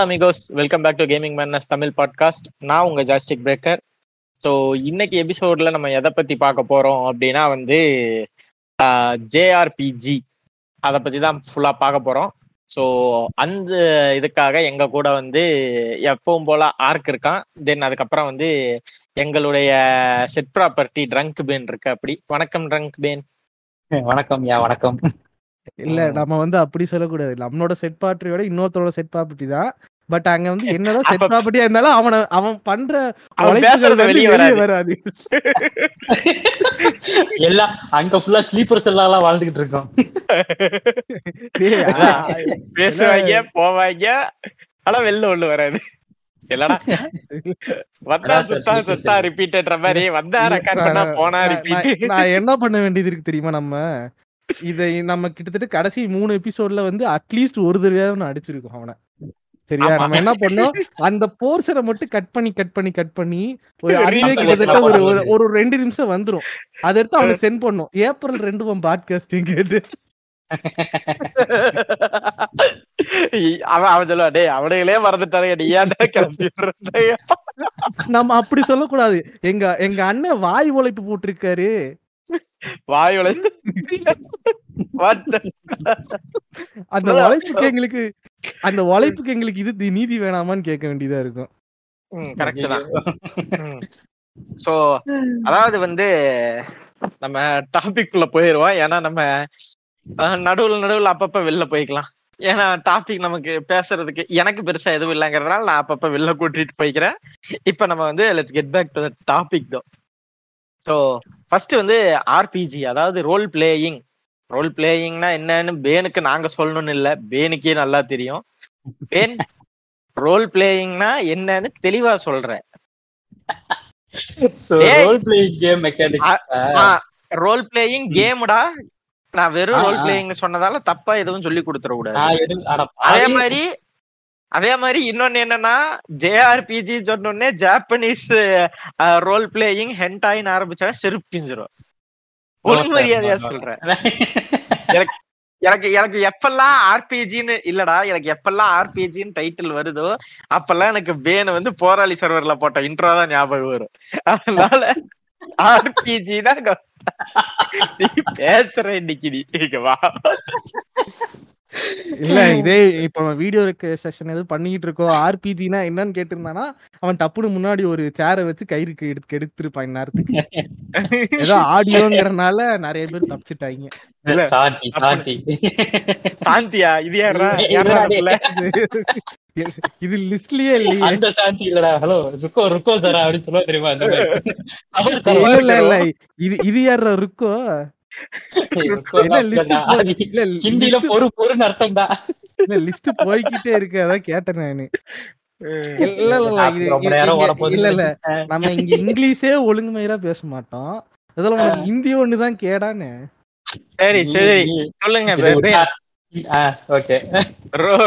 Hola amigos welcome back to gaming menace Tamil podcast நான் உங்க joystick breaker so இன்னைக்கு எபிசோட்ல நம்ம எதை பத்தி பார்க்க போறோம் அப்படின்னா வந்து ஜேஆர்பிஜி அதை பத்தி தான் ஃபுல்லா பார்க்க போறோம். ஸோ அந்த இதுக்காக எங்க கூட வந்து எப்பவும் போல ஆர்க் இருக்கான். தென் அதுக்கப்புறம் வந்து எங்களுடைய செட் ப்ராப்பர்ட்டி ட்ரங்க் பேன் இருக்கு அப்படி. வணக்கம் ட்ரங்க் பேன் வணக்கம் யா வணக்கம். இல்ல நம்ம வந்து அப்படி சொல்லக்கூடாது. நம்மளோட செட் ப்ராப்பர்ட்டியோட இன்னொருத்தரோட செட் ப்ராப்பர்ட்டி தான். பட் அங்க வந்து என்னதான் செட் ப்ராப்பர்ட்டியா இருந்தாலும் அவன அவன் பண்ற வெளியே வராது. எல்லாம் அங்க ஃபுல்லா ஸ்லீப்பர்ஸ் எல்லாம் வாழ்ந்துகிட்டு இருக்கோம். பேசுவாங்க போவாங்க ஆனா வெளில ஒண்ணு வராது. இல்லடா. வந்தா சுத்தா சுத்தா. ரிப்பீட்டட்ற மாதிரி வந்தா ரெக்கார்ட் பண்ணா நான்- போனா ரிப்பீட் நான் நான் என்ன பண்ண வேண்டியது இருக்கு தெரியுமா நம்ம? இதை நம்ம கிட்டத்தட்ட கடைசி மூணு எபிசோட்ல வந்து அட்லீஸ்ட் ஒரு தடவையாவது நான் அடிச்சிருக்கோம் அவனை. சரியா. நம்ம என்ன பண்ணோம்? அந்த போர்ஷனை மட்டும் கட் பண்ணி கட் பண்ணி கட் பண்ணி ஒரு அதுவே கிட்டத்தட்ட ஒரு ஒரு ரெண்டு நிமிஷம் வந்துரும். அதை எடுத்து அவனுக்கு சென்ட் பண்ணும். ஏப்ரல் ரெண்டு உன் பாட்காஸ்டிங் கேட்டு. அவன் சொல்லுவா டேய் அவனுங்களே மறந்துட்டாங்க நீ ஏன்டா கிளம்பி விடுறே?" நம்ம அப்படி சொல்லக்கூடாது. எங்க எங்க அண்ணன் வாய் உழைப்பு போட்டிருக்காரு. வாய் the- அந்த உழைப்புக்கு எங்களுக்கு அந்த உழைப்புக்கு எங்களுக்கு இது தி- நீதி வேணாமான்னு கேட்க வேண்டியதா இருக்கும். correct தான். சோ அதாவது வந்து நம்ம டாபிக் குள்ள போயிருவோம். ஏன்னா நம்ம அஹ், நடுவுல நடுவுல அப்பப்ப வெளில போய்க்கலாம். ஏன்னா டாபிக் நமக்கு பேசுறதுக்கு எனக்கு பெருசா எதுவும் இல்லைங்கிறதுனால நான் அப்பப்ப வெளில கூட்டிட்டு போய்க்கிறேன். இப்ப நம்ம வந்து let's get back to topic தான் ஸோ ஃபர்ஸ்ட் வந்து ஆர்பிஜி அதாவது ரோல் பிளேயிங் ரோல் பிளேயிங்னா என்னன்னு பேனுக்கு நாங்க சொல்லணும்னு இல்ல பேனுக்கே நல்லா தெரியும் பேன் ரோல் பிளேயிங்னா என்னன்னு தெளிவா சொல்றேன். Role playing game mechanic role playing கேம்டா நான் வெறும் ரோல். பிளேயிங் சொன்னதால தப்பா எதுவும் சொல்லி கொடுத்துட கூடாது அதே. மாதிரி அதே மாதிரி இன்னொன்னு என்னன்னா ஜேஆர்பிஜி சொன்னோடனே ஜாப்பனீஸ் ரோல் பிளேயிங் ஹென்டாயின்னு ஆரம்பிச்சா செருப்பு sir, மரியாதையா. சொல்றேன். எனக்கு எனக்கு எப்பெல்லாம் ஆர்பிஜின்னு இல்லடா எனக்கு எப்பெல்லாம் ஆர்பிஜின்னு டைட்டில் வருதோ அப்பெல்லாம் எனக்கு பேன் வந்து போராளி சர்வர்ல போட்ட இன்ட்ரோ தான் ஞாபகம் வரும். அதனால ஆர்பிஜி தான் நீ பேசுற இன்னைக்கு நீ. வா. இல்ல இதே இப்ப வீடியோ செஷன் எதுவும் பண்ணிக்கிட்டு இருக்கோம் ஆர்பிஜினா என்னன்னு கேட்டிருந்தானா அவன் டப்புனு முன்னாடி ஒரு சேரை வச்சு கயிறுக்கு எடுத்து எடுத்துருப்பான் நேரத்துக்கு ஏதோ ஆடியோங்கிறனால நிறைய பேர் தப்பிச்சிட்டாங்க. சாந்தியா? இது யாரா இது- லிஸ்ட்லயே இல்லையே. அந்த சாந்தி இல்லடா. ஹலோ ருக்கோ ருக்கோ தரா அப்படின்னு சொல்ல தெரியுமா இல்ல. இல்ல இது இது யாரா ருக்கோ? ஹிந்தில பொறு பொருன்னு அர்த்தம்டா. இல்ல லிஸ்ட் போய்கிட்டே இருக்கு அதான் கேட்டேன் நானு. இல்ல இல்ல நம்ம இங்க இங்கிலீஷே ஒழுங்குமயிரா பேச மாட்டோம். அதுல உனக்கு ஹிந்தி ஒண்ணுதான் கேடானே. சரி சரி. சொல்லுங்க ஓகே.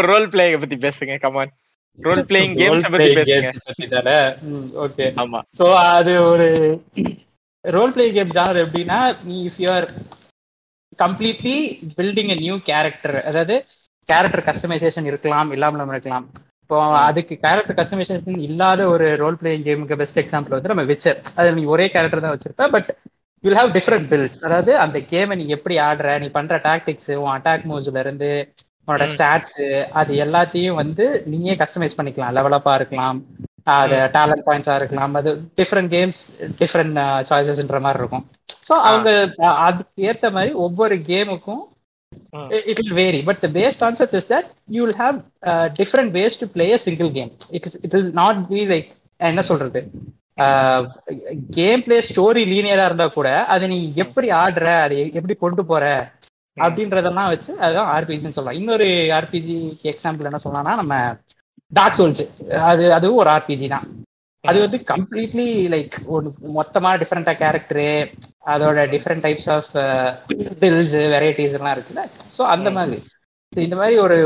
ரோல் பிளேயிங் பத்தி பேசுங்க கமான் ரோல் பிளேயிங் கேம்ஸ் பத்தி பேசுங்க. ஓகே. ஆமா. சோ அது ஒரு ரோல் பிளே கேம் ஜானர் எப்படின்னா நீ if you're completely building a new character அதாவது கேரக்டர் கஸ்டமைசேஷன் இருக்கலாம் இல்லாமலும் இருக்கலாம். இப்போ அதுக்கு கேரக்டர் கஸ்டமைசேஷன் இல்லாத ஒரு ரோல் பிளேயிங் கேமுக்கு பெஸ்ட் எக்ஸாம்பிள் வந்து நம்ம விச்சர் அது நீ ஒரே கேரக்டர் தான் வச்சிருப்ப but will have different builds அதாவது அந்த கேமை நீ எப்படி ஆடுற நீ பண்ற டாக்டிக்ஸ் உன் அட்டாக் மூவ்ஸ்ல இருந்து உன்னோட. ஸ்டாட்ஸ் அது எல்லாத்தையும் வந்து நீயே கஸ்டமைஸ் பண்ணிக்கலாம். லெவலப்பா இருக்கலாம். அது டேலண்ட் பாயிண்ட்ஸா இருக்கலாம். அது டிஃப்ரெண்ட் கேம்ஸ் டிஃப்ரெண்ட் சாய்ஸஸ்ன்ற மாதிரி இருக்கும். ஸோ அவங்க அதுக்கு ஏத்த மாதிரி ஒவ்வொரு கேமுக்கும். It will vary but the base concept is that you will have different ways to play a single game it is it will not be like என்ன சொல்றது? கேம் பிளே ஸ்டோரி லீனியரா இருந்தா கூட அதை நீ எப்படி ஆடுற அதை எப்படி கொண்டு போற அப்படின்றதெல்லாம் வச்சு அதுதான் ஆர்பிஜின்னு சொல்லலாம் இன்னொரு ஆர்பிஜி எக்ஸாம்பிள் என்ன சொல்லலாம்னா நம்ம டார்க் சோல்ஸ் அது அதுவும் ஒரு ஆர்பிஜி தான். அது வந்து கம்ப்ளீட்லி லைக் ஒரு மொத்தமா டிஃப்ரெண்டா கேரக்டரு அதோட different types of builds varieties எல்லாம் இருக்குல்ல? ஸோ அந்த மாதிரி. இந்த மாதிரி ஒரு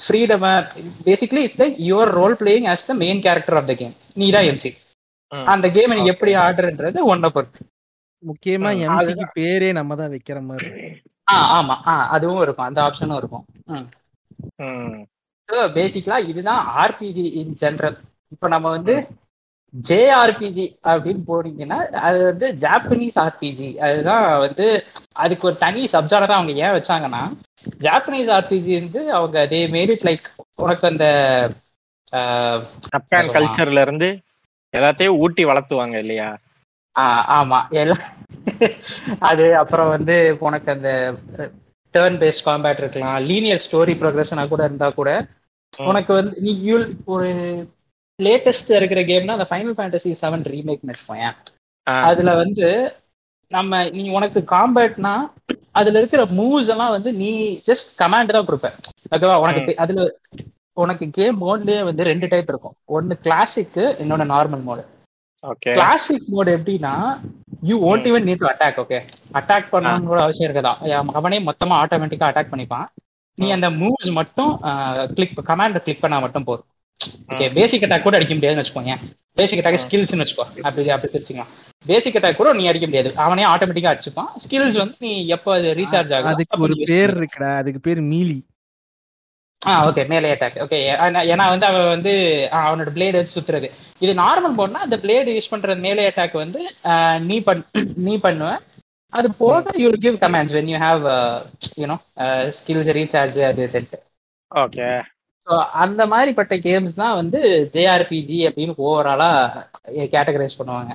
ஃப்ரீடமா basically it's like your role playing as the main character of the game நீ தான் எம்சி. அந்த கேம் நீ எப்படி ஆடுறன்றது ஒன்ன பொறுத்து. முக்கியமா எம்சிக்கு பேரே நம்ம தான் வைக்கிற மாதிரி. ஆ ஆமா. ஆ அதுவும் இருக்கும். அந்த ஆப்ஷனும் இருக்கும். ம். பேசிக்கலா இதுதான் ஆர்பிஜி இன் ஜெனரல் இப்ப நம்ம வந்து ஜேஆர்பிஜி அப்படின்னு போனீங்கன்னா அது வந்து ஜாப்பனீஸ் ஆர்பிஜி அதுதான் வந்து அதுக்கு ஒரு தனி சப்ஜானரா அவங்க ஏன் வச்சாங்கன்னா ஜாப்பனீஸ் ஆர்பிஜி வந்து அவங்க அதே மேரி லைக் உனக்கு அந்த ஜப்பான் கல்ச்சர்ல இருந்து எல்லாத்தையும் ஊட்டி வளர்த்துவாங்க இல்லையா? ஆமா. எல்லாம் அது அப்புறம் வந்து உனக்கு அந்த டேர்ன் பேஸ்ட் காம்பேட் இருக்கலாம். லீனியர் ஸ்டோரி ப்ரோக்ரஷனா கூட இருந்தா கூட. உனக்கு வந்து நீ யூல் ஒரு லேட்டஸ்ட் இருக்கிற கேம்னா அந்த ஃபைனல் ஃபேண்டசி செவன் ரீமேக்னு வச்சுக்கோயேன். அதுல வந்து நம்ம நீ உனக்கு காம்பேட்னா அதுல இருக்கிற மூவ்ஸ் எல்லாம் வந்து நீ ஜஸ்ட் கமாண்ட் தான் கொடுப்ப. ஓகேவா? உனக்கு அதுல உனக்கு கேம் மோட்லயே வந்து ரெண்டு டைப் இருக்கும். ஒன்னு கிளாசிக் இன்னொன்னு normal mode okay. Classic mode எப்படின்னா you won't even need to attack okay attack பண்ணணும்னு கூட அவசியம் இருக்கதான் அவனே மொத்தமா ஆட்டோமேட்டிக்கா அட்டாக் பண்ணிப்பான். நீ அந்த மூவ்ஸ் மட்டும் கிளிக் கமாண்ட் கிளிக் பண்ணா மட்டும் போதும். ஓகே பேசிக் அட்டாக் கூட அடிக்க முடியாதுன்னு வச்சுக்கோங்க. பேசிக் அட்டாக் ஸ்கில்ஸ்னு வச்சுக்கோ. அப்படி அப்படி பிரிச்சுக்கலாம் பேசிக் அட்டாக் கூட நீ அடிக்க முடியாது. அவனே ஆட்டோமேட்டிக்கா அடிச்சுப்பான். ஸ்கில்ஸ் வந்து நீ எப்போ அது ரீசார்ஜ் ஆகும் அதுக்கு ஒரு பேர் இருக்குடா. அதுக்கு பேர் மீலி. ஆ ஓகே மேலே அட்டாக் ஓகே ஏன்னா வந்து அவன் வந்து அவனோட பிளேடு வச்சு சுத்துறது. இது நார்மல் போட்னா அந்த பிளேடு யூஸ் பண்ற மேலே அட்டாக் வந்து நீ பண் நீ பண்ணுவ. அது போக you give commands when you have you know skills recharge அது இதுன்ட்டு ஓகே ஸோ அந்த மாதிரிப்பட்ட கேம்ஸ் தான் வந்து ஜேஆர்பிஜி அப்படின்னு ஓவராலா கேட்டகரைஸ் பண்ணுவாங்க.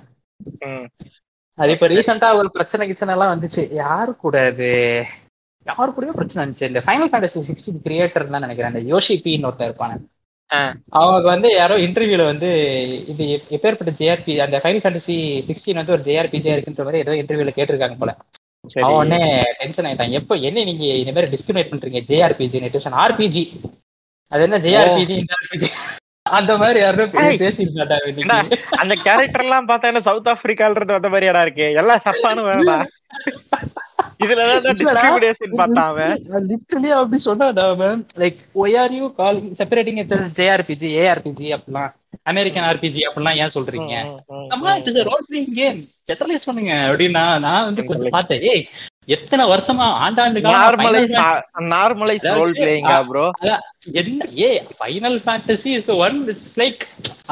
அது இப்ப ரீசெண்டா ஒரு பிரச்சனை கிச்சனை எல்லாம் வந்துச்சு. யாரு கூட அது? யாரு கூடயோ பிரச்சனை வந்துச்சு இந்த ஃபைனல் ஃபேண்டசி சிக்ஸ்டீன் கிரியேட்டர் தான் நினைக்கிறேன். அந்த யோஷி பின்னு ஒருத்தர் இருப்பானு. அவங்க வந்து யாரோ இன்டர்வியூல வந்து இது எப்- எப்பேற்பட்ட ஜேஆர்பி அந்த ஃபைனல் ஃபேண்டசி சிக்ஸ்டீன் வந்து ஒரு ஜேஆர்பிஜியா இருக்குன்ற மாதிரி ஏதோ இன்டர்வியூல கேட்டிருக்காங்க போல. அவன் உடனே டென்ஷன் ஆயிட்டான். எப்போ என்ன நீங்க இந்த மாதிரி டிஸ்கிரிமினேட் பண்றீங்க? ஜேஆர்பிஜி இஸ் ஆர்பிஜி அது என்ன ஜேஆர்பிஜி இந்த ஆர்பிஜி அந்த மாதிரி யாரும் என்ன? அந்த கேரக்டர் எல்லாம் பார்த்தா என்ன சவுத் ஆப்பிரிக்கால இருந்து வந்த மாதிரியாடா இருக்கு? எல்லாம் சப்பானு வேறடா அப்படி அவன். Like why are you calling separating it JRPG ARPG அப்படிலாம். அமெரிக்கன் ஆர்பிஜி அப்படிலாம் ஏன் சொல்றீங்க? ம், ம், அம்மா ம். It is role playing game generalize பண்ணுங்க. அப்படின்னா நான் வந்து கொஞ்சம் பார்த்தேன். ஏய் எத்தனை வருஷமா ஆண்டாண்டு நார்மலைஸ் நார்மலைஸ் அதாவது, ரோல் பிளேயிங்கா ப்ரோ என்ன a Final Fantasy is one it's like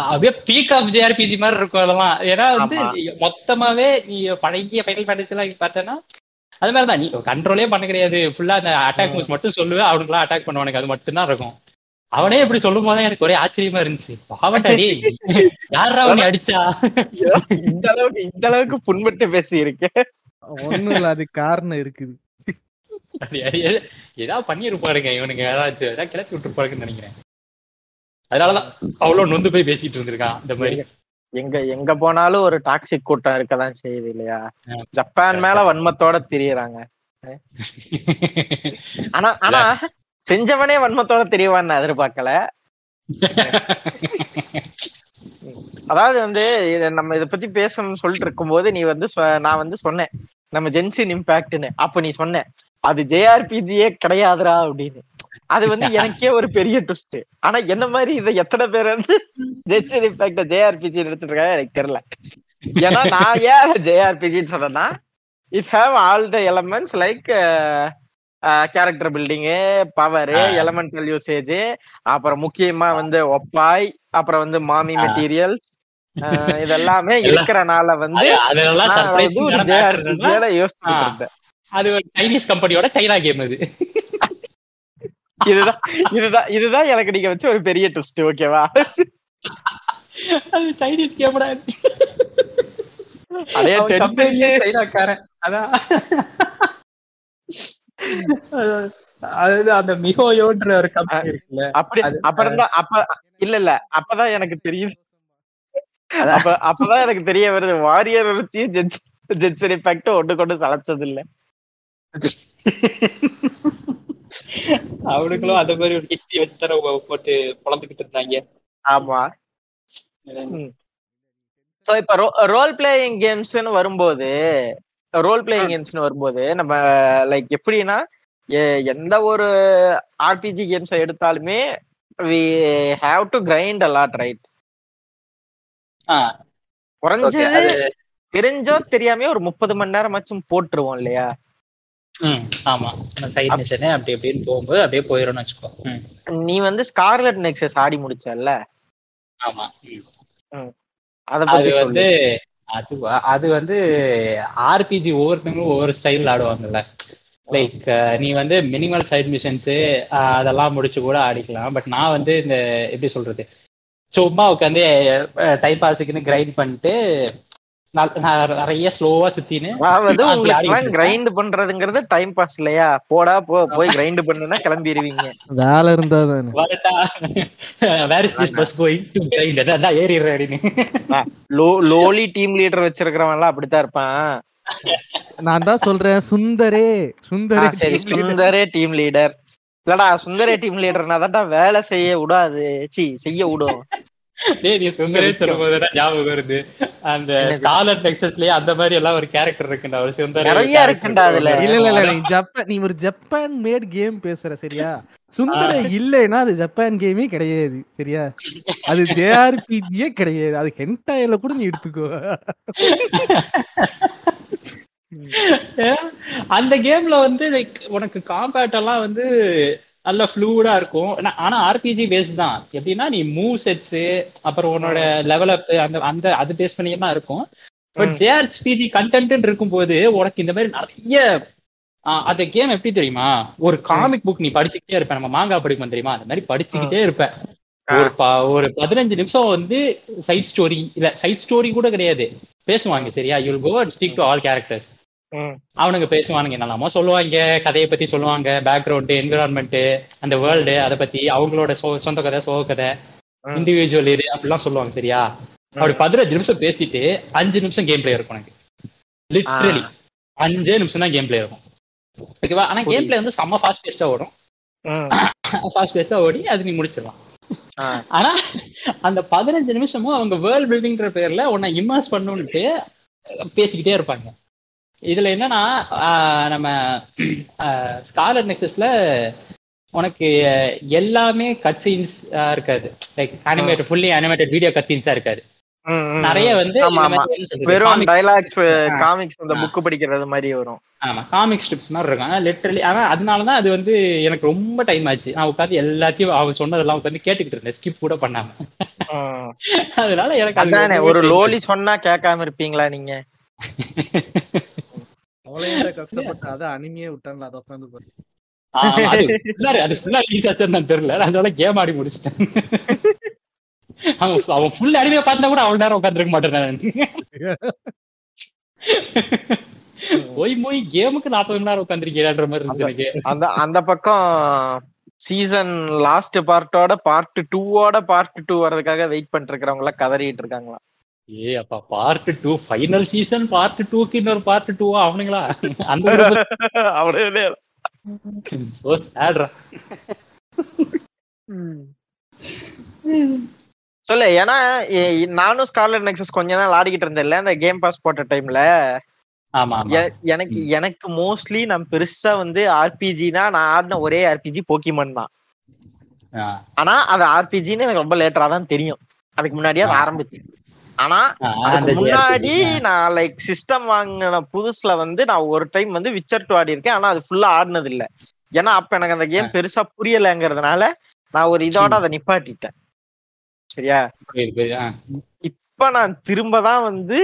அப்படியே பீக் ஆஃப் ஜேஆர்பிஜி மாதிரி இருக்கும் அதெல்லாம். ஏன்னா வந்து. மொத்தமாவே நீ பழைய ஃபைனல் ஃபேண்டசி எல்லாம் பார்த்தேன்னா அது மாதிரி தான். நீ கண்ட்ரோலே பண்ண கிடையாது. ஃபுல்லா அந்த அட்டாக் மூவ்ஸ் மட்டும் சொல்லுவேன். அவனுக்குலாம் அட்டாக் பண்ணுவானுக்கு அது மட்டும் தான் இருக்கும். அவனே இப்படி சொல்லும் போது எனக்கு ஒரே ஆச்சரியமா இருந்துச்சு. பாவண்டா டேய். யாரா உன்னை அடிச்சா? இந்த அளவுக்கு இந்த அளவுக்கு புண்பட்டு பேசி இருக்கேன் ஒண்ணும் இல்ல அது காரணம் இருக்குது. ஏதாவது பண்ணிருப்பாருங்க இவனுங்க. ஏதாச்சும் ஏதாவது கிளப்பி விட்டுருப்பாருன்னு நினைக்கிறேன். அதனாலதான் அவ்வளவு நொந்து போய் பேசிட்டு இருந்திருக்கான். இந்த மாதிரி. எங்க எங்க போனாலும் ஒரு டாக்ஸிக் கூட்டம் இருக்கதான் செய்யுது இல்லையா. ஜப்பான் மேல வன்மத்தோட திரியறாங்க. ஆனா ஆனா செஞ்சவனே வன்மத்தோட தெரியவான்னு எதிர்பார்க்கல. அதாவது வந்து இத நம்ம இத பத்தி பேசணும்னு சொல்லிட்டு இருக்கும்போது நீ வந்து நான் வந்து சொன்னேன். நம்ம ஜென்சின் இம்பாக்ட்னு அப்ப நீ சொன்ன அது ஜேஆர்பிஜியே கிடையாதுடா அப்படின்னு. அது வந்து எனக்கே ஒரு பெரிய ட்விஸ்ட் ஆனா என்ன மாதிரி இதை எத்தனை பேர் வந்து ஜென்சின் இம்பாக்ட ஜேஆர்பிஜி நினைச்சிட்டு இருக்காங்க எனக்கு தெரியல ஏன்னா நான் ஏன் ஜேஆர்பிஜின்னு சொன்னேன்னா it have all the elements like character building power. Elemental usage அப்புறம் முக்கியமா வந்து ஒப்பாய் அப்புறம் வந்து மாமி. மெட்டீரியல் இதெல்லாமே இருக்கிறனால வந்து யோசிச்சுட்டு. இருந்தேன் அது ஒரு சைனீஸ் கம்பெனியோட சைனா கேம் அது இதுதான் இதுதான் இதுதான் எனக்கு நீங்க வச்ச ஒரு பெரிய ட்விஸ்ட் ஓகேவா அது சைனீஸ் கேம்டா அதே சைனாக்காரன் அதான். அது- அது அந்த மிகோயோன்ற ஒரு கம்பெனி இருக்குல்ல. அப்படி அப்புறம் தான் அப்ப இல்ல இல்ல அப்பதான் எனக்கு அதான். அப்ப அப்பதான் எனக்கு தெரிய வருது வாரியர் வச்சு ஜென்சன் இம்பாக்ட் ஒண்ணு கொண்டு சளைச்சது இல்ல அவனுங்களும் அந்த மாதிரி ஒரு ஹிஸ்டரி வச்சு தர போட்டு பொழந்துக்கிட்டு இருந்தாங்க. ஆமா. சோ இப்ப ரோல் பிளேயிங் கேம்ஸ்னு வரும்போது ரோல் பிளேயிங் கேம்ஸ்னு வரும்போது நம்ம லைக் எப்படின்னா எந்த ஒரு ஆர்பிஜி கேம்ஸ் எடுத்தாலுமே we have to grind a lot right குறைஞ்சது தெரிஞ்சோ தெரியாமயோ ஒரு முப்பது மணி நேரமாச்சும் போட்டுருவோம் இல்லையா? ம், ஆமா. சைட் மிஷனு அப்படி இப்படின்னு போகும்போது அப்படியே போயிடும்னு வச்சுக்கோ. நீ வந்து ஸ்கார்லெட் நெக்ஸஸ் ஆடி முடிச்சல்ல? ஆமா. அத அது பத்தி வந்து அது வந்து ஆர்பிஜி ஒவ்வொருத்தவங்களும் ஒவ்வொரு ஸ்டைல் ஆடுவாங்கல்ல. லைக் நீ வந்து மினிமல் சைட் மிஷன்ஸ் அதெல்லாம் முடிச்சு கூட ஆடிக்கலாம். பட் நான் வந்து இந்த எப்படி சொல்றது? சும்மா உட்காந்து டைம் பாஸுக்குன்னு கிரைண்ட் பண்ணிட்டு நிறைய ஸ்லோவா சுத்தின்னு அதாவது. கிரைண்ட் பண்றதுங்கிறது டைம் பாஸ் இல்லையா? போடா போ போய் கிரைண்ட் பண்ணுனா கிளம்பிடுவீங்க வேலை இருந்தா தானே. வரட்டா. Where is this bus going to grind அதான் ஏறிடுறேன் அப்படின்னு. லோ லோலி டீம் லீடர் வச்சிருக்கிறவன் எல்லாம் அப்படித்தான் இருப்பான். நான் தான் சொல்றேன் சுந்தரே சுந்தரே சரி team leader. சுந்தரே டீம் லீடர் இல்லடா சுந்தரே டீம் லீடர்னா தான்டா வேலை செய்ய விடாது. சி செய்ய விடும். டேய் நீ சுந்தரே ஞாபகம் வருது. அந்த? ஸ்காலர் நெக்ஸஸ்லயே அந்த மாதிரி எல்லாம் ஒரு கேரக்டர் இருக்குண்டா. ஒரு சுந்தர நிறைய character. இருக்குண்டா அதுல. இருக்கு. இல்ல இல்ல இல்ல நீ ஜப்பான் நீ ஒரு ஜப்பான் மேட் கேம் பேசுற சரியா? சுந்தர இல்லைன்னா அது ஜப்பான் கேமே கிடையாது சரியா? அது ஜேஆர்பிஜியே கிடையாது. அது ஹென்டாயில கூட நீ எடுத்துக்கோ. அந்த கேம்ல வந்து லைக் உனக்கு காம்பேட் எல்லாம் வந்து நல்ல ஃப்ளூடா இருக்கும். ஆனா- ஆர்பிஜி பேஸ் தான். எப்படின்னா நீ மூவ் செட்ஸ் அப்புறம் உன்னோட லெவல் அப் அந்த அந்த அது பேஸ் பண்ணியே தான் இருக்கும். பட். ஜேஆர்பிஜி கண்டென்ட் இருக்கும்போது உனக்கு இந்த மாதிரி நிறைய அந்த கேம் எப்படி தெரியுமா? ஒரு காமிக் புக் நீ படிச்சுக்கிட்டே இருப்ப. நம்ம மாங்கா படிப்போம் தெரியுமா? அந்த மாதிரி படிச்சுக்கிட்டே இருப்ப. ஆ. ஒரு ஒரு பதினஞ்சு நிமிஷம் வந்து சைட் ஸ்டோரி இல்ல சைட் ஸ்டோரி கூட கிடையாது. பேசுவாங்க சரியா? You'll go speak to all characters. அவனுங்க பேசுவானுங்க என்னெல்லாமோ சொல்லுவாங்க கதையை பத்தி சொல்லுவாங்க பேக்ரவுண்ட் என்விரான்மெண்ட் அந்த வேர்ல்டு அதை பத்தி அவங்களோட சொந்த கதை சோக கதை. இண்டிவிஜுவல் இது அப்படிலாம் சொல்லுவாங்க சரியா? அப்படி பதினஞ்சு நிமிஷம் பேசிட்டு அஞ்சு நிமிஷம் கேம் பிளே இருக்கும் எனக்கு. லிட்ரலி அஞ்சே நிமிஷம் தான் கேம் பிளே இருக்கும். ஓகேவா ஆனா கேம் பிளே வந்து செம்ம ஃபாஸ்ட் பேஸ்டா ஓடும். ஃபாஸ்ட் பேஸ்டா ஓடி அது நீ முடிச்சிடலாம். ஆனா அந்த பதினஞ்சு நிமிஷமும் அவங்க வேர்ல்ட் பில்டிங்ன்ற பேர்ல உன்னை இம்மர்ஸ் பண்ணுன்ட்டு பேசிக்கிட்டே இருப்பாங்க. இதுல என்னன்னா ஆஹ் நம்ம ஸ்காலர் நெக்ஸஸ்ல உனக்கு எல்லாமே கட் சீன்ஸ் இருக்காது. Like animated fully animated video cut சீன்ஸா இருக்காது. நிறைய. வந்து வெறும் ஆ. காமிக்ஸ் அந்த. புக் படிக்கிறது மாதிரி வரும். ஆமா காமிக் ஸ்ட்ரிப்ஸ் மாதிரி இருக்கும். ஆனா லிட்டரலி ஆனா அதனாலதான் அது வந்து எனக்கு ரொம்ப டைம் ஆச்சு. நான் உட்காந்து எல்லாத்தையும் அவன் சொன்னதெல்லாம் உட்காந்து கேட்டுக்கிட்டு இருந்தேன். ஸ்கிப் கூட பண்ணாம. அதனால எனக்கு ஒரு லோலி சொன்னா கேட்காம இருப்பீங்களா நீங்க? அவ்வளவு கஷ்டப்பட்டு அதை அனிமையே விட்டான்ல அதை உட்காந்து பாரு. ஆமா, அது full-ஆ- அது ஃபுல்லா ரிலீஸ் ஆச்சுன்னு தெரியல. அதனால கேம் ஆடி முடிச்சிட்டேன். அவன் அவன் ஃபுல் அடிமையை பார்த்தா கூட அவ்வளவு நேரம் உட்காந்துருக்க மாட்டேன் நான். போய் போய் கேமுக்கு நாற்பது மணி நேரம் உட்காந்துருக்கீங்கன்ற மாதிரி எனக்கு. அந்த அந்த பக்கம் சீசன் லாஸ்ட் பார்ட்டோட பார்ட் டூவோட பார்ட் டூ வர்றதுக்காக வெயிட் பண்ணிட்டு இருக்கிறவங்க எல்லாம் கதறிட்டு இருக்காங்களா? ஏ அப்பா part two final season part டூக்கு இன்னொரு பார்ட் டூவா அவனுங்களா? அந்த அவ்வளவு சோ சேட்ரா சொல்லு ஏன்னா நானும் ஸ்கார்லட் நெக்ஸஸ் கொஞ்ச நாள் ஆடிக்கிட்டு இருந்தேன்ல அந்த கேம் பாஸ் போட்ட டைம்ல ஆமா எனக்கு எனக்கு மோஸ்ட்லி நான் பெருசா வந்து ஆர்பிஜினா நான் ஆடின ஒரே ஆர்பிஜி போக்கிமன் தான். ஆனா அது ஆர்பிஜின்னு எனக்கு ரொம்ப லேட்டரா தான் தெரியும். அதுக்கு முன்னாடியே அது ஆரம்பிச்சு. ஆனா அதுக்கு முன்னாடி. நான் லைக் சிஸ்டம் வாங்கின புதுசுல வந்து நான் ஒரு டைம் வந்து விச்சர் டூ ஆடி இருக்கேன் ஆனா அது ஃபுல்லா ஆடினது இல்ல ஏன்னா அப்ப எனக்கு அந்த கேம் பெருசா புரியலங்கிறதுனால நான் ஒரு இதோட அதை நிப்பாட்டிட்டேன். சரியா. இப்ப நான் திரும்ப தான் வந்து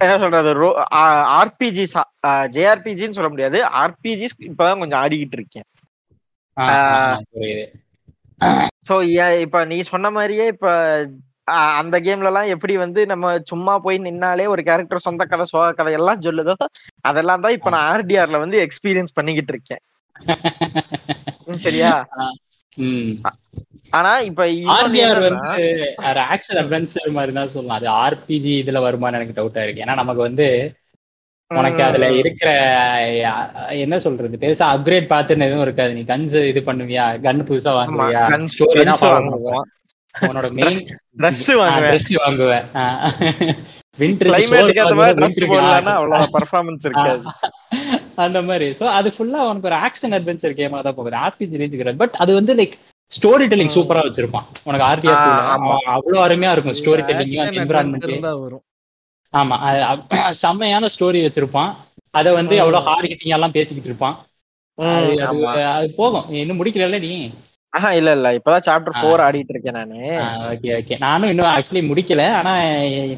என்ன சொல்றது ஆர்பிஜி ஜேஆர்பிஜின்னு சொல்ல முடியாது. ஆர்பிஜி இப்பதான் கொஞ்சம் ஆடிக்கிட்டு இருக்கேன். சோ இப்ப நீ சொன்ன மாதிரியே இப்ப அந்த கேம்ல எல்லாம் எப்படி வந்து நம்ம சும்மா போய் நின்னாலே ஒரு கேரக்டர் சொந்த கதை சோக கதை எல்லாம் சொல்லுதோ அதெல்லாம் தான் இப்ப நான் ஆர்டிஆர்ல வந்து எக்ஸ்பீரியன்ஸ் பண்ணிக்கிட்டு இருக்கேன். சரியா. ஆனா இப்ப என்னன்னா, வந்து ஆக்ஷன் அட்வென்ச்சர் மாதிரி தான் சொல்லலாம் அது ஆர்பிஜி இதுல வருமான்னு எனக்கு டவுட்டா இருக்கு. ஏன்னா நமக்கு வந்து உனக்கு அதுல இருக்கிற என்ன சொல்றது? பெருசா அப்கிரேட் பார்த்துன்னு எதுவும் இருக்காது. நீ கன்ஸ் இது பண்ணுவியா? கன் புதுசா வாங்குவியா? உன்னோட மெயின் ட்ரெஸ் வாங்குவேன். ட்ரெஸ் வாங்குவேன். விண்டர் கிளைமேட்டுக்கு ஏத்த மாதிரி ட்ரெஸ் போடலன்னா அவ்வளவு பர்ஃபார்மன்ஸ் இருக்காது. அந்த மாதிரி. சோ அது ஃபுல்லா உனக்கு ஒரு ஆக்ஷன் அட்வென்ச்சர் கேமா தான் போகுது. ஆர்பிஜி ரேஞ்சுக்கு பட் அது வந்து லைக் ஸ்டோரி டெல்லிங் சூப்பரா வச்சிருப்பான். உனக்கு ஆ, ஆர்டிஆர் ஆமா. அவ்வளவு அருமையா இருக்கும் story telling Action environment adventure தான் வரும். ஆமா. செம்மையான ஸ்டோரி வச்சிருப்பான். அத வந்து ஹார்ட் ஹிட்டிங் எல்லாம் பேசிக்கிட்டு இருப்பான். அது போகும். நீ இன்னும் முடிக்கல நீ? ஆஹா இல்ல இல்ல. இப்பதான் சாப்டர் ஆ. ஃபோர் ஆடிட்டு இருக்கேன் நானு ஓகே ஓகே நானும் இன்னும் ஆக்சுவலி முடிக்கல. ஆனா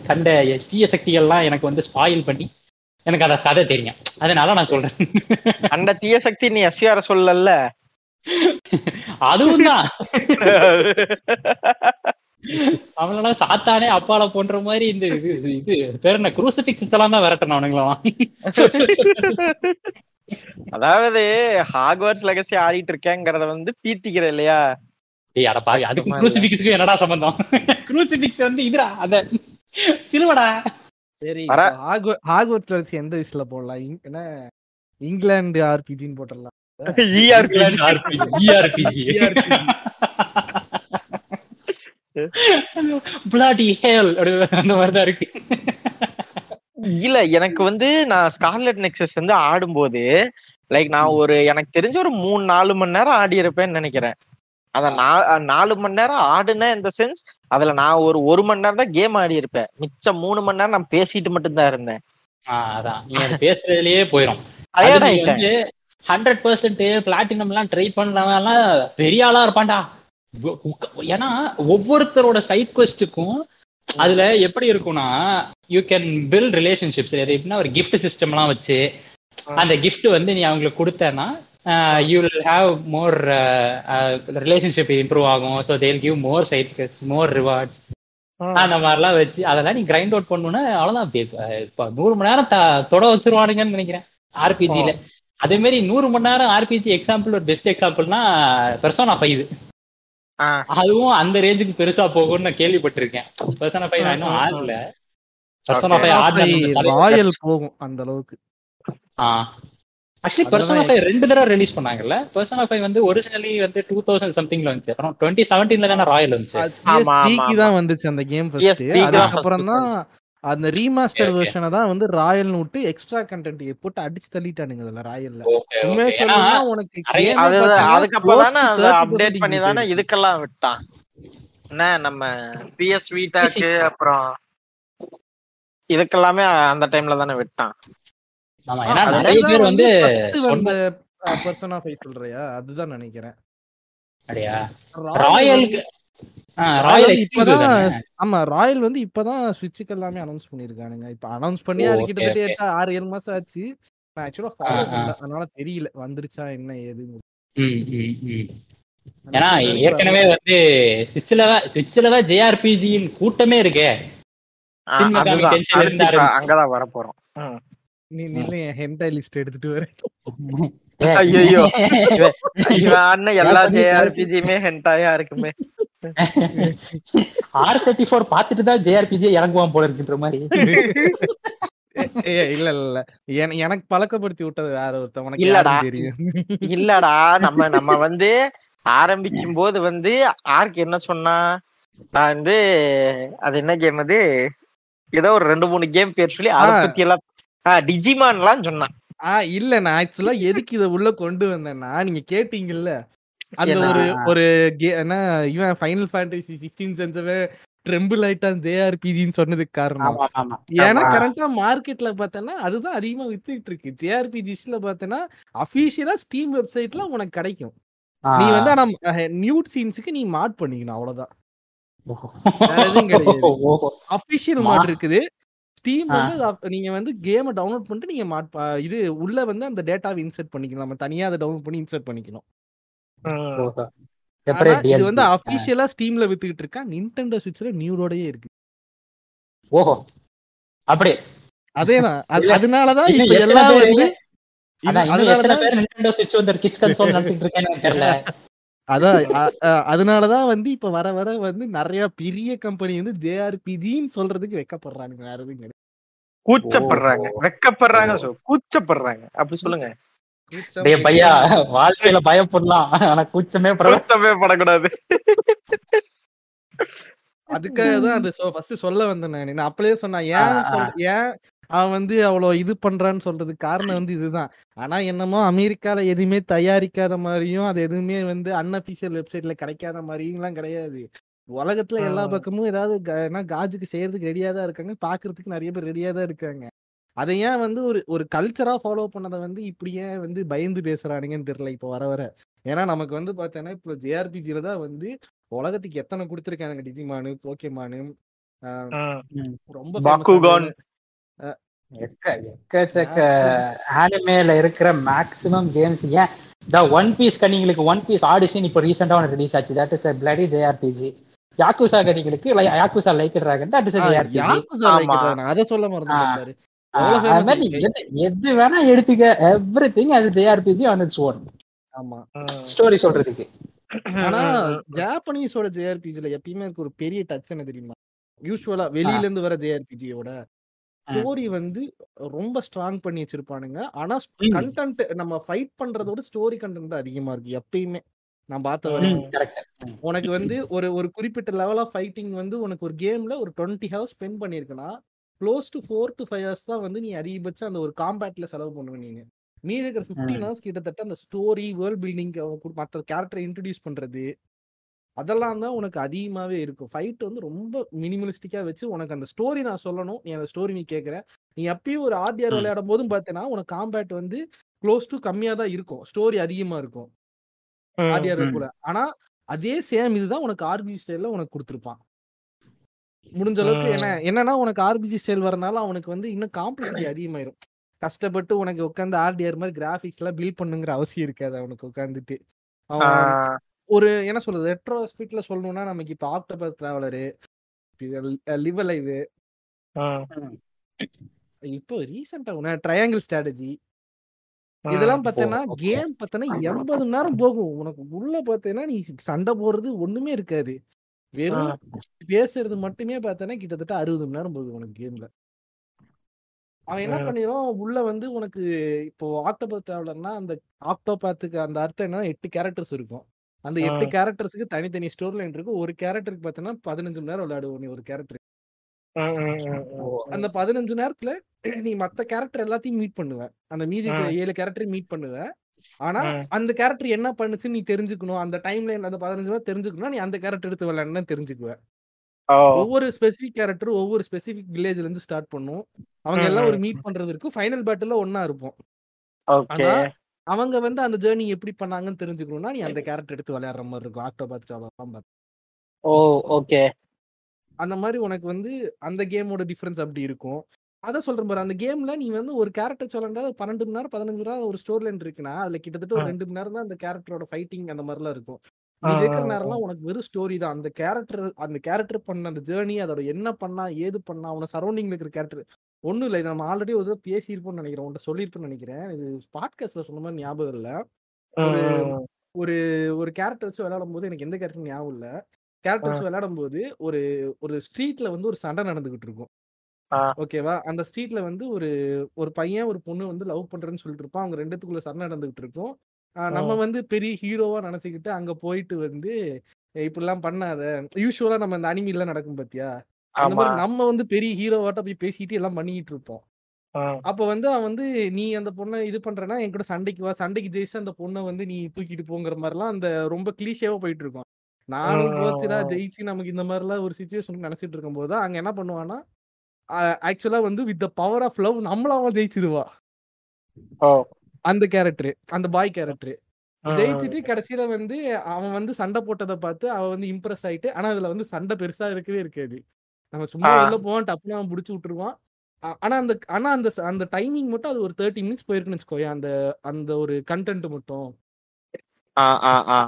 கண்ட தீய சக்திகள்லாம் எனக்கு வந்து ஸ்பாயில் பண்ணி எனக்கு அந்த கதை தெரியும். அதனால நான் சொல்றேன். அந்த தீய சக்தி நீ எஸ்விஆர் சொல்லல. அதுவும் தான். அவங்களெல்லாம் சாத்தானே அப்பால போன்ற மாதிரி இந்த இது இது- இது பேர் என்ன? குரூசிபிக்ஸ் எல்லாம் தான் விரட்டணும் அவனுங்களாம். அதாவது ஹாக்வர்ட்ஸ் லெகசி ஆடிட்டு இருக்கேங்கிறத வந்து பீத்திக்கிற இல்லையா டேய் அட பாவி அதுக்கு. குரூசிபிக்ஸ்க்கு என்னடா சம்பந்தம் குரூசிபிக்ஸ் வந்து இதுடா அந்த சிலுவடா சரி வர. ஹாக்வர்ட்ஸ் வச்சு எந்த விஷயத்துல போடலாம் என்ன இங்கிலாந்து ஆர்பிஜின்னு போட்டுடலாம் ERPG. Bloody hell அப்படி அந்த மாதிரிதான் இருக்கு இல்ல எனக்கு வந்து நான் ஸ்கார்லெட் நெக்ஸஸ் வந்து ஆடும்போது லைக் நான் ஒரு எனக்கு தெரிஞ்ச ஒரு மூணு நாலு மணி நேரம் ஆடி இருப்பேன்னு நினைக்கிறேன். அத நாலு மணி நேரம் ஆடுனேன் இந்த சென்ஸ் அதுல நான் ஒரு ஒரு மணி நேரம் தான் கேம் ஆடி இருப்பேன். மிச்சம் மூணு மணி நேரம் நான் பேசிட்டு மட்டும்தான் இருந்தேன். அதான். நீ பேசுறதுலயே வந்து ஹண்ட்ரட் பர்சன்ட் பிளாட்டினம் எல்லாம் ட்ரை பண்ணவன் எல்லாம் பெரிய ஆளா இருப்பான்டா. ஏன்னா ஒவ்வொருத்தரோட சைட் கொஸ்டுக்கும் அதுல எப்படி இருக்கும்னா யூ கேன் பில்ட் ரிலேஷன்ஷிப்ஸ் எப்படின்னா ஒரு கிஃப்ட் சிஸ்டம் எல்லாம் வச்சு அந்த gift வந்து நீ அவங்களுக்கு கொடுத்தேன்னா you will have more relationship improve ஆகும். So they'll give more side more rewards அந்த மாதிரிலாம் வச்சு அதெல்லாம் நீ கிரைண்ட் அவுட் பண்ணணும்னா அவ்வளவுதான். பே- அஹ் இப்ப நூறு மணி நேரம் தொட வச்சிருவானுங்கன்னு நினைக்கிறேன் ஆர்பிஜில அதே மாதிரி நூறு மணி நேரம் ஆர்பிஜி எக்ஸாம்பிள் ஒரு பெஸ்ட் எக்ஸாம்பிள்னா பெர்சோனா ஃபைவ் அதுவும் அந்த ரேஞ்சுக்கு பெருசா போகும்னு நான் கேள்விப்பட்டிருக்கேன். பெர்சோனா ஃபைவ் நான் இன்னும் ஆடல. பெர்சோனா ஃபைவ் ஆடல ராயல் போகும் அந்த அளவுக்கு. ஆக்சுவலி பெர்சோனா ஃபைவ் ரெண்டு தடவை ரிலீஸ் பண்ணாங்கல்ல. பெர்சோனா ஃபைவ் வந்து ஒரிஜினலி வந்து டூ தௌசண்ட் சம்திங்ல வந்துச்சு. அப்புறம் டுவெண்ட்டி செவன்டீன்ல தானே ராயல் வந்துச்சு. தான் வந்துச்சு அந்த கேம் ஃபர்ஸ்ட் அதுக்கப்புறம் தான் அந்த ரீமாஸ்டர். வெர்ஷனை தான் வந்து ராயல்னு விட்டு எக்ஸ்ட்ரா கண்டென்ட் போட்டு அடிச்சு தள்ளிட்டானுங்க அதுல ராயல்ல. உண்மையா சொல்லணும்னா உனக்கு அதுக்கப்புறம் தானே close to அதை 30% அப்டேட் பண்ணி தானே இதுக்கெல்லாம் விட்டான். என்ன நம்ம பிஎஸ் வீட்டாக்கு அப்புறம் இதுக்கெல்லாமே அந்த டைம்ல தானே விட்டான். ஆமா ஏன்னா நிறைய பேர் வந்து பர்சன் ஆஃப் சொல்றியா? அதுதான் நினைக்கிறேன். அப்படியா? ராயல் ராயலுக்கு ஆமா ராயல் வந்து இப்பதான் சுவிட்சுக்கு எல்லாமே அனௌன்ஸ் பண்ணிருக்கானுங்க இப்ப அனௌன்ஸ் பண்ணி அது கிட்டத்தட்ட ஆறு ஏழு மாசம் ஆச்சு. நான் ஆக்சுவலா ஃபாலோ ஆ, ஆ. பண்ணல. அதனால தெரியல வந்துருச்சா என்ன ஏதுன்னு. ம், ம், ம். ஏன்னா ஏற்கனவே வந்து சுவிட்ச்ல சுவிட்ச்ல ஜேஆர்பிஜியின் கூட்டமே இருக்கே. அங்கதான் வரப்போறோம். ம். நீ நில்ல என் ஹென்டை லிஸ்ட் எடுத்துட்டு வரேன் ஐயையோ. இவன் எல்லா ஜேஆர்பிஜியுமே ஹென்டாயா இருக்குமே. ஆர் தேர்ட்டி ஃபோர் பாத்துட்டு தான் ஜேஆர்பிஜி இறங்குவான் போல இருக்குன்ற மாதிரி. இல்ல இல்ல இல்ல. என- எனக்கு பழக்கப்படுத்தி விட்டது வேற ஒருத்தன். உனக்கு இல்லடா. இல்லடா நம்ம நம்ம வந்து ஆரம்பிக்கும் போது வந்து ஆர்க் என்ன சொன்னா நான் வந்து அது என்ன கேம் அது? ஏதோ ஒரு ரெண்டு மூணு கேம் பேர் சொல்லி அதை. பத்தி எல்லாம் ஆஹ் டிஜிமான்லாம் சொன்னான். ஆ இல்ல நான் ஆக்சுவலா எதுக்கு இத உள்ள கொண்டு வந்தேன்னா நீங்க கேட்டீங்கல்ல? அந்த? ஒரு ஒரு என்ன இவன் ஃபைனல் ஃபேண்டசி சிக்ஸ்டீன் செஞ்சவே ட்ரெம்பிள் ஆயிட்டான் ஜேஆர்பிஜின்னு சொன்னதுக்கு காரணம். ஏன்னா ஆமா. கரண்டா மார்க்கெட்ல பார்த்தேன்னா அதுதான் அதிகமா வித்துட்டு இருக்கு. ஜேஆர்பிஜிஸ்ல பார்த்தேன்னா அபிஷியலா ஸ்டீம் வெப்சைட்ல உனக்கு கிடைக்கும். நீ வந்து ஆனா நியூட் சீன்ஸுக்கு நீ மாட் பண்ணிக்கணும் அவ்வளவுதான். அபிஷியல் மாட் இருக்குது. ஸ்டீம். வந்து நீங்க வந்து கேமை டவுன்லோட் பண்ணிட்டு நீங்க இது உள்ள வந்து அந்த டேட்டாவை இன்சர்ட் பண்ணிக்கணும் நம்ம தனியா அதை டவுன்லோட் பண்ணி இன்சர்ட் பண்ணிக்கணும். இது வந்து அபிஷியலா ஸ்டீம்ல வித்துக்கிட்டு இருக்கா? நிண்டெண்டோ ஸ்விட்ச்ல நியூரோடயே இருக்கு. ஓஹோ. அப்படி அதேதான். அதனாலதான் இப்ப எல்லாம் வந்து அதனாலதான் வந்து இப்ப வர வர வந்து நிறைய பெரிய கம்பெனி வந்து ஜேஆர்பிஜின்னு சொல்றதுக்கு வெக்கப்படுறானுங்க. வேற எதுவும் கிடையாது. கூச்சப்படுறாங்க. வெக்கப்படுறாங்க சொ- கூச்சப்படுறாங்க. அப்படி சொல்லுங்க. பையா வாழ்க்கையில பயப்படலாம். ஆனா கூச்சமே கூச்சமே படக்கூடாது. அதுக்காக தான் அது ஃபர்ஸ்ட் சொல்ல வந்தேன் நான். அப்பளே சொன்னேன் ஏன். சொல் ஏன் அவன் வந்து அவ்வளவு இது பண்றான்னு சொல்றதுக்கு காரணம் வந்து இதுதான். ஆனா என்னமோ அமெரிக்கால எதுவுமே தயாரிக்காத மாதிரியும் அது எதுவுமே வந்து அன்அபிஷியல் வெப்சைட்ல கிடைக்காத மாதிரியும் எல்லாம் கிடையாது. உலகத்துல எல்லா. பக்கமும் ஏதாவது காஜுக்கு செய்யறதுக்கு ரெடியா தான் இருக்காங்க. பாக்குறதுக்கு நிறைய பேர் ரெடியா தான் இருக்காங்க. அதை ஏன் வந்து ஒரு ஒரு கல்ச்சரா ஃபாலோ பண்ணதை வந்து இப்படி ஏன் வந்து பயந்து பேசுறானுங்கன்னு தெரியல இப்போ வர வர. ஏன்னா நமக்கு வந்து பார்த்தோன்னா இப்போ ஜேஆர்பிஜில தான் வந்து உலகத்துக்கு எத்தனை கொடுத்துருக்கானுங்க டிஜிமானு போக்கேமானு ரொம்ப எக்கச்சக்க ஆனிமேல இருக்கிற மேக்ஸிமம் கேம்ஸ் ஏன்? த ஒன் பீஸ் கண்ணிங்களுக்கு ஒன் பீஸ் ஆடிஷன் இப்போ ரீசெண்டா ஒன்று ரிலீஸ் ஆச்சு. That is bloody JRPG Yakuza கண்ணிங்களுக்கு Yakuza like Dragon that is JRPG Yakuza அதை சொல்ல மறந்துட்டேன் எது வேணா எடுத்துக்க. எவ்ரி திங் அது ஜேஆர்பிஜி ஆன் இட்ஸ் ஓன் ஆமா. ஸ்டோரி சொல்றதுக்கு. ஆனா ஜாப்பனீஸோட ஜேஆர்பிஜில எப்பயுமே இருக்க ஒரு பெரிய டச் என்ன தெரியுமா? யூஸ்வலா வெளியில இருந்து வர ஜேஆர்பிஜியோட ஸ்டோரி வந்து ரொம்ப ஸ்ட்ராங் பண்ணி வச்சிருப்பானுங்க. ஆனா. கண்டென்ட் நம்ம ஃபைட் பண்றதோட ஸ்டோரி கண்டென்ட் தான் அதிகமா இருக்கு எப்பயுமே. நான் பார்த்த வரைக்கும். கரெக்ட் உனக்கு வந்து ஒரு ஒரு குறிப்பிட்ட லெவல் ஆஃப் ஃபைட்டிங் வந்து உனக்கு ஒரு கேம்ல ஒரு twenty hours spend பண்ணிருக்கனா close to four to five hours தான் வந்து நீ அதிகபட்சம் அந்த ஒரு காம்பேட்ல செலவு பண்ணுவ நீங்க மீதி இருக்கிற ஃபிஃப்டீன் ஹவர்ஸ் கிட்டத்தட்ட அந்த ஸ்டோரி வேர்ல்ட் பில்டிங் மற்ற கேரக்டரை இன்ட்ரடியூஸ் பண்றது அதெல்லாம் தான் உனக்கு அதிகமாவே இருக்கும். ஃபைட் வந்து ரொம்ப மினிமலிஸ்டிக்கா வச்சு உனக்கு அந்த ஸ்டோரி நான் சொல்லணும். நீ அந்த ஸ்டோரி நீ கேட்குற நீ எப்பயும் ஒரு ஆர்டிஆர். விளையாடும் போதும் பார்த்தேன்னா உனக்கு காம்பேட் வந்து க்ளோஸ் டு கம்மியா தான் இருக்கும். ஸ்டோரி அதிகமா இருக்கும். ஆர்டிஆர். கூட. ஆனா அதே சேம் இதுதான் உனக்கு ஆர்பிஜி ஸ்டைல்ல உனக்கு கொடுத்துருப்பான். முடிஞ்ச அளவுக்கு. என்ன என்னன்னா உனக்கு ஆர்பிஜி ஸ்டைல் வரனால அவனுக்கு வந்து இன்னும் காம்ப்ளெக்சிட்டி அதிகமாயிரும். கஷ்டப்பட்டு உனக்கு உட்காந்து ஆர்டிஆர் மாதிரி கிராஃபிக்ஸ் எல்லாம் பில்ட் பண்ணுங்கிற அவசியம் இருக்காது அவனுக்கு உட்காந்துட்டு அவன் ஒரு என்ன சொல்றது ரெட்ரோ ஸ்பீட்ல சொல்லணும்னா நமக்கு இப்போ ஆக்டோபர் டிராவலரு லிவ் லைவ் இப்போ ரீசெண்டா ஒன்று ட்ரையாங்கிள் ஸ்ட்ராட்டஜி இதெல்லாம் பார்த்தேன்னா. கேம் பார்த்தேன்னா எண்பது மணி நேரம் போகும். உனக்கு உள்ள பார்த்தேன்னா நீ சண்டை போடுறது ஒண்ணுமே இருக்காது. வெறும் பேசுறது மட்டுமே பார்த்தேன்னா கிட்டத்தட்ட அறுபது மணி நேரம் போகுது உனக்கு கேம்ல அவன் என்ன ம். பண்ணிடும் உள்ள வந்து உனக்கு இப்போ ஆக்டோபர் டிராவலர்னா அந்த ஆக்டோபாத்துக்கு அந்த அர்த்தம் என்ன எட்டு கேரக்டர்ஸ் இருக்கும். அந்த எட்டு. கேரக்டர்ஸுக்கு தனித்தனி ஸ்டோரி லைன் இருக்கும் ஒரு கேரக்டருக்கு பார்த்தீங்கன்னா பதினஞ்சு மணி நேரம் விளையாடுவோம் நீ ஒரு கேரக்டர் அந்த பதினஞ்சு நேரத்துல நீ மத்த கேரக்டர் எல்லாத்தையும் மீட் பண்ணுவ. அந்த மீதி ஏழு கேரக்டரையும் மீட் பண்ணுவ. ஆனா. அந்த கேரக்டர் என்ன பண்ணுச்சுன்னு நீ தெரிஞ்சுக்கணும். அந்த டைம்ல அந்த பதினஞ்சு நேரம் தெரிஞ்சுக்கணும் நீ அந்த கேரக்டர் எடுத்து விளையாடணும் தெரிஞ்சுக்குவ. ஒவ்வொரு ஸ்பெசிபிக் கேரக்டர் ஒவ்வொரு ஸ்பெசிபிக் வில்லேஜ்ல இருந்து ஸ்டார்ட் பண்ணும். அவங்க எல்லாம் ஒரு மீட் பண்றது இருக்கும். ஃபைனல் பேட்டில் ஒன்னா இருப்போம். ஆனா அவங்க வந்து அந்த ஜேர்னி எப்படி பண்ணாங்கன்னு தெரிஞ்சுக்கணும்னா நீ அந்த கேரக்டர் எடுத்து விளையாடுற மாதிரி இருக்கும். ஆக்டோபாத் பார்த்து ஓ ஓகே. அந்த மாதிரி உனக்கு வந்து அந்த கேமோட டிஃபரன்ஸ் அப்படி இருக்கும். அதை சொல்றேன் பாரு. அந்த கேம்ல நீ வந்து ஒரு கேரக்டர் சொல்லண்டா பன்னெண்டு மணி நேரம் பதினஞ்சு நேரம் ஒரு ஸ்டோரி லைன் இருக்குன்னா அதுல கிட்டத்தட்ட ஒரு. ரெண்டு மணி நேரம் தான் அந்த கேரக்டரோட ஃபைட்டிங் அந்த மாதிரிலாம் இருக்கும். நீ இருக்கிற நேரம்லாம் உனக்கு வெறும் ஸ்டோரி தான். அந்த கேரக்டர் அந்த கேரக்டர் பண்ண அந்த ஜேர்னி அதோட என்ன பண்ணா ஏது பண்ணா அவன சரௌண்டிங்ல இருக்கிற கேரக்டர் ஒண்ணும் இல்லை. இதை நம்ம ஆல்ரெடி ஒரு தடவை பேசியிருப்போம்னு நினைக்கிறேன். உன்ட்ட சொல்லியிருப்பேன்னு நினைக்கிறேன். இது பாட்காஸ்ட்ல சொன்ன மாதிரி ஞாபகம் இல்லை. ஒரு ஒரு கேரக்டர் வச்சு விளையாடும் போது எனக்கு எந்த கேரக்டர் ஞாபகம் இல்ல. கேரக்டர் வச்சு விளையாடும் போது ஒரு ஒரு ஸ்ட்ரீட்ல வந்து ஒரு சண்டை நடந்துகிட்டு இருக்கும். ஓகேவா? அந்த ஸ்ட்ரீட்ல வந்து ஒரு ஒரு பையன் ஒரு பொண்ணு வந்து லவ் பண்றேன்னு சொல்லிட்டு இருப்பான். அவங்க ரெண்டுத்துக்குள்ள சண்டை நடந்துகிட்டு இருக்கும் நம்ம வந்து பெரிய ஹீரோவா நினைச்சுக்கிட்டு அங்க போயிட்டு வந்து "ஏய், இப்படிலாம் பண்ணாத. யூஸ்வலா நம்ம இந்த அனிமிலாம் நடக்கும் பாத்தியா? அந்த மாதிரி நம்ம வந்து பெரிய ஹீரோவாட்ட போய் பேசிட்டு எல்லாம் பண்ணிட்டு இருப்போம். அப்ப வந்து அவன் வந்து நீ அந்த பொண்ணை இது பண்றனா என் கூட சண்டைக்கு வா. சண்டைக்கு ஜெயிச்சு அந்த பொண்ணை வந்து நீ தூக்கிட்டு போங்கிற மாதிரிலாம் அந்த ரொம்ப கிளீஷேவா போயிட்டு இருக்கும். நானும் போச்சுடா. ஜெயிச்சு நமக்கு இந்த மாதிரிலாம் ஒரு சுச்சுவேஷன் நினைச்சிட்டு இருக்கும் போது அங்க என்ன பண்ணுவான்னா ஆக்சுவலா வந்து with the power of love நம்மள அவன் ஜெயிச்சிருவா. அந்த கேரக்டர் அந்த பாய் கேரக்டர். ஜெயிச்சுட்டு கடைசியில வந்து அவன் வந்து சண்டை போட்டதை பார்த்து அவன் வந்து இம்ப்ரெஸ் ஆயிட்டு ஆனா அதுல வந்து சண்டை பெருசா இருக்கவே இருக்காது. நம்ம சும்மா. உள்ள போவான் டப்புனு அவன் பிடிச்சி விட்டுருவான். ஆனா அந்த ஆனா அந்த அந்த டைமிங் மட்டும் அது ஒரு தேர்ட்டி மினிட்ஸ் போயிருக்குன்னு வச்சுக்கோயேன் அந்த அந்த ஒரு கண்டென்ட் மட்டும்.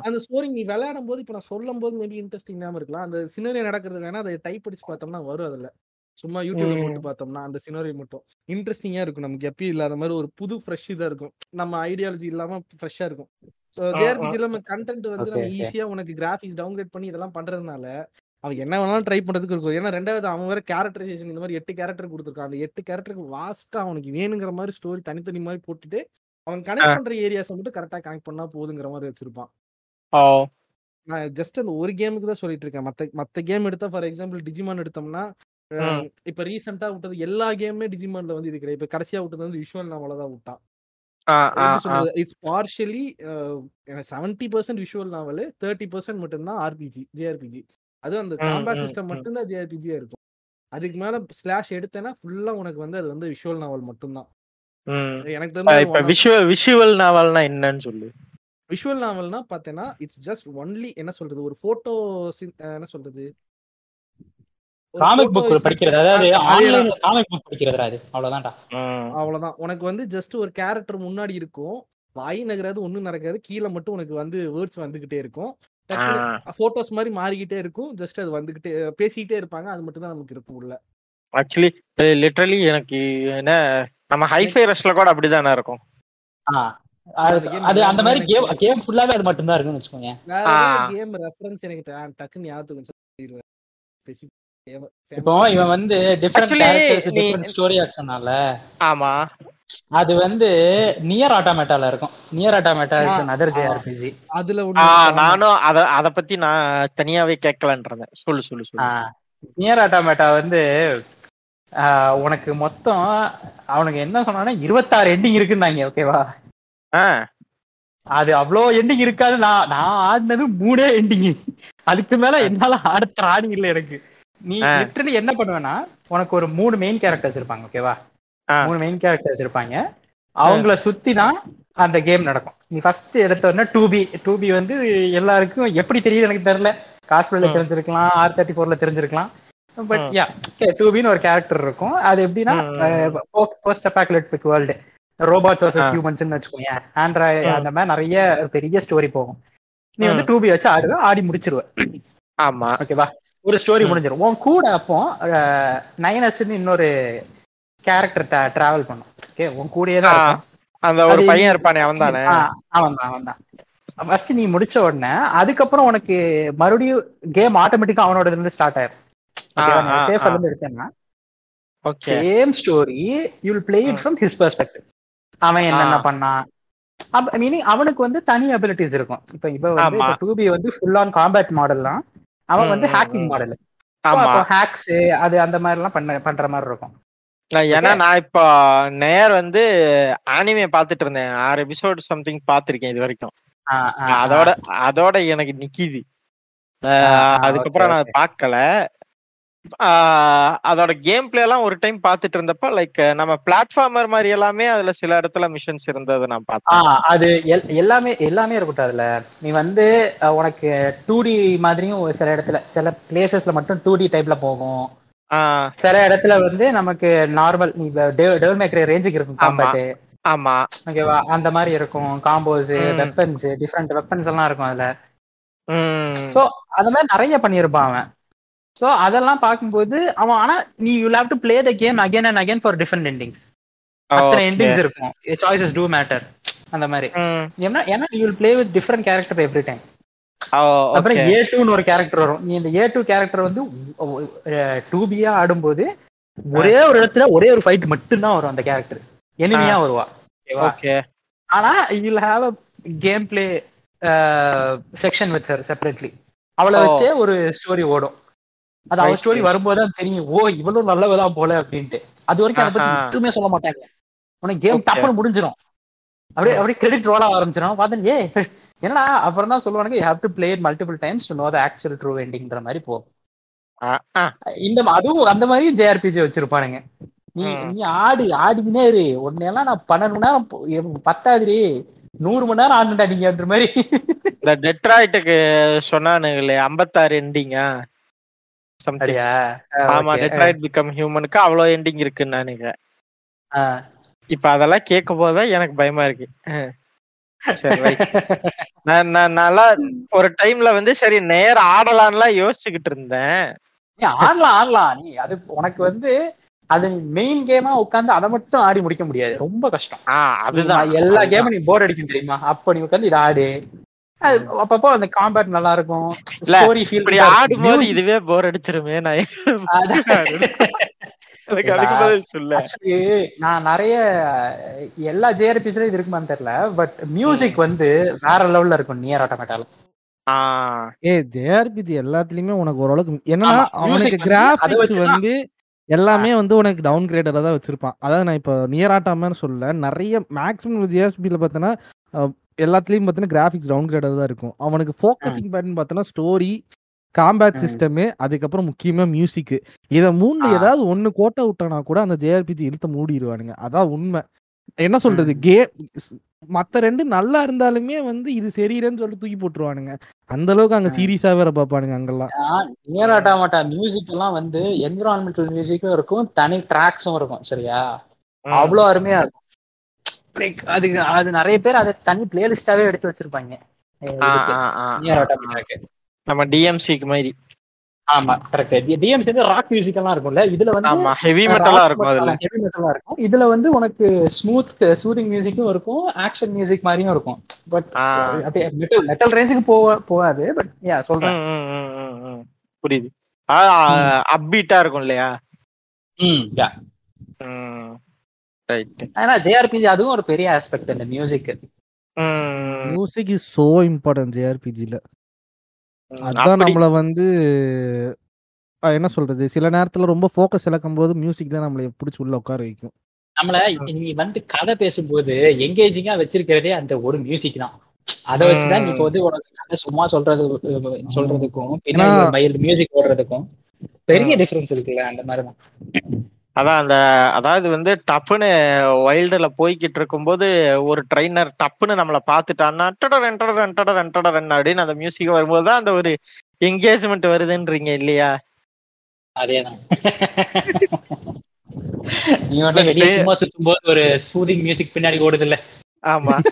அந்த ஸ்டோரி நீ விளையாடும் போது இப்போ நான் சொல்லும் போது மேபி இன்ட்ரெஸ்டிங்காம இருக்கலாம். அந்த சினரி நடக்கிறது வேணா அதை டைப் அடிச்சு பார்த்தோம்னா வரும் அதுல. சும்மா யூடியூப்ல. போட்டு பார்த்தோம்னா அந்த சினரி மட்டும். இன்ட்ரெஸ்டிங்கா இருக்கும். நமக்கு எப்பயும் இல்லாத மாதிரி ஒரு புது ஃப்ரெஷ் இதா இருக்கும். நம்ம ஐடியாலஜி இல்லாம ஃப்ரெஷ்ஷா இருக்கும். ஜேஆர்பிஜில நம்ம கண்டென்ட் வந்து நம்ம. ஈஸியா உனக்கு கிராஃபிக்ஸ் டவுன்லோட் பண்ணி இதெல்லாம் பண்றதுனால அவன் என்ன வேணாலும் ட்ரை பண்றதுக்கு இருக்கும். ஏன்னா ரெண்டாவது அவன் வேற கேரக்டரைசேஷன் இந்த மாதிரி எட்டு கேரக்டர் கொடுத்துருக்கான். அந்த எட்டு கேரக்டருக்கு வாஸ்டா அவனுக்கு வேணுங்கிற மாதிரி ஸ்டோரி தனித்தனி மாதிரி போட்டுட்டு அவன் கனெக்ட் பண்ற ஏரியாஸை மட்டும் கரெக்டா கனெக்ட் பண்ணா போதுங்கிற மாதிரி வச்சிருப்பான். நான் ஜஸ்ட் அந்த ஒரு கேமுக்கு தான் சொல்லிட்டு இருக்கேன். மத்த மத்த கேம் எடுத்தா ஃபார் எக்ஸாம்பிள் டிஜிமான் எடுத்தோம்னா இப்ப ரீசெண்டா விட்டது எல்லா கேமுமே டிஜிமான்ல வந்து இது கிடையாது. இப்ப கடைசியா விட்டது வந்து விஷுவல் நாவல தான் விட்டான் it's partially seventy percent visual novel thirty percent மட்டும்தான் ஆர்பிஜி ஜேஆர்பிஜி. அதுவும் அந்த காம்பேட் சிஸ்டம். மட்டும்தான் ஜேஆர்பிஜியா இருக்கும். அதுக்கு மேல ஸ்லாஷ் எடுத்தேன்னா ஃபுல்லா உனக்கு வந்து அது வந்து விஷுவல் நாவல் மட்டும்தான். எனக்கு தெரிஞ்ச இப்ப விஷுவல் விஷுவல் நாவல்னா என்னன்னு சொல்லு. விஷுவல் நாவல்னா பார்த்தேன்னா இட்ஸ் ஜஸ்ட் ஒன்லி என்ன சொல்றது? ஒரு போட்டோ என்ன சொல்றது? காமிக் புக் படிக்கிறது அதாவது. ஆன்லைன்ல காமிக் புக் படிக்கிறதுடா அது அவ்வளவுதான்டா. ம். அவ்வளவுதான். உனக்கு வந்து ஜஸ்ட் ஒரு கேரக்டர் முன்னாடி இருக்கும். வாய் நகராது ஒண்ணும் நடக்காது. கீழே மட்டும் உனக்கு வந்து வேர்ட்ஸ் வந்துகிட்டே இருக்கும். போட்டோஸ் மாதிரி மாறிக்கிட்டே இருக்கும். ஜஸ்ட் அது வந்துகிட்டே பேசிக்கிட்டே இருப்பாங்க. அது மட்டும் தான் நமக்கு இருக்கும் உள்ள. ஆக்சுவலி லிட்டரலி எனக்கு என்ன நம்ம ஹைஃபை ரஷ்ல கூட அப்படிதானே இருக்கும். ஆ, அது அந்த மாதிரி கேம் கேம் ஃபுல்லாவே அது மட்டும்தான் இருக்குன்னு வச்சுக்கோங்க. வேற ஆ. கேம் ரெஃபரன்ஸ் எனக்கு டக்குன்னு ஞாபகத்துக்கு இப்போ இவன் வந்து டிஃபரெண்ட் ஸ்டோரி ஆக்ஷனால ஆமா. அது வந்து நியர் ஆட்டோமேட்டால இருக்கும். Nier Automata is a. JRPG அதுல. நானும் அத அத பத்தி நான் தனியாவே கேட்கலான்றேன். சொல்லு சொல்லு சொல்லு. நியர் ஆட்டோமேட்டா வந்து உனக்கு மொத்தம் அவனுக்கு என்ன சொன்னானா இருபத்தாறு எண்டிங் இருக்குன்னாங்க ஓகேவா அது அவ்வளோ எண்டிங் இருக்காது. நான் நான் ஆடினது மூணே எண்டிங் அதுக்கு மேல என்னால ஆட ஆடி இல்ல எனக்கு. நீ. லிட்டரலி என்ன பண்ணுவேன்னா உனக்கு ஒரு மூணு மெயின் கேரக்டர்ஸ் இருப்பாங்க ஓகேவா. மூணு மெயின் கேரக்டர்ஸ் இருப்பாங்க அவங்கள சுத்தி தான் அந்த கேம் நடக்கும் நீ ஃபர்ஸ்ட் எடுத்த உடனே டூ பி டூ பி வந்து எல்லாருக்கும் எப்படி தெரியுது எனக்கு தெரியல காஸ்பிளல ம். தெரிஞ்சிருக்கலாம் ஆர் தேர்ட்டி ஃபோர்ல தெரிஞ்சிருக்கலாம் பட். யா டூ பின்னு ஒரு கேரக்டர் இருக்கும் அது எப்படின்னா. Post apocalyptic world robots. Versus ஹியூமன்ஸ்னு வச்சுக்கோங்க ஆண்ட்ராய்டு. அந்த மாதிரி நிறைய பெரிய ஸ்டோரி போகும் நீ வந்து. டூ பி வச்சு ஆடுவ ஆடி முடிச்சிருவ ஆமா ஓகேவா ஒரு ஸ்டோரி. முடிஞ்சிடும் உன் கூட அப்போ நைனஸ்ன்னு இன்னொரு கேரக்டர் டிராவல் பண்ணும். ஓகே உன் கூடயே தான் அந்த ஒரு பையன் இருப்பானே அவன் தானே அவன் தான் அவன் தான் ஃபர்ஸ்ட் நீ முடிச்ச உடனே அதுக்கப்புறம் உனக்கு மறுபடியும் கேம் ஆட்டோமேட்டிக்கா அவனோட இருந்து ஸ்டார்ட் ஆயிரும். ஆ. இருந்து எடுத்தேன்னா okay same story you will play it. From his perspective அவன் என்னென்ன. பண்ணான் மீனிங் அவனுக்கு வந்து தனி அபிலிட்டிஸ் இருக்கும். இப்ப இப்ப வந்து ஆமா. டூ பி வந்து ஃபுல் ஆன் காம்பேட் மாடல் தான். அவன் வந்து ஹேக்கிங். மாடல் ஹேக்ஸ் அது அந்த மாதிரி எல்லாம் பண்ண பண்ற மாதிரி இருக்கும். ஏன்னா நான் இப்போ நேர் வந்து அனிமே பாத்துட்டு இருந்தேன். ஆறு எபிசோட் சம்திங் பாத்திருக்கேன் இது வரைக்கும். அதோட அதோட எனக்கு நிக்கிது. அதுக்கப்புறம் நான் பார்க்கல. அதோட கேம் பிளே எல்லாம் ஒரு டைம் பாத்துட்டு இருந்தப்ப லைக் நம்ம பிளாட்ஃபார்மர் மாதிரி எல்லாமே அதுல சில இடத்துல மிஷன்ஸ் இருந்தது நான் பார்த்தேன். அது எல்- எல்லாமே எல்லாமே இருக்கட்டும் அதுல. நீ வந்து உனக்கு டூ டி மாதிரியும் சில இடத்துல சில பிளேசஸ்ல மட்டும் டூ டி டைப்ல போகும். சில இடத்துல வந்து நமக்கு நார்மல் நீ டெவல் மேக்கர் ரேஞ்சுக்கு இருக்கும் ஆமா. காம்பேட் ஆமா. ஓகேவா அந்த மாதிரி இருக்கும். காம்போஸ். வெப்பன்ஸ் டிஃப்ரெண்ட் வெப்பன்ஸ் எல்லாம் இருக்கும் அதுல. சோ அந்த மாதிரி நிறைய பண்ணியிருப்பான் அவன். சோ அதெல்லாம் பார்க்கும்போது அவன் ஆனா நீ you have to play the game again and again for different endings அத்தனை. எண்டிங்ஸ் இருக்கும். சாய்ஸஸ் டூ மேட்டர் அந்த மாதிரி. உம் ஏன்னா ஏன்னா you will play with different character every time அப்புறம். ஏ டூன்னு ஒரு கேரக்டர் வரும். நீ இந்த ஏ டூ கேரக்டர் வந்து டூ பியா ஆடும்போது ஒரே ஒரு இடத்துல ஒரே ஒரு ஃபைட் மட்டும்தான் வரும் அந்த கேரக்டர் எனிமியா வருவா. ஓகேவா Okay. ஆனா you have a game play section with her separately அவளை Oh. வச்சே ஒரு ஸ்டோரி ஓடும். அது அவ Right, ஸ்டோரி right. வரும்போது தான் தெரியும். ஓ இவ்வளவு நல்லவதான் போல அப்படின்ட்டு. அது வரைக்கும் அதை பத்தி. எதுவுமே சொல்ல மாட்டாங்க. உனக்கு கேம். டப்புன்னு முடிஞ்சிடும் அப்படியே அப்படியே கிரெடிட் ரோல் ஆரம்பிச்சிடும் பார்த்தேன் ஏ என்னடா? அப்புறம் தான் சொல்லுவானுங்க you have to play it multiple times to know the actual true எண்டிங்ன்ற மாதிரி போகும். ஆ. இந்த அதுவும் அந்த மாதிரி ஜேஆர்பிஜி வச்சிருப்பானுங்க. நீ. நீ ஆடு ஆடிக்கினே இரு. உன்னையெல்லாம் நான் பன்னெண்டு மணி நேரம் போ- பத்தாதுரி நூறு மணி நேரம் ஆடுண்டா நீங்கன்ற மாதிரி. இந்த டெட்ராய்ட்டுக்கு சொன்னானுங்களே ஐம்பத்தாறு எண்டிங்கா சம்திங் ஆமா டெட்ராய்ட் பிகம் ஹியூமனுக்கு அவ்வளவு எண்டிங் இருக்குன்னு நினைக்கிறேன். இப்ப அதெல்லாம் கேட்கும் போதுதான் எனக்கு பயமா இருக்கு. நான் நான் நல்லா ஒரு டைம்ல வந்து சரி நேர ஆடலான்லாம் யோசிச்சுக்கிட்டு இருந்தேன். நீ ஆடலாம் ஆடலாம். நீ அது உனக்கு வந்து அது மெயின் கேமா உட்கார்ந்து அதை மட்டும் ஆடி முடிக்க முடியாது. ரொம்ப கஷ்டம். அதுதான். எல்லா. கேமும் நீ போர் அடிக்கும் தெரியுமா? அப்ப நீ உட்காந்து இதை ஆடு. அப்பப்போ அந்த காம்பேட் நல்லா இருக்கும் ஸ்டோரி ஃபீல் இப்படி ஆடும்போது இதுவே போர் அடிச்சிருமே நான் நான் நிறைய எல்லா ஜேஆர்பிஸ்லயும் இது இருக்குமான்னு தெரியல பட் மியூசிக் வந்து வேற லெவல்ல இருக்கும் நியர் ஆட்டோமேட்டால ஏ ஜேஆர்பிஜி எல்லாத்துலயுமே உனக்கு ஓரளவுக்கு என்னன்னா அவனுக்கு கிராபிக்ஸ் வந்து எல்லாமே வந்து உனக்கு டவுன் கிரேடரா தான் வச்சிருப்பான். அதாவது நான் இப்போ நியர் ஆட்டாமன்னு சொல்ல நிறைய மேக்ஸிமம் ஜிஎஸ்பியில் பார்த்தோன்னா எல்லாத்துலயும் பார்த்தீங்கன்னா கிராஃபிக்ஸ் டவுன் கிரேடர் தான் இருக்கும். அவனுக்கு ஃபோக்கஸிங் பேட்டர்ன் பார்த்தோன்னா ஸ்டோரி காம்பேட். சிஸ்டம் அதுக்கப்புறம் முக்கியமா மியூசிக் இத மூணுல ஆ. ஏதாவது ஒண்ணு கோட்டை விட்டானா கூட அந்த ஜேஆர்பிஜி இழுத்த மூடிடுவானுங்க அதான் உண்மை. என்ன சொல்றது? ம். கே மத்த ரெண்டு நல்லா இருந்தாலுமே வந்து இது சரியில்லைன்னு சொல்லிட்டு தூக்கி போட்டுருவானுங்க. அந்த அளவுக்கு அங்க. சீரியஸா வேற பாப்பானுங்க அங்கெல்லாம். நியர் ஆட்டாமாட்டா மியூசிக் எல்லாம் வந்து என்விரான்மெண்டல் மியூசிக்கும் இருக்கும். தனி ட்ராக்ஸும் இருக்கும். சரியா. அவ்வளவு அருமையா இருக்கும். லைக் அது அது நிறைய பேர் அதை தனி பிளேலிஸ்டாவே எடுத்து வச்சிருப்பாங்க. நம்ம டிஎம்சிக்கு மாதிரி ஆமா கரெக்ட் வந்து ராக் மியூசிக் எல்லாம் இருக்கும்ல. இதுல வந்து ஆமா ஹெவி மெட்டலா இருக்கும் அதுல. ஹெவி மெட்டலா இருக்கும். இதுல வந்து உனக்கு ஸ்மூத் சூதிங் மியூசிக்கும் இருக்கும் ஆக்ஷன் மியூசிக் மாதிரியும் இருக்கும். பட். அப்படியே மெட்டல் மெட்டல் ரேஞ்சுக்கு போவ போகாது பட் யா சொல்றேன். புரியுது. அப்பீட்டா இருக்கும் இல்லையா? ம் யா ஆனா ஜேஆர்பிஜி அதுவும் ஒரு பெரிய ஆஸ்பெக்ட் இந்த music music is so important ஜேஆர்பிஜில அதான் நம்மள வந்து என்ன சொல்றது? சில நேரத்துல ரொம்ப ஃபோக்கஸ் இழக்கும் போது மியூசிக் தான் நம்மளை பிடிச்சி உள்ள உட்கார வைக்கும். நம்மள நீ வந்து கதை பேசும்போது எங்கேஜிங்கா வச்சிருக்கிறதே அந்த ஒரு மியூசிக் தான். அதை வச்சுதான் இப்போ வந்து உனக்கு கதை சும்மா சொல்றது சொல்றதுக்கும் பின்னாடி மியூசிக் ஓடுறதுக்கும் பெரிய டிஃபரன்ஸ் இருக்குல்ல அந்த மாதிரிதான் அதான் அந்த அதாவது வந்து டப்புன்னு வைல்டுல போய்கிட்டு இருக்கும்போது ஒரு ட்ரைனர் டப்புன்னு நம்மள பாத்துட்டான்னா டடர் என்டடர் என்டடர் என்டடர் அப்படின்னு அந்த மியூசிக் வரும்போது தான் அந்த ஒரு என்கேஜ்மெண்ட் வருதுன்றீங்க இல்லையா? அதேதான். நீ வந்து வெளியே சும்மா சுத்தும் போது ஒரு சூதிங் மியூசிக் பின்னாடி ஓடுது இல்ல ஆமா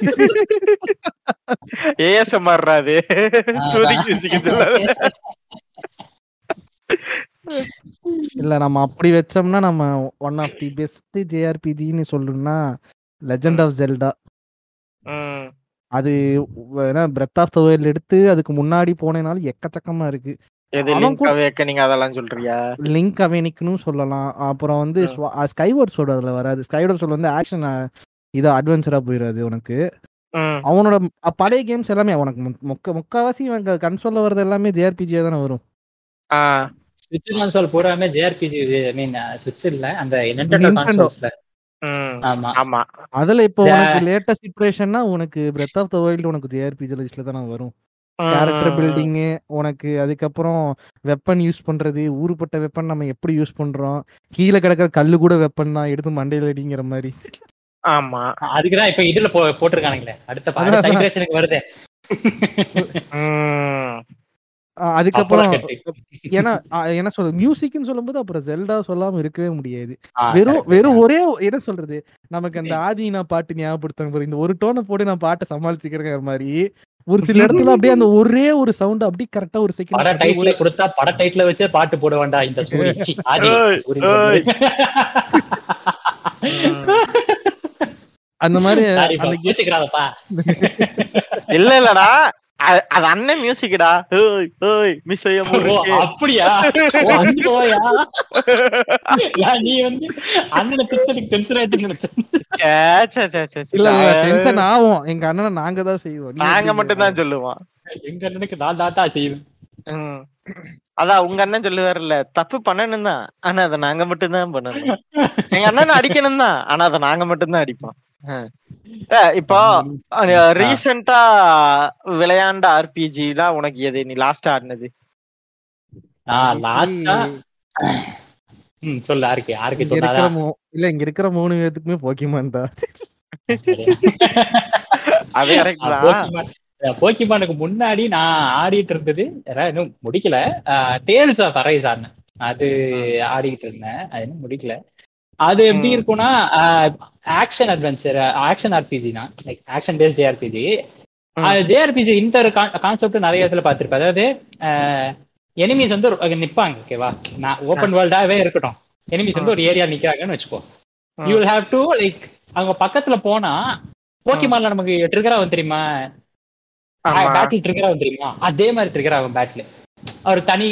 ஏஎஸ்எம்ஆர் அது. சூதி மியூசிக் இல்ல நம்ம அப்படி வச்சோம்னா நம்ம ஒன் ஆஃப் தி பெஸ்ட் ஜேஆர்பிஜின்னு சொல்லணும்னா லெஜெண்ட் ஆஃப் ஜெல்டா அது ஏன்னா பிரெத் ஆஃப் த வேர்ல்ட் எடுத்து அதுக்கு முன்னாடி போனேனாலும் எக்கச்சக்கமா இருக்கு. அதெல்லாம் சொல்றியா? லிங்க் அவெனிக்னு சொல்லலாம். அப்புறம் வந்து ஸ்கைவர்ட் சோட அதுல வராது. ஸ்கைவர்ட் சோட வந்து ஆக்ஷன் இது அட்வென்ச்சரா போயிடாது உனக்கு. அவனோட பழைய கேம்ஸ் எல்லாமே உனக்கு முக்க முக்காவாசி இவன் கன்சோல்ல வர்றது எல்லாமே ஜேஆர்பிஜியா தானே வரும். ஆ, சுவிட்ச் கான்சோல் பூராமே ஜேஆர்பிஜி ஐ மீன் சுவிட்ச் இல்ல அந்த Nintendo. கான்சோல்ஸ்ல ஆமா. ஆமா. அதுல இப்போ. உனக்கு லேட்டஸ்ட் சிச்சுவேஷன்னா உனக்கு பிரெத் ஆஃப் த வைல்டு உனக்கு ஜேஆர்பிஜி லிஸ்ட்ல தானே வரும். கேரக்டர் ம், பில்டிங்கு உனக்கு அதுக்கப்புறம் வெப்பன் யூஸ் பண்றது ஊருப்பட்ட வெப்பன் நம்ம எப்படி யூஸ் பண்றோம் கீழே கிடக்கிற கல்லு கூட வெப்பன் தான் எடுத்து மண்டையில அடிங்கிற மாதிரி. ஆமா. அதுக்குதான் இப்ப இதுல போட்டிருக்கானுங்களே. அடுத்த வருதே. அதுக்கப்புறம் ஏன்னா என்ன சொல்றது மியூசிக்னு சொல்லும்போது அப்புறம் ஜெல்டா சொல்லாம இருக்கவே முடியாது வெறும். வெறும் ஒரே என்ன சொல்றது நமக்கு அந்த ஆதி நான் பாட்டு ஞாபகப்படுத்தாங்க பாரு இந்த ஒரு டோனை போட்டு நான் பாட்டை சமாளிச்சுக்கிறேங்கிற மாதிரி ஒரு சில இடத்துல அப்படியே அந்த ஒரே ஒரு சவுண்ட் அப்படியே கரெக்டா ஒரு பட டைட்டில செகண்ட் கொடுத்தா பட டைட்டில வச்சே பாட்டு போட வேண்டாம் இந்த. அந்த மாதிரி. இல்ல இல்லடா அது அண்ணன் மியூசிக்டா ஓய் ஓய் மிஸ் முறுக்கு அப்படியா? நீ வந்து அண்ணனை திட்டத்துக்கு டென்ஷன் ஆயிட்டு நினைச்சேன். சே, சே, சே, சே, சே. இல்ல டென்ஷன் ஆகும். எங்க அண்ணனை நாங்க தான் செய்வோம். நாங்க மட்டும் தான் சொல்லுவோம். எங்க அண்ணனுக்கு நான் தாத்தா செய்வேன். அதான் உங்க அண்ணன் சொல்லுவாருல்ல தப்பு பண்ணணும் தான். ஆனா அதை நாங்க மட்டும் தான் பண்ணணும். எங்க அண்ணன் அடிக்கணும் தான் ஆனா அதை நாங்க மட்டும் தான் அடிப்போம் இப்போ ரீசெண்டா விளையாண்ட ஆர்பிஜிலாம் உனக்கு எது? நீ லாஸ்டா ஆடினது? நான் லாஸ்டா ம் சொல்லு சொன்னாதான் மூ- இல்ல இங்க இருக்கிற மூணு பேத்துக்குமே போக்கிமான் தான். அது போக்கிமானுக்கு முன்னாடி நான் ஆடிட்டு இருந்தது. இன்னும் முடிக்கல. டேல்ஸ் ஆஃப் அரைஸ் ஆடினேன். அது ஆடிட்டு இருந்தேன். அது இன்னும் முடிக்கல. அது எப்படி. இருக்கும்னா ஆக்ஷன் அட்வென்ச்சர் ஆக்ஷன் ஆர்பிஜி தான் லைக் ஆக்ஷன் பேஸ்ட் ஜேஆர்பிஜி ம். ஜேஆர்பிஜி இந்த கான்செப்ட் நிறைய இடத்துல பார்த்திருப்பேன் அதாவது எனிமீஸ் வந்து ஒரு- நிப்பாங்க ஓகேவா நான் ஓப்பன் வேர்ல்டாவே இருக்கட்டும். எனிமீஸ் வந்து ஒரு ஏரியா நிக்கிறாங்கன்னு வச்சுக்கோ. You will have to like அவங்க பக்கத்துல போனா போக்கிமான்ல நமக்கு ட்ரிகர் ஆகும் தெரியுமா. பேட்டில் ட்ரிகர் ஆகும் தெரியுமா? அதே மாதிரி ட்ரிகர் ஆகும் பேட்டில் ஒரு தனி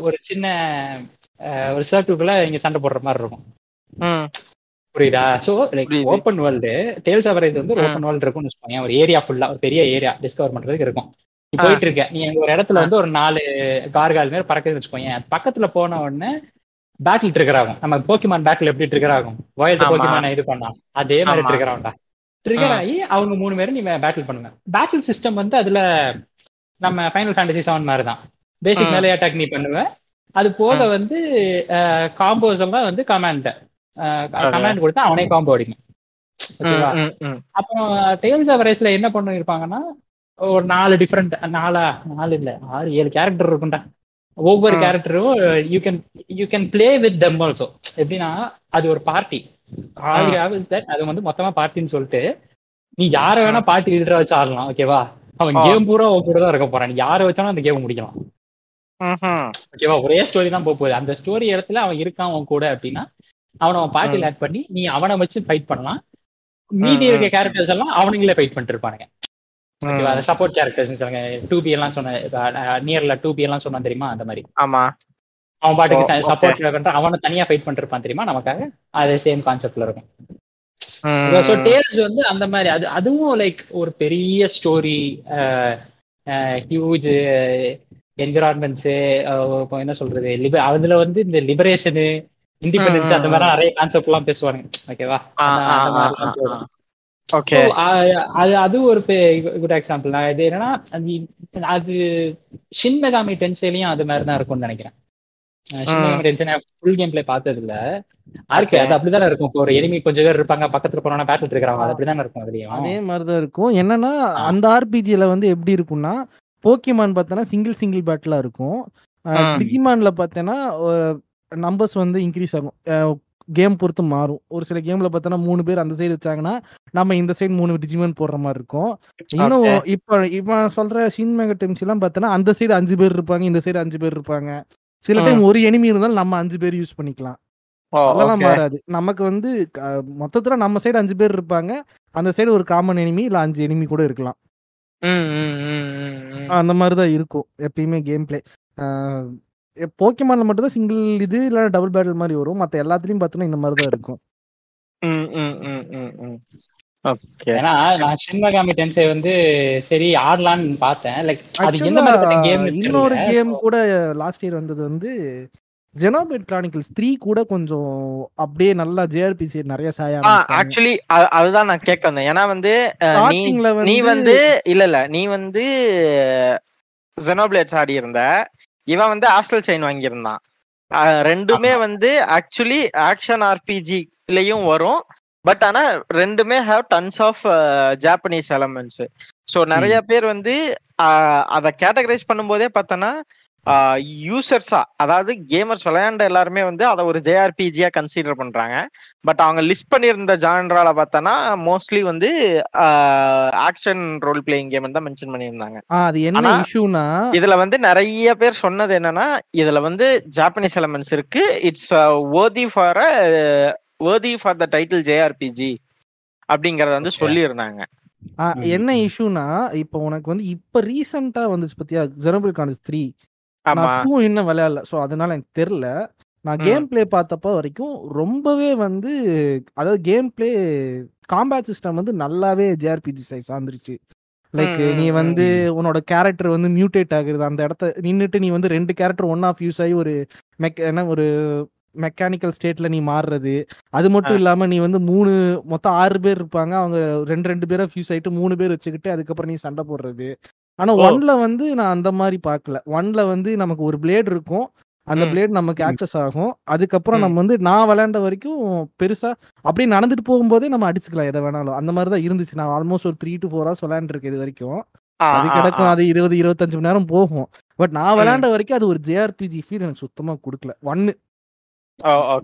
ஒரு சின்ன ஒரு சர்க்கிள்குள்ள இங்க சண்டை போடுற மாதிரி இருக்கும். புரியுதா so like. Open world Tales average வந்து. ஓப்பன் வேர்ல்டு இருக்கும்னு வச்சுக்கோங்க ஒரு ஏரியா ஃபுல்லா ஒரு பெரிய ஏரியா டிஸ்கவர் பண்றதுக்கு இருக்கும் நீ. போயிட்டு இருக்க நீ ஒரு இடத்துல வந்து ஒரு நாலு கார்கால் மாதிரி பறக்குதுன்னு வச்சுக்கோங்க பக்கத்துல போன உடனே பேட்டில் ட்ரிகர் நம்ம போக்கிமான் பேட்டில் எப்படி ட்ரிகர் ஆகும் ஆமா. போக்கிமான் இது பண்ணலாம் அதே மாதிரி. ட்ரிகர் ஆகும்டா ட்ரிகர். ஆகி அவங்க மூணு பேரும் நீ பேட்டில் பண்ணுங்க பேட்டில் சிஸ்டம் வந்து அதுல நம்ம ஃபைனல் ஃபேண்டசி செவன் மாதிரி தான் பேசிக். மேலே அட்டாக் நீ பண்ணுவ அது போக. வந்து காம்போஸ் எல்லாம் வந்து கமாண்ட். கமாண்ட் கொடுத்தா அவனே காம்போ அடிக்கும் ஓகேவா. அப்புறம் டெய்ல்ஸ் ஆஃப் ரைஸ்ல என்ன பண்ணிருப்பாங்கன்னா ஒரு நாலு டிஃப்ரெண்ட் நாலா நாலு இல்ல ஆறு ஏழு கேரக்டர் இருக்கும்டா. ஒவ்வொரு. கேரக்டரும் you can you can play with them also எப்படின்னா அது ஒரு பார்ட்டி அது வந்து மொத்தமா பார்ட்டின்னு சொல்லிட்டு நீ யார வேணா பார்ட்டி லீடரா வச்சு ஆடலாம் ஓகேவா? அவன். கேம் பூரா கூட தான் இருக்க போறான். யாரை வச்சாலும் அந்த கேம் முடிக்கலாம். ஓகேவா? ஒரே ஸ்டோரி தான் போக போகுது. அந்த ஸ்டோரி இடத்துல அவன் இருக்கான் உன் கூட அப்படின்னா அவனை அவன் பார்ட்டியில் ஆட் பண்ணி நீ அவனை வச்சு ஃபைட் பண்ணலாம். மீதி இருக்க. கேரக்டர்ஸ் எல்லாம் அவனுங்களே ஃபைட் பண்ணிட்டு இருப்பானுங்க சப்போர்ட் கேரக்டர்ஸ் சொல்லுங்க. டூ பி எல்லாம் சொன்ன நியர்ல டூ பி எல்லாம் சொன்னான் தெரியுமா? அந்த மாதிரி. ஆமா. அவன் பாட்டுக்கு. சப்போர்ட் பண்ற அவனை தனியா ஃபைட் பண்ணிட்டு இருப்பான் தெரியுமா? நமக்காக? அது சேம் கான்செப்ட்ல இருக்கும். ஸோ டேல்ஸ் வந்து அந்த மாதிரி அது அதுவும் லைக் ஒரு பெரிய ஸ்டோரி ஹியூஜ் என்விரான்மெண்ட்ஸ் என்ன சொல்றது? அதுல வந்து இந்த லிபரேஷனு இண்டிபெண்டன்ஸ் அந்த மாதிரி நிறைய கான்செப்ட் எல்லாம் பேசுவாங்க. ஓகேவா. ஓகே அது அது ஒரு குட் எக்ஸாம்பிள் நான் இது என்னன்னா அது ஷின் மெகாமி டென்சேலையும் அது மாதிரி தான் இருக்கும்னு நினைக்கிறேன். Shin. Megami Tensei full game play பார்த்தது இல்ல Okay. அது அப்படிதானே இருக்கும். இப்போ ஒரு எனிமி கொஞ்சம் பேர் இருப்பாங்க பக்கத்துல போனா பேட்டில் இருக்கிறாங்க அது அப்படிதானே இருக்கும் அதுலயும். அதே மாதிரிதான் இருக்கும். என்னன்னா. அந்த ஆர்பிஜில வந்து எப்படி இருக்கும்னா போக்கிமான் பார்த்தோன்னா சிங்கிள் சிங்கிள் பேட்டிலா இருக்கும். டிஜிமான்ல பார்த்தேன்னா நம்பர்ஸ் வந்து இன்க்ரீஸ் ஆகும். கேம் பொறுத்து மாறும். ஒரு சில கேம்ல பார்த்தோன்னா மூணு பேர் அந்த சைடு வச்சாங்கன்னா நம்ம இந்த சைடு மூணு டிஜிமான் போடுற மாதிரி இருக்கும். இன்னும். இப்ப இவன் சொல்ற ஷின் மெகா டெம்ஸ் எல்லாம் பார்த்தோன்னா அந்த சைடு அஞ்சு பேர் இருப்பாங்க இந்த சைடு அஞ்சு பேர் இருப்பாங்க. சில. டைம் ஒரு எனிமி இருந்தாலும் நம்ம அஞ்சு பேர் யூஸ் பண்ணிக்கலாம். அதெல்லாம். மாறாது. நமக்கு வந்து மொத்தத்துல நம்ம சைடு அஞ்சு பேர் இருப்பாங்க. அந்த சைடு ஒரு காமன் எனிமி இல்ல அஞ்சு எனிமி கூட இருக்கலாம். அந்த மாதிரி தான் இருக்கும் எப்பயுமே கேம் பிளே போக்கிமான்ல மட்டும் தான் சிங்கிள் இது இல்ல டபுள் பேட்டில் மாதிரி வரும். மத்த எல்லாத்துலயும் பார்த்தோன்னா இந்த மாதிரி தான் இருக்கும் ஏன்னா நான் ஷின் மெகாமி டென்சே வந்து சரி ஆடலான்னு பார்த்தேன். லைக் அது எந்த Actually, மாதிரி கேம் இன்னொரு கேம் கூட லாஸ்ட் இயர் வந்தது வந்து ஜெனோபேட் கிரானிக்கல்ஸ் த்ரீ கூட கொஞ்சம் அப்படியே நல்லா ஜேஆர்பிசி நிறைய சாய. ஆக்சுவலி அதுதான் நான் கேட்க வந்தேன். ஏன்னா வந்து நீ Startingல நீ வந்து வந்து இல்ல இல்ல. நீ வந்து ஜெனோபிளேட்ஸ் ஆடி இருந்த இவன் வந்து ஆஸ்டல் செயின் வாங்கியிருந்தான். ரெண்டுமே வந்து ஆக்சுவலி ஆக்ஷன் ஆர்பிஜிலயும் வரும். பட் ஆனா ரெண்டுமே have tons of Japanese elements so நிறைய பேர் வந்து அதை கேட்டகரைஸ் பண்ணும்போதே பார்த்தோன்னா யூசர்ஸா அதாவது கேமர்ஸ் விளையாண்ட எல்லாருமே வந்து அதை ஒரு ஜேஆர்பிஜியா கன்சிடர் பண்றாங்க. பட் அவங்க லிஸ்ட் பண்ணியிருந்த ஜான்ரால பார்த்தோன்னா மோஸ்ட்லி வந்து ஆக்ஷன் ரோல் பிளேயிங் கேம் தான் மென்ஷன் பண்ணியிருந்தாங்க. அது என்ன இஷ்யூனா இதுல வந்து நிறைய பேர் சொன்னது என்னன்னா இதுல வந்து ஜாப்பனீஸ் எலமெண்ட்ஸ் இருக்கு. It's worthy for worthy for the title JRPG அப்படிங்கறத வந்து. சொல்லியிருந்தாங்க. என்ன. இஷ்யூனா இப்போ உனக்கு வந்து இப்ப ரீசெண்டா வந்துச்சு பத்தியா ஜெனோபிள் கான்ஸ் த்ரீ நான் டூ இன்னும் விளையாடல. ஸோ அதனால எனக்கு தெரியல. நான். கேம் பிளே பார்த்தப்ப வரைக்கும் ரொம்பவே வந்து அதாவது கேம் பிளே காம்பேட் சிஸ்டம் வந்து நல்லாவே ஜேஆர்பிஜி சைஸ் சார்ந்துருச்சு லைக் நீ வந்து உன்னோட கேரக்டர் வந்து மியூட்டேட் ஆகுறது அந்த இடத்த நின்னுட்டு நீ வந்து ரெண்டு கேரக்டர் ஒன் ஆஃப் யூஸ் ஆகி ஒரு மெக் என்ன ஒரு மெக்கானிக்கல் ஸ்டேட்ல நீ மாறுறது. அது மட்டும் இல்லாம நீ வந்து மூணு மொத்தம் ஆறு பேர் இருப்பாங்க. அவங்க ரெண்டு ரெண்டு பேரா ஃபியூஸ் ஆயிட்டு மூணு பேர் வச்சுக்கிட்டு அதுக்கப்புறம் நீ சண்டை போடுறது. ஆனா. ஒன்ல வந்து நான் அந்த மாதிரி பார்க்கல ஒன்ல வந்து நமக்கு ஒரு பிளேட் இருக்கும் அந்த. பிளேட் நமக்கு. ஆக்சஸ் ஆகும் அதுக்கப்புறம். நம்ம வந்து நான் விளையாண்ட வரைக்கும் பெருசா அப்படியே நடந்துட்டு போகும்போதே நம்ம அடிச்சுக்கலாம் எதை வேணாலும் அந்த மாதிரி தான் இருந்துச்சு நான் ஆல்மோஸ்ட் ஒரு த்ரீ டு ஃபோர் ஹவர்ஸ் விளையாண்டுருக்கேன் இது வரைக்கும் அது கிடக்கும். அது இருபது இருபத்தஞ்சு மணி நேரம் போகும் பட் நான். விளையாண்ட வரைக்கும் அது ஒரு ஜேஆர்பிஜி ஃபீல் எனக்கு சுத்தமா கொடுக்கல ஒன்னு.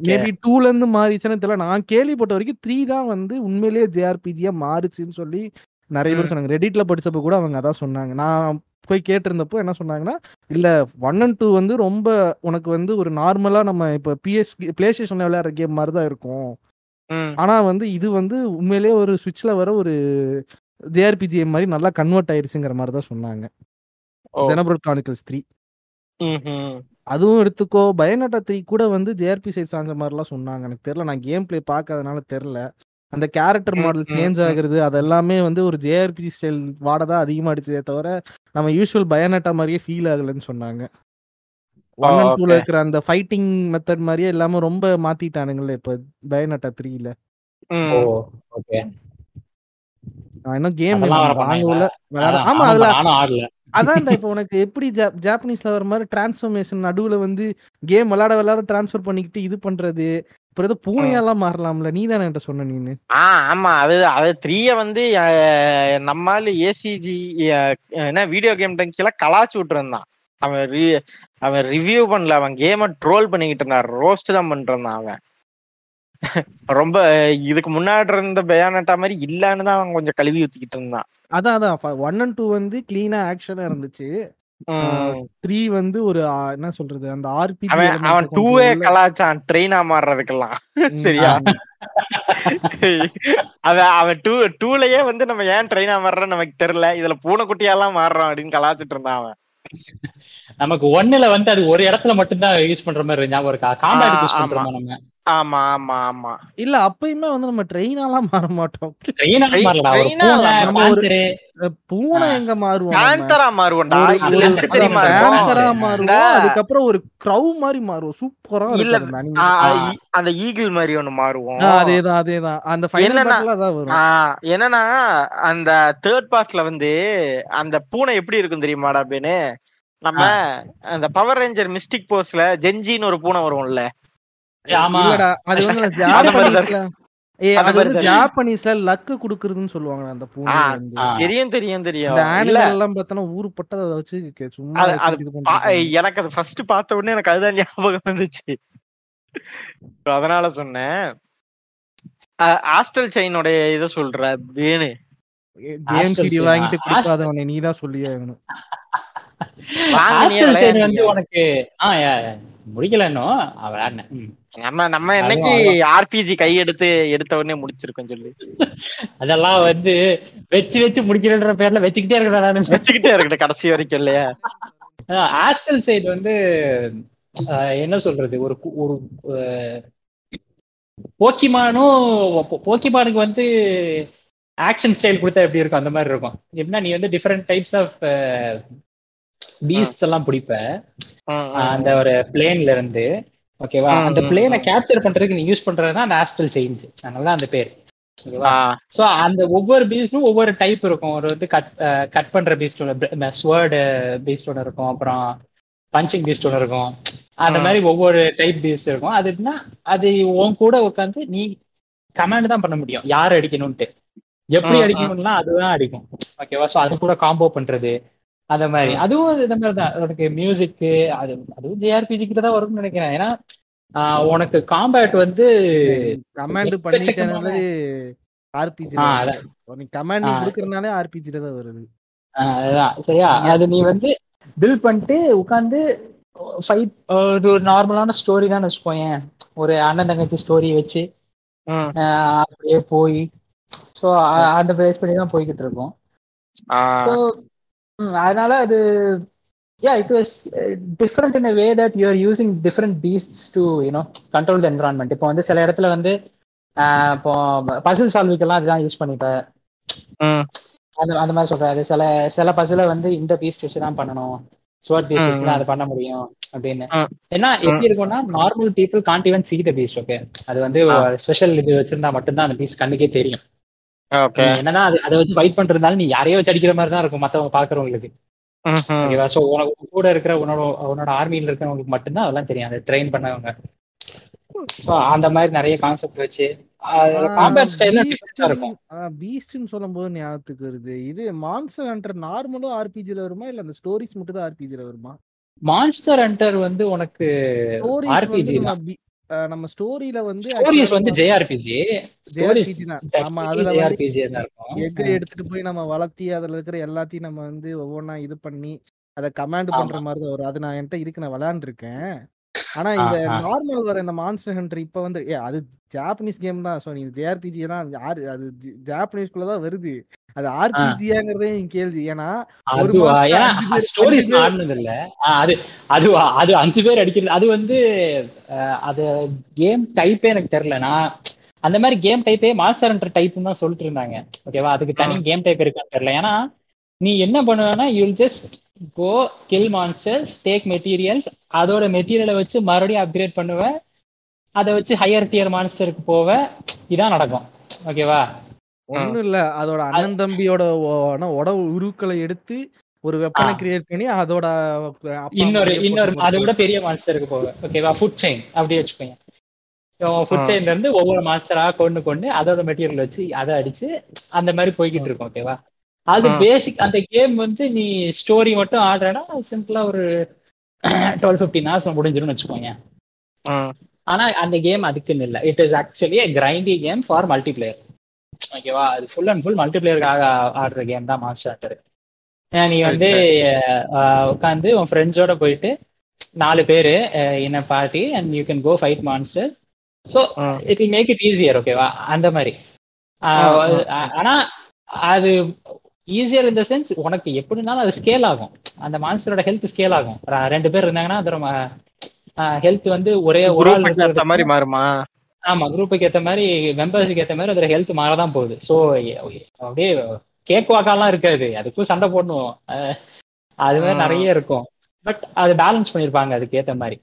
மேபி டூல இருந்து மாறிச்சுன்னு தெரியல நான் கேள்விப்பட்ட வரைக்கும் த்ரீ தான் வந்து உண்மையிலேயே ஜேஆர்பிஜியா மாறுச்சுன்னு சொல்லி நிறைய பேர். சொன்னாங்க ரெடிட்ல படிச்சப்ப கூட அவங்க அதான் சொன்னாங்க நான் போய் கேட்டிருந்தப்போ என்ன சொன்னாங்கன்னா இல்ல ஒன் அண்ட் டூ வந்து ரொம்ப உனக்கு வந்து ஒரு நார்மலா நம்ம இப்ப பிஎஸ் பிளே ஸ்டேஷன்ல விளையாடுற கேம் மாதிரி தான் இருக்கும். ஆனா வந்து இது வந்து உண்மையிலேயே ஒரு சுவிட்ச்ல வர ஒரு ஜேஆர்பிஜி மாதிரி நல்லா கன்வெர்ட் ஆயிருச்சுங்கிற மாதிரி தான் சொன்னாங்க. Xenoblade Chronicles three. அதுவும் எடுத்துக்கோ பயனட்டா த்ரீ கூட வந்து ஜேஆர்பி சைஸ் சாஞ்ச மாதிரிலாம் சொன்னாங்க எனக்கு தெரியல நான் கேம் பிளே பார்க்காதனால தெரியல அந்த கேரக்டர் மாடல் சேஞ்ச். ஆகுறது அதெல்லாமே வந்து ஒரு ஜேஆர்பி ஸ்டைல் வாட தான் அதிகமா அடிச்சதே தவிர நம்ம யூஸ்வல் பயனட்டா மாதிரியே ஃபீல் ஆகலைன்னு சொன்னாங்க. ஒன் அண்ட் டூல. இருக்கிற அந்த ஃபைட்டிங் மெத்தட் மாதிரியே இல்லாம ரொம்ப மாத்திட்டானுங்கல்ல இப்ப பயனட்டா த்ரீல இன்னும் கேம் வாங்கல ஆமா அதுல அதான்டா இப்ப உனக்கு எப்படி ஜா- ஜாப்பனீஸ்ல வர மாதிரி டிரான்ஸ்ஃபர்மேஷன் நடுவுல வந்து கேம் விளையாட விளையாட டிரான்ஸ்ஃபர் பண்ணிக்கிட்டு இது பண்றது அப்புறம் ஏதோ பூனையெல்லாம் மாறலாம்ல. நீ தானே என்கிட்ட சொன்ன நீனு. ஆ ஆமா. அது அது த்ரீய வந்து நம்மால ஏசிஜி என்ன வீடியோ கேம் டங்கில கலாச்சு விட்டுருந்தான். அவன் அவன் ரிவ்யூ பண்ணல. அவன் கேம ட்ரோல் பண்ணிக்கிட்டு இருந்தான். ரோஸ்ட் தான் பண்ணிட்டு இருந்தான் அவன். ரொம்ப இதுக்கு முன்னாடி இருந்த பயானட்டா மாதிரி இல்லன்னு தான் அவன் கொஞ்சம் கழுவி ஊத்திக்கிட்டு இருந்தான். அதான் அதான். ஒன் அண்ட் டூ வந்து கிளீனா ஆக்ஷனா இருந்துச்சு. த்ரீ வந்து ஒரு என்ன சொல்றது அந்த ஆர்பிஜி அவன் டூவே கலாச்சான் ட்ரெயினா மாறுறதுக்கெல்லாம். சரியா? அவன் அவன் டூ டூலயே வந்து நம்ம ஏன் ட்ரெயினா மாறுறோம் நமக்கு தெரியல. இதுல பூனைக்குட்டியாலாம் மாறுறோம் அப்படின்னு கலாச்சிட்டு இருந்தான் அவன். நமக்கு ஒண்ணுல வந்து அது ஒரு இடத்துல மட்டும்தான் யூஸ் பண்ற மாதிரி. ஞாபகம் இருக்கா? காம்பேட் யூஸ் பண்றோம் நம்ம? ஆமா ஆமா ஆமா. இல்ல அப்பயுமே வந்து நம்ம ட்ரெயினாலாம் மாற மாட்டோம். பூனை. எங்க மாறுவோம்? பேந்தரா மாறுவோம்டா. பேந்தரா. மாறுவோம். அதுக்கப்புறம் ஒரு க்ரௌ மாதிரி மாறுவோம். சூப்பரா இல்ல, அந்த ஈகிள் மாதிரி ஒண்ணு மாறுவோம். அதேதான் அதேதான். அந்த ஃபைனல் என்னன்னா- வரும். அந்த தேர்ட் பார்ட்ல வந்து அந்த பூனை எப்படி இருக்கும் தெரியுமாடா பேனு நம்ம அந்த பவர் ரேஞ்சர் மிஸ்டிக் போர்ஸ்ல ஜெஞ்சின்னு ஒரு பூனை வரும்ல. அது வந்து ஜாப்பனீஸ்ல. லக்கு குடுக்குறதுன்னு சொல்லுவாங்க அந்த பூனை. தெரியும் தெரியும் தெரியும். ஆனிமல் எல்லாம் பார்த்தோன்னா ஊரு பட்டதை வச்சு சும்மா. எனக்கு அது ஃபர்ஸ்ட் பார்த்த உடனே எனக்கு அதுதான் ஞாபகம் வந்துச்சு. அதனால சொன்னேன். ஆஸ்டல் செயினோட இதை சொல்ற வேணு. கேம் சிடி வாங்கிட்டு கொடுக்காதவனை நீ தான் சொல்லியே ஆகணும். வந்து? உனக்கு ஆ யா, யா. முடிக்கல இன்னும். ஆ, விளையாடினேன். நம்ம நம்ம என்னைக்கு ஆர்பிஜி கை எடுத்து எடுத்த உடனே முடிச்சிருக்கோம் சொல்லி. அதெல்லாம் வந்து வச்சு வச்சு முடிக்கிறன்ற பேர்ல வச்சுக்கிட்டே இருக்கேன் நான். வச்சுக்கிட்டே இருக்கட்டும் கடைசி வரைக்கும் இல்லையா? ஆஸ்டல் சைடு வந்து ஆஹ், என்ன சொல்றது? ஒரு ஒரு போக்கிமானும் போக்கிமானுக்கு வந்து ஆக்ஷன் ஸ்டைல் கொடுத்தா எப்படி இருக்கும்? அந்த மாதிரி இருக்கும். எப்படின்னா நீ வந்து டிஃப்ரெண்ட் டைப்ஸ் ஆஃப் பீஸ்ட் எல்லாம் பிடிப்ப. அந்த ஒரு பிளேன்ல இருந்து ஓகேவா? அந்த பிளேனை கேப்சர் பண்றதுக்கு நீ யூஸ் பண்றதுதான் அந்த ஆஸ்டல் செயின்ஸ் அதனால அந்த பேர். சோ அந்த ஒவ்வொரு பீஸ்டும் ஒவ்வொரு டைப் இருக்கும். ஒரு வந்து கட் கட் பண்ற பீஸ்ட் ஒன்று ஸ்வேர்டு பீஸ்ட் ஒன்று இருக்கும். அப்புறம் பஞ்சிங் பீஸ்ட் ஒன்று இருக்கும். அந்த. மாதிரி ஒவ்வொரு டைப் பீஸ்ட் இருக்கும். அது எப்படின்னா அது உன் கூட உட்காந்து நீ கமாண்ட் தான் பண்ண முடியும். யார் அடிக்கணும்ட்டு எப்படி. அடிக்கணும்னா அதுதான் அடிக்கும். ஓகேவா? சோ அது கூட காம்போ பண்றது. அந்த மாதிரி. அதுவும் இந்த மாதிரி தான். உனக்கு மியூசிக்கு அது அதுவும் ஜேஆர்பிஜி கிட்ட தான் வரும்னு நினைக்கிறேன். ஏன்னா உனக்கு காம்பேட் வந்து கமாண்ட் பண்ணிட்டேனாலே ஆர்பிஜி. நீ கமாண்ட். கொடுக்கறதுனாலே ஆர்பிஜி தான் வருது. அதுதான் சரியா? அது நீ வந்து பில்ட் பண்ணிட்டு உட்காந்து ஃபைட் ஒரு நார்மலான ஸ்டோரி தான் வச்சுக்கோயேன். ஒரு அண்ணன் தங்கச்சி ஸ்டோரி வச்சு அப்படியே போய் ஸோ அந்த பேஸ் பண்ணி தான் போய்கிட்டு இருக்கோம். அதனால அது yeah it was different in way that you are using different beast to you know control the environment இப்போ வந்து சில இடத்துல வந்து இப்போ பசில் சால்விக்கெல்லாம் அதுதான் யூஸ் பண்ணிப்பேன். ம், அந்த அந்த மாதிரி சொல்றேன். அது சில சில பஸ்ல வந்து இந்த பீஸ் வச்சு தான் பண்ணணும். ஸ்வர்ட் பீஸ் வச்சு தான் அதை பண்ண முடியும் அப்படின்னு. ஏன்னா எப்படி இருக்கும்னா normal people can't even see the beasts okay அது வந்து. ஸ்பெஷல் இது வச்சிருந்தா மட்டும்தான் அந்த பீஸ் கண்ணுக்கே தெரியும். என்னன்னா அது அதை வச்சு ஃபைட் பண்றதுனால நீ யாரையோ வச்சு அடிக்கிற மாதிரி தான் இருக்கும் மத்தவங்க பாக்குறவங்களுக்கு. ஓகேவா? சோ உனக்கு உன் கூட இருக்கிற உன்னோட உன்னோட ஆர்மியில இருக்கிறவங்களுக்கு மட்டும்தான் அதெல்லாம் தெரியும். அதை ட்ரெயின் பண்ணவங்க. சோ அந்த மாதிரி நிறைய கான்செப்ட் வச்சு காம்பேட் ஸ்டைல டிஃபரெண்டா இருக்கும். பீஸ்ட்னு சொல்லும் போது ஞாபகத்துக்கு வருது. இது மான்ஸ்டர் ஹண்டர் நார்மலும் ஆர்பிஜில வருமா? இல்ல அந்த ஸ்டோரிஸ் மட்டும் தான் ஆர்பிஜில வருமா? மான்ஸ்டர் ஹண்டர் வந்து உனக்கு வந்து நம்ம தான். ஸ்டோரியில வந்து ஸ்டோரிஸ் வந்து ஜேஆர்பிஜி JRPG தான். ஆமா அதுல ஜேஆர்பிஜி தான் இருக்கும். எக் எடுத்துட்டு போய் நம்ம வளர்த்தி அதுல இருக்கிற எல்லாத்தையும் நம்ம வந்து ஒவ்வொன்றா இது பண்ணி அதை கமாண்ட். பண்ற மாதிரி தான் வரும். அது நான் என்கிட்ட இருக்கு நான் விளையாண்டுருக்கேன். ஆனா இந்த. நார்மல் வர இந்த மான்ஸ்டர் ஹண்டர் இப்ப வந்து ஏ அது ஜாப்பனீஸ் கேம் தான். ஸோ நீ ஜேஆர்பிஜி எல்லாம் யாரு அது ஜாப்பனீஸ்குள்ள தான் வருது. அது ஆர்பிஜியாங்கிறதே என் கேள்வி. ஏன்னா ஒரு ஸ்டோரிஸ். ஆடினது இல்ல அது அதுவா? அது அஞ்சு பேர் அடிக்கிறது அது வந்து அது கேம் டைப்பே எனக்கு தெரியல. நான் அந்த மாதிரி கேம் டைப்பே மாஸ்டர் ஹண்டர் டைப் தான் சொல்லிட்டு இருந்தாங்க. ஓகேவா அதுக்கு தனி கேம் டைப் இருக்கான்னு தெரியல. ஏன்னா நீ என்ன பண்ணுவேன்னா you'll just go kill monsters take materials அதோட மெட்டீரியலை வச்சு மறுபடியும் அப்கிரேட் பண்ணுவேன் அதை வச்சு ஹையர் டியர் மான்ஸ்டருக்கு போவ. இதான் நடக்கும். ஓகேவா ஒண்ணும் இல்ல. அதோட அண்ணன் தம்பியோட ஒ- ஆனா உட உருக்களை எடுத்து ஒரு வெப்பனை. கிரியேட் பண்ணி அதோட இன்னொரு இன்னொரு அதை விட பெரிய மான்ஸ்டருக்கு போக. ஓகேவா ஃபுட் செயின் அப்படியே வச்சுக்கோங்க. ஃபுட். செயின்ல இருந்து ஒவ்வொரு மான்ஸ்டரா கொண்டு கொண்டு அதோட மெட்டீரியல் வச்சு அதை அடிச்சு அந்த மாதிரி போய்கிட்டு இருக்கும் ஓகேவா அது. பேசிக் அந்த கேம் வந்து நீ ஸ்டோரி மட்டும் ஆடுறனா சிம்பிளா ஒரு டுவெல் ஃபிஃப்டின் ஹவர்ஸ் முடிஞ்சிரும்னு வச்சுக்கோங்க. ஆனா அந்த கேம் அதுக்குன்னு இல்லை. It is actually grindy game for multiplayer ஓகேவா அது ஃபுல் அண்ட் ஃபுல் மல்டிபிளேயருக்காக ஆடுற கேம் தான் மாஸ்டர் ஹண்டர் நீ வந்து உட்காந்து உன் ஃப்ரெண்ட்ஸோட போயிட்டு நாலு பேரு என்ன party and you can go fight monster so. It will make it easier ஓகேவா அந்த மாதிரி. ஆனா அது ஈஸியர் இந்த சென்ஸ் உனக்கு எப்படினாலும் அது ஸ்கேல் ஆகும். அந்த மான்ஸ்டரோட ஹெல்த் ஸ்கேல் ஆகும். ரெண்டு பேர் இருந்தாங்கன்னா அதோட ஹெல்த் வந்து ஒரே ஒரு மாதிரி மாறுமா? ஆமா குரூப்புக்கு ஏத்த மாதிரி மெம்பர்ஸுக்கு ஏத்த மாதிரி அதோட ஹெல்த் மாறதான் போகுது. ஸோ அப்படியே கேக் வாக்காலாம் இருக்காது. அதுக்கும் சண்டை போடணும். அது மாதிரி. நிறைய இருக்கும். பட் அது பேலன்ஸ் பண்ணிருப்பாங்க அதுக்கு ஏத்த மாதிரி.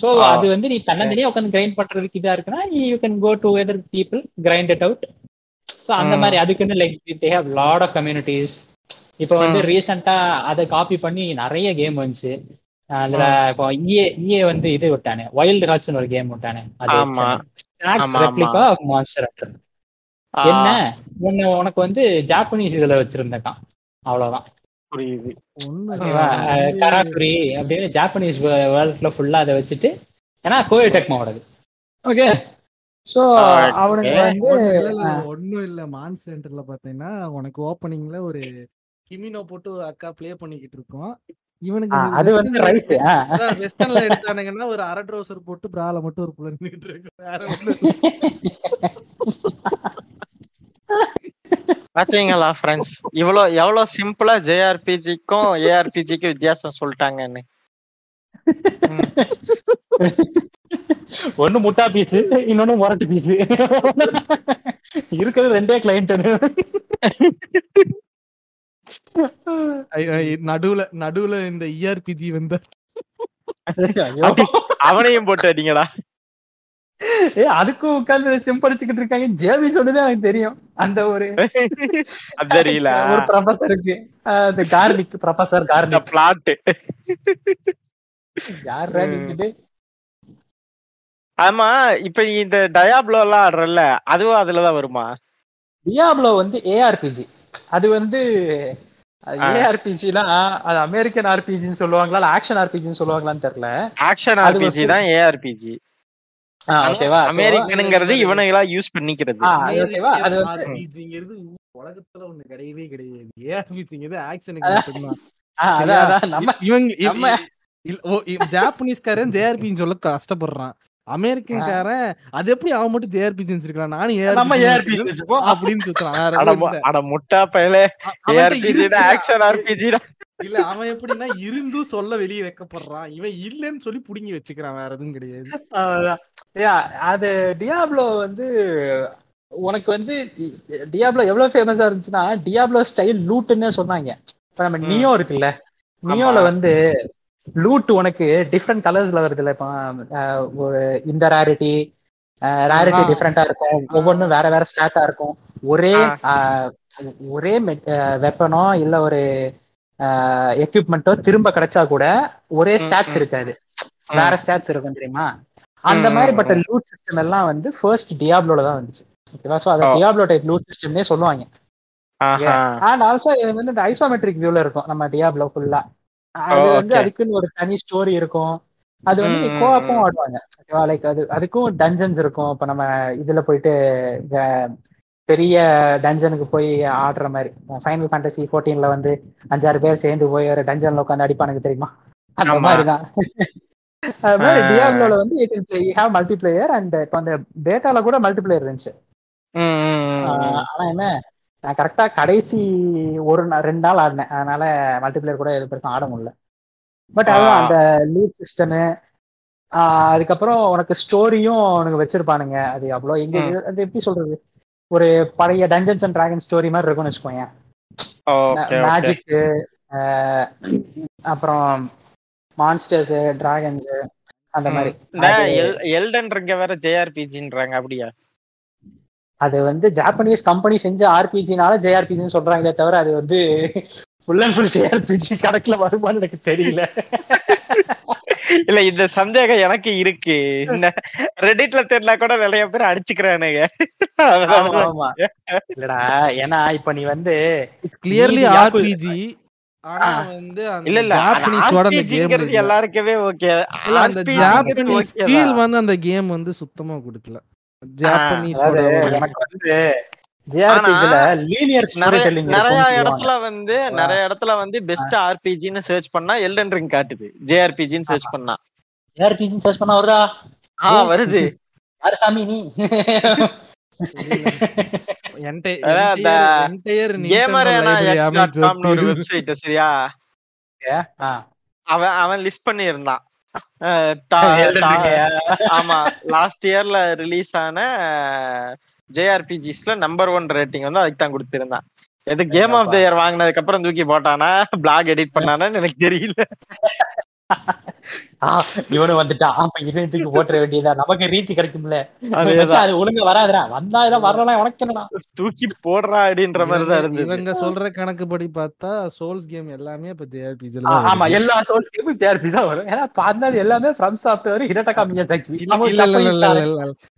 ஸோ ஆ. அது வந்து நீ தன்னந்தனியா உட்காந்து கிரைண்ட் பண்றதுக்கு இதா இருக்குன்னா you can go to with other people grind it out so அந்த. மாதிரி அதுக்குன்னு like they have lot of communities இப்போ வந்து. ரீசெண்டா அதை காப்பி பண்ணி நிறைய கேம் வந்துச்சு. அதுல இப்போ இஏ இஏ வந்து இது விட்டானே வைல்டு ஹார்ட்ஸ்னு ஒரு கேம் விட்டானே மான்ஸ்டர் என்ன? உன்னை உனக்கு வந்து ஜாப்பனீஸ் இதுல வச்சிருந்தக்கான் அவ்வளவுதான். புரியுது. கராக்குரி அப்படின்னு ஜாப்பனீஸ் வேர்ல்ட்ல ஃபுல்லா அதை வச்சுட்டு ஏன்னா கோவை டெக்மாவோடது ஓகே? சோ வந்து ஒண்ணும் இல்ல, இல்ல, ஒண்ணும் இல்ல. மான் சென்டர்ல பாத்தீங்கன்னா உனக்கு ஓப்பனிங்ல ஒரு கிமினோ போட்டு ஒரு அக்கா ப்ளே பண்ணிக்கிட்டு இருக்கோம். இவனுக்கு அது வந்து ரைட் வெஸ்டர்ன்ல எடுத்தானுங்கன்னா ஒரு அரை ட்ரௌசர் போட்டு பிரால மட்டும் ஒரு புள்ள நின்னுட்டு இருக்கு. பாத்தீங்களா ஃப்ரெண்ட்ஸ் சிம்பிளா ஜேஆர்பிஜிக்கும் ஏஆர்பிஜிக்கும் வித்தியாசம் சொல்லிட்டாங்கன்னு. ஒண்ணு முட்டா பீஸ் இன்னொன்னு முரட்டு பீஸ் இருக்கிறது ரெண்டே கிளைண்ட் நடுவுல நடுவுல இந்த இஆர்பிஜி வந்த அவனையும் போட்டு அடிங்கடா. ஏ அதுக்கும் உட்கார்ந்து சிம்படிச்சுக்கிட்டு இருக்காங்க. ஜேபி சொன்னதே எனக்கு தெரியும். அந்த ஒரு அது தெரியல. ஒரு ப்ரொஃபசருக்கு அந்த கார்லிக் ப்ரொஃபசர் கார்லிக். பிளாட் யாரா நீங்க ஆமா இப்ப நீ இந்த டயாப்லோ எல்லாம் ஆடுறல்ல அதுவும் அதுலதான் வருமா? டியாப்லோ வந்து ஏஆர்பிஜி அது வந்து. ஏஆர்பிஜிலாம் அது அமெரிக்கன் ஆர்பிஜின்னு சொல்லுவாங்களா இல்ல ஆக்ஷன் ஆர்பிஜின்னு சொல்லுவாங்களான்னு தெரியல. ஆக்ஷன் ஆர்பிஜி தான் ஏஆர்பிஜி. அமெரிக்கனுங்கிறது இவனுங்களா யூஸ் பண்ணிக்கிறது. உலகத்துல ஒண்ணு கிடையவே கிடையாது. ஏஆர்பிஜிங்கிறது ஆக்ஷனுக்கு மட்டும்தான். ஆ, அதான் அதான். நம்ம இவங்க இவ- நம்ம- இல்ல, ஓ, இ- ஜாப்பனீஸ்காரன் ஜேஆர்பின்னு சொல்ல கஷ்டப்படுறான். அமெரிக்கன்காரன் அது எப்படி அவன் மட்டும் ஜேஆர்பிஜி வச்சிருக்கான் நானும் நம்ம வச்சுப்போம் அப்படின்னு சுத்துறான் அட முட்டா பயலே. ஆக்ஷன் இல்ல அவன் எப்படின்னா இருந்தும் சொல்ல வெளியே வைக்கப்படுறான். இவன் இல்லன்னு சொல்லி புடுங்கி வச்சுக்கிறான். வேற எதுவும் கிடையாது. அது டியாப்லோ வந்து உனக்கு வந்து டியாப்லோ எவ்வளவு ஃபேமஸா இருந்துச்சுன்னா டியாப்லோ ஸ்டைல் லூட்டுன்னு சொன்னாங்க. இப்ப நம்ம. நியோ இருக்குல்ல. நியோல. வந்து லூட் உனக்கு டிஃப்ரெண்ட் கலர்ஸ்ல வருதுல்ல. இப்போ அஹ், ஒரு இந்த ரேரிட்டி ரேரிட்டி. டிஃப்ரெண்டா இருக்கும். ஒவ்வொன்றும் வேற வேற ஸ்டாட்டா இருக்கும். ஒரே ஒரே வெப்பனோ இல்ல ஒரு எக்யூப்மெண்ட்டோ திரும்ப கிடைச்சா கூட ஒரே ஸ்டாட்ஸ். இருக்காது. வேற ஸ்டாட்ஸ் இருக்கும் தெரியுமா? அந்த மாதிரி பட்ட லூட் சிஸ்டம் எல்லாம் வந்து ஃபர்ஸ்ட் டியாப்லோல தான் வந்துச்சு. ஓகேவா சோ அதை. டியாப்லோ டைப் லூட் சிஸ்டம்னே சொல்லுவாங்க. அண்ட் ஆல்சோ இது வந்து இந்த ஐசோமெட்ரிக் வியூல இருக்கும். நம்ம டியாப்லோ ஃபுல்லா அது ஓ, வந்து. அதுக்குன்னு ஒரு தனி ஸ்டோரி இருக்கும். அது வந்து கோஆப்பும் ஆடுவாங்க. ஓகேவா? லைக் அது அதுக்கும் டஞ்சன்ஸ் இருக்கும். இப்ப நம்ம இதுல போயிட்டு பெரிய டஞ்சனுக்கு போய் ஆடுற மாதிரி. ஃபைனல் ஃபேண்டசி ஃபோர்டீன்ல வந்து அஞ்சாறு பேர் சேர்ந்து போய் ஒரு டஞ்சன்ல உட்காந்து அடிப்பானுங்க தெரியுமா? அந்த ஆமா. மாதிரி தான் அது மாதிரி. டியாப்லோல வந்து இட் ஹேவ் மல்டிபிளேயர் அண்ட் இப்போ அந்த பேட்டால கூட மல்டிபிளேயர் இருந்துச்சு. ஆஹ் ஆனா என்ன? நான் கரெக்டா கடைசி ஒரு ரெண்டு நாள் ஆடினேன். அதனால மல்டிபிளேயர் கூட எது பெருசும் ஆட முடியல. பட் அதான். அந்த லூட் சிஸ்டமு அதுக்கப்புறம் உனக்கு ஸ்டோரியும் உனக்கு வச்சிருப்பானுங்க. அது அவ்வளோ எங்க அது எப்படி சொல்றது? ஒரு பழைய டஞ்சன்ஸ் அண்ட் டிராகன் ஸ்டோரி மாதிரி இருக்கும்னு வச்சுக்கோங்க ஓகே ஓகே. மேஜிக் அப்புறம் மான்ஸ்டர்ஸ் டிராகன்ஸ் அந்த மாதிரி. எல்டன் ரிங்க வேற ஜேஆர்பிஜின்றாங்க அப்படியா? அது வந்து ஜாப்பனீஸ் கம்பெனி செஞ்ச ஆர்பிஜினால ஜேஆர்பிஜின்னு சொல்றாங்களே தவிர அது வந்து ஃபுல் அண்ட் ஃபுல் ஜேஆர்பிஜி கணக்குல வருமான்னு எனக்கு தெரியல. இல்ல இந்த சந்தேகம் எனக்கு இருக்கு. ரெடிட்ல தெரியல கூட நிறைய பேர் அடிச்சுக்கிறானுங்க. இல்லடா ஏன்னா இப்ப நீ வந்து கிளியர்லி ஆர்பிஜி இல்ல இல்ல ஜாப்பனீஸோட எல்லாருக்குமே ஓகே அந்த ஜாப்பனீஸ் ஃபீல் வந்து அந்த கேம் வந்து சுத்தமா கொடுக்கல. எனக்கு வந்து நிறைய இடத்துல வந்து நிறைய இடத்துல வந்து பெஸ்ட் ஆர்பிஜின்னு சர்ச் பண்ணா எல்டன் ரிங் காட்டுது. ஜேஆர்பிஜின்னு சர்ச் பண்ணா. ஜேஆர்பிஜி சர்ச் பண்ண வருதா? ஆ வருது. யாரு சாமி நீ. அவன் அவன் லிஸ்ட் Ring. ஆமா லாஸ்ட் இயர்ல ரிலீஸ் ஆன ஜேஆர்பிஜிஸ்ல நம்பர் ஒன் ரேட்டிங் வந்து அதுக்கு தான் கொடுத்திருந்தான். எது கேம் ஆஃப் த இயர் வாங்கினதுக்கு அப்புறம் தூக்கி போட்டானா? பிளாக் எடிட் பண்ணானான்னு எனக்கு தெரியல. இவனு வந்துட்டான் அப்ப இருபத்துக்கு போட்டுற வேண்டியதா? நமக்கு ரீச் கிடைக்கும்ல. அது ஒழுங்கா வராதுடா. வந்தா இதான் வரலாம் உனக்கு என்னடா? தூக்கி போடுறா அப்படின்ற மாதிரி தான் இவங்க- சொல்ற கணக்குப்படி பார்த்தா சோல்ஸ் கேம் எல்லாமே இப்ப ஜேஆர்பிஜி ஆ, ஆமா எல்லா சோர்ஸ் கேமும் ஜேஆர்பி தான் வரும். ஏன்னா பார்த்தது எல்லாமே ஃப்ரம் சாஃப்ட்வேர் ஹிடட்டகா மியாசாக்கி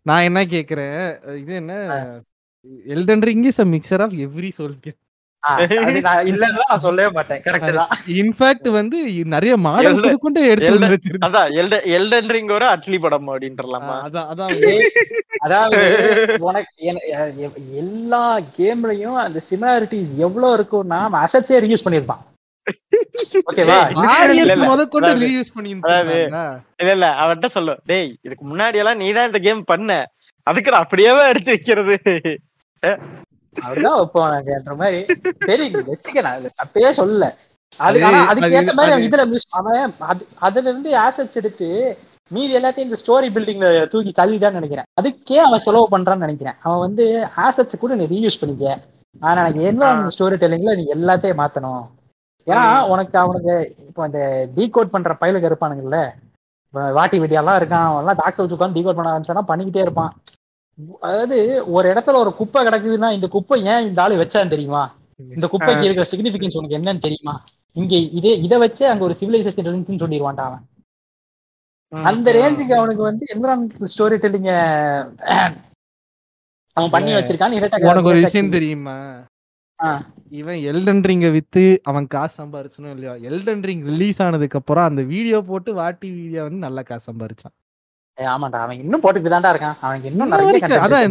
நான் என்ன கேக்குறேன் இது என்ன? Elden Ring is a mixture of every souls game இல்லன்னு நான் சொல்லவே மாட்டேன். கரெக்ட் தான். இன்ஃபேக்ட் வந்து நிறைய மாடல் Elden- புது கொண்டு எடுத்து அதான் எல்டன் ரிங் ஒரு அட்லி படம் அப்படின்றலாமா? அதான் அதான். அதாவது உனக்கு எல்லா கேம்லயும் அந்த சிமிலாரிட்டிஸ் எவ்வளவு இருக்கும்னா அசட்ஸே ரியூஸ் பண்ணிருப்பான் அவன்கிட்ட சொல்லு. டேய் இதுக்கு முன்னாடி எல்லாம் நீதான் இந்த கேம் பண்ண. அதுக்கு நான் அப்படியே எடுத்து வைக்கிறது? அதுதான் வைப்பானுங்கன்ற மாதிரி. சரி வச்சுக்க நான் தப்பே சொல்லல. அதுக்கு அது- ஏத்த மாதிரி அவன் இதுல மிஸ் அவன் அது அதுல இருந்து ஆசட்ஸ் எடுத்து மீதி எல்லாத்தையும் இந்த ஸ்டோரி பில்டிங்ல தூக்கி தள்ளிட்டான்னு நினைக்கிறேன். அதுக்கே அவன் செலவு பண்றான்னு நினைக்கிறேன். அவன் வந்து ஆசட்ஸ் கூட நீ ரீயூஸ் பண்ணிக்க. ஆனா எனக்கு என்ன ஸ்டோரி டெல்லிங்ல நீ எல்லாத்தையும் மாத்தணும். ஏன்னா உனக்கு அவனுக்கு இப்போ இந்த டீகோட் பண்ற பயிலுக்கு இருப்பானுங்கல்ல. வாட்டி வெட்டியெல்லாம் இருக்கான். அவன்லாம் டாக்ஸ் வச்சு உட்காந்து டீகோட் பண்ண ஆரம்பிச்சானா பண்ணிக்கிட்டே இருப்பான். அதாவது ஒரு இடத்துல ஒரு குப்பை கிடக்குதுன்னா இந்த குப்பை ஏன் இந்த ஆளு வச்சான்னு தெரியுமா? இந்த குப்பைக்கு இருக்கிற சிக்னிபிகன்ஸ் உனக்கு என்னன்னு தெரியுமா? இங்க இதே இதை வச்சு அங்க ஒரு சிவிலைசேஷன் இருந்துச்சுன்னு சொல்லிடுவான்டா அவன். அந்த ரேஞ்சுக்கு அவனுக்கு வந்து என்விரான்மெண்டல் ஸ்டோரி டெல்லிங்க அவன் பண்ணி வச்சிருக்கான் இரட்டை உனக்கு ஒரு விஷயம் தெரியுமா. இவன் எல்டன் ரிங்க வித்து அவன் காசு சம்பாரிச்சனும் இல்லையா? எல்டன் ரிங் ரிலீஸ் ஆனதுக்கு அப்புறம் அந்த வீடியோ போட்டு வாட்டி வீடியோ வந்து நல்லா காசு சம்பாரிச்சான். ஆமாண்டா அவன் இன்னும் போட்டுட்டு தான்டா இருக்கான். அவனுக்கு இன்னும் இன்ன நிறைய அதான்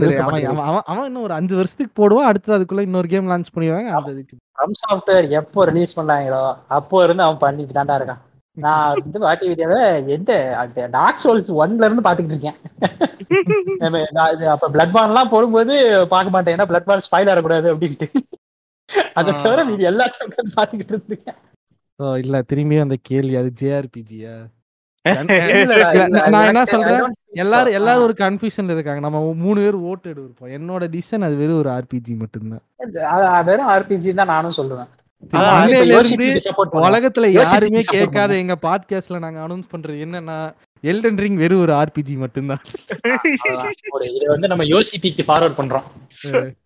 அவன் அவன் இன்னும் ஒரு அஞ்சு வருஷத்துக்கு போடுவான் அடுத்து அதுக்குள்ள இன்னொரு கேம் லான்ச் பண்ணிடுவாங்க அந்த இதுக்கு. ஃப்ரம் சாஃப்ட்வேர் எப்போ ரிலீஸ் பண்ணாங்களோ அப்போ இருந்து அவன் பண்ணிட்டு தான்டா இருக்கான். நான் வந்து வாட்டி வீடியோவை எந்த டார்க் சோல்ஸ் ஒன்ல இருந்து பாத்துக்கிட்டு இருக்கேன். அப்ப பிளட் பான் எல்லாம் போடும்போது பார்க்க மாட்டேன். ஏன்னா பிளட் பான் ஸ்பாயில் ஆகக்கூடாது அப்படின்ட்டு. அதை தவிர மீதி எல்லாத்தையும் பாத்துக்கிட்டு இருந்திருக்கேன். இல்ல திரும்பியும் அந்த கேள்வி அது ஜேஆர்பிஜியா நான் என்ன சொல்றேன். எல்லாரும் எல்லாரும். ஒரு கன்ஃபியூஷன்ல இருக்காங்க. நம்ம மூணு பேர் ஓட்டு எடுப்போம் என்னோட டிசிஷன் அது வெறும் ஒரு ஆர்பிஜி மட்டும்தான். அது வெறும் ஆர்பிஜி தான் நானும் சொல்லுவேன். உலகத்துல யாருமே கேட்காத. எங்க பாட்காஸ்ட்ல நாங்க அனௌன்ஸ் பண்றது என்னன்னா எல்டன் ரிங் வெறும் ஒரு ஆர்பிஜி மட்டும்தான். ஒரு இதை வந்து நம்ம யோசிபிக்கு ஃபார்வர்ட் பண்றோம்.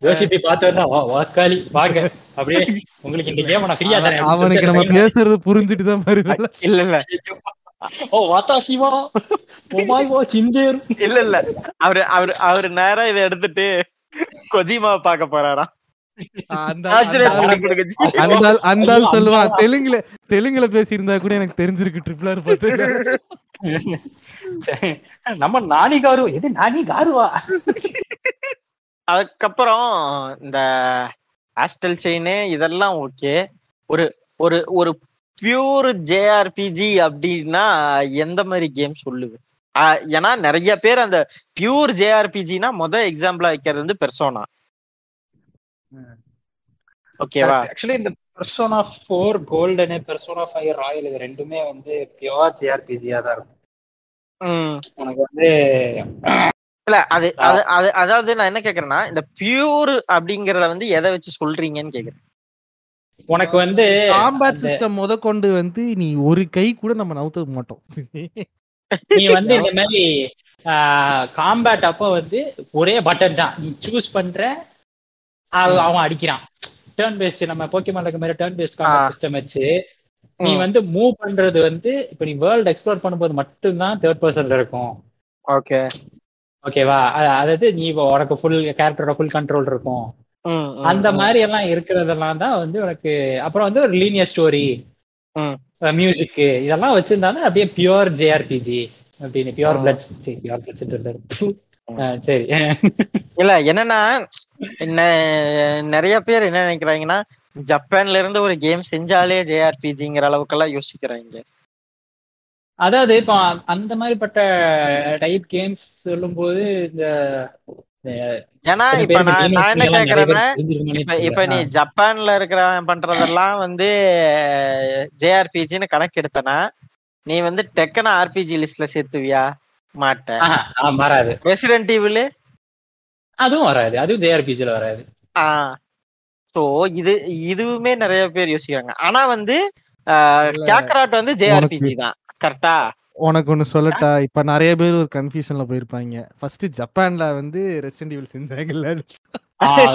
யோசிப்பி பார்த்தோம்னா வா வாக்காளி வாங்க. அப்படியே உங்களுக்கு இந்த கேம் நான் ஃப்ரீயா தரேன் அவனுக்கு நம்ம பேசுறது புரிஞ்சுட்டு தான் வருவேன் இல்ல இல்ல. ஓ வாத்தா சிவா ஓமாய் வா சிந்தேர் இல்ல இல்ல அவரு அவரு அவரு நேரா இதை எடுத்துட்டு கொஜிமா பாக்க போறாராம். சொல்லுவான்? தெலுங்குல தெலுங்குல பேசியிருந்தா கூட எனக்கு தெரிஞ்சிருக்கு ட்ரிபிள் பார்த்து. நம்ம நானி காரு எது நானி காருவா? அதுக்கப்புறம் இந்த ஆஸ்டல் செயின் இதெல்லாம் ஓகே ஒரு ஒரு ஒரு பியூர் ஜேஆர்பிஜி அப்படின்னா எந்த மாதிரி கேம் சொல்லுது? ஏன்னா நிறைய பேர் அந்த பியூர் ஜேஆர்பிஜினா முத எக்ஸாம்பிளா வைக்கிறது வந்து பெர்சோனா ஓகேவா ஆக்சுவலி இந்த Persona four Golden Persona five Royal இது ரெண்டுமே வந்து பியோர் ஜேஆர்பிஜியா தான் இருக்கும். உனக்கு வந்து இல்ல அது அது அது அதாவது நான் என்ன கேக்குறேன்னா இந்த பியூர் அப்படிங்கறத வந்து எதை வச்சு சொல்றீங்கன்னு கேக்குறேன். உனக்கு வந்து காம்பேட் சிஸ்டம் முத கொண்டு வந்து நீ ஒரு கை கூட நம்ம நவுத்த மாட்டோம். நீ வந்து இந்த மாதிரி காம்பேட் அப்போ வந்து ஒரே பட்டன் தான். நீ சூஸ் பண்ற அவ- அவன் அடிக்கிறான். டேர்ன் பேஸ்ட் நம்ம போக்கிமான் இருக்க மாதிரி டேர்ன் பேஸ்ட் ஆ. சிஸ்டம் வச்சு நீ. வந்து மூவ் பண்றது வந்து இப்ப நீ வேர்ல்ட் எக்ஸ்ப்ளோர் பண்ணும்போது மட்டும்தான் தேர்ட் பர்சன்ல இருக்கும். ஓகே ஓகேவா அதாவது நீ இப்போ உனக்கு ஃபுல் கேரக்டரோட ஃபுல் கண்ட்ரோல் இருக்கும். அந்த. மாதிரி எல்லாம் இருக்கிறதெல்லாம் தான் வந்து உனக்கு அப்புறம் வந்து ஒரு லீனியர் ஸ்டோரி. மியூசிக் இதெல்லாம் வச்சிருந்தாலும் அப்படியே பியூர் ஜேஆர்பிஜி அப்படின்னு பியூர். பிளட் பியூர் பிளட் சரி இல்ல என்னன்னா நிறைய பேர் என்ன நினைக்கிறாங்கன்னா ஜப்பான்ல இருந்து ஒரு கேம் செஞ்சாலே ஜேஆர்பிஜிங்கிற அளவுக்கு எல்லாம் யோசிக்கிறாங்க அதாவது இப்போ அந்த மாதிரிப்பட்ட டைப் கேம்ஸ் சொல்லும்போது இந்த ஏன்னா இப்ப நான் நான் என்ன கேக்குறேன்னா இப்ப. நீ ஜப்பான்ல இருக்கிற பண்றதெல்லாம் வந்து ஜேஆர்பிஜின்னு கணக்கு எடுத்தனா நீ வந்து டெக்கன ஆர்பிஜி லிஸ்ட்ல சேர்த்துவியா? மாட்ட. ஆஹா, ஆ, வராது ரெசிடென்ட் ஈவில் அதுவும் வராது. அதுவும் ஜேஆர்பிஜில வராது. ஆ. சோ இது இதுவுமே நிறைய பேர் யோசிக்கிறாங்க. ஆனா வந்து கேக்கராட் வந்து ஜேஆர்பிஜி தான். கரெக்டா? உனக்கு ஒண்ணு சொல்லட்டா? இப்ப நிறைய பேர் ஒரு கன்ஃபியூஷன்ல போயிருப்பாங்க. ஃபர்ஸ்ட் ஜப்பான்ல வந்து ரெசிடென்ட் ஈவில் செஞ்சாங்கல்ல?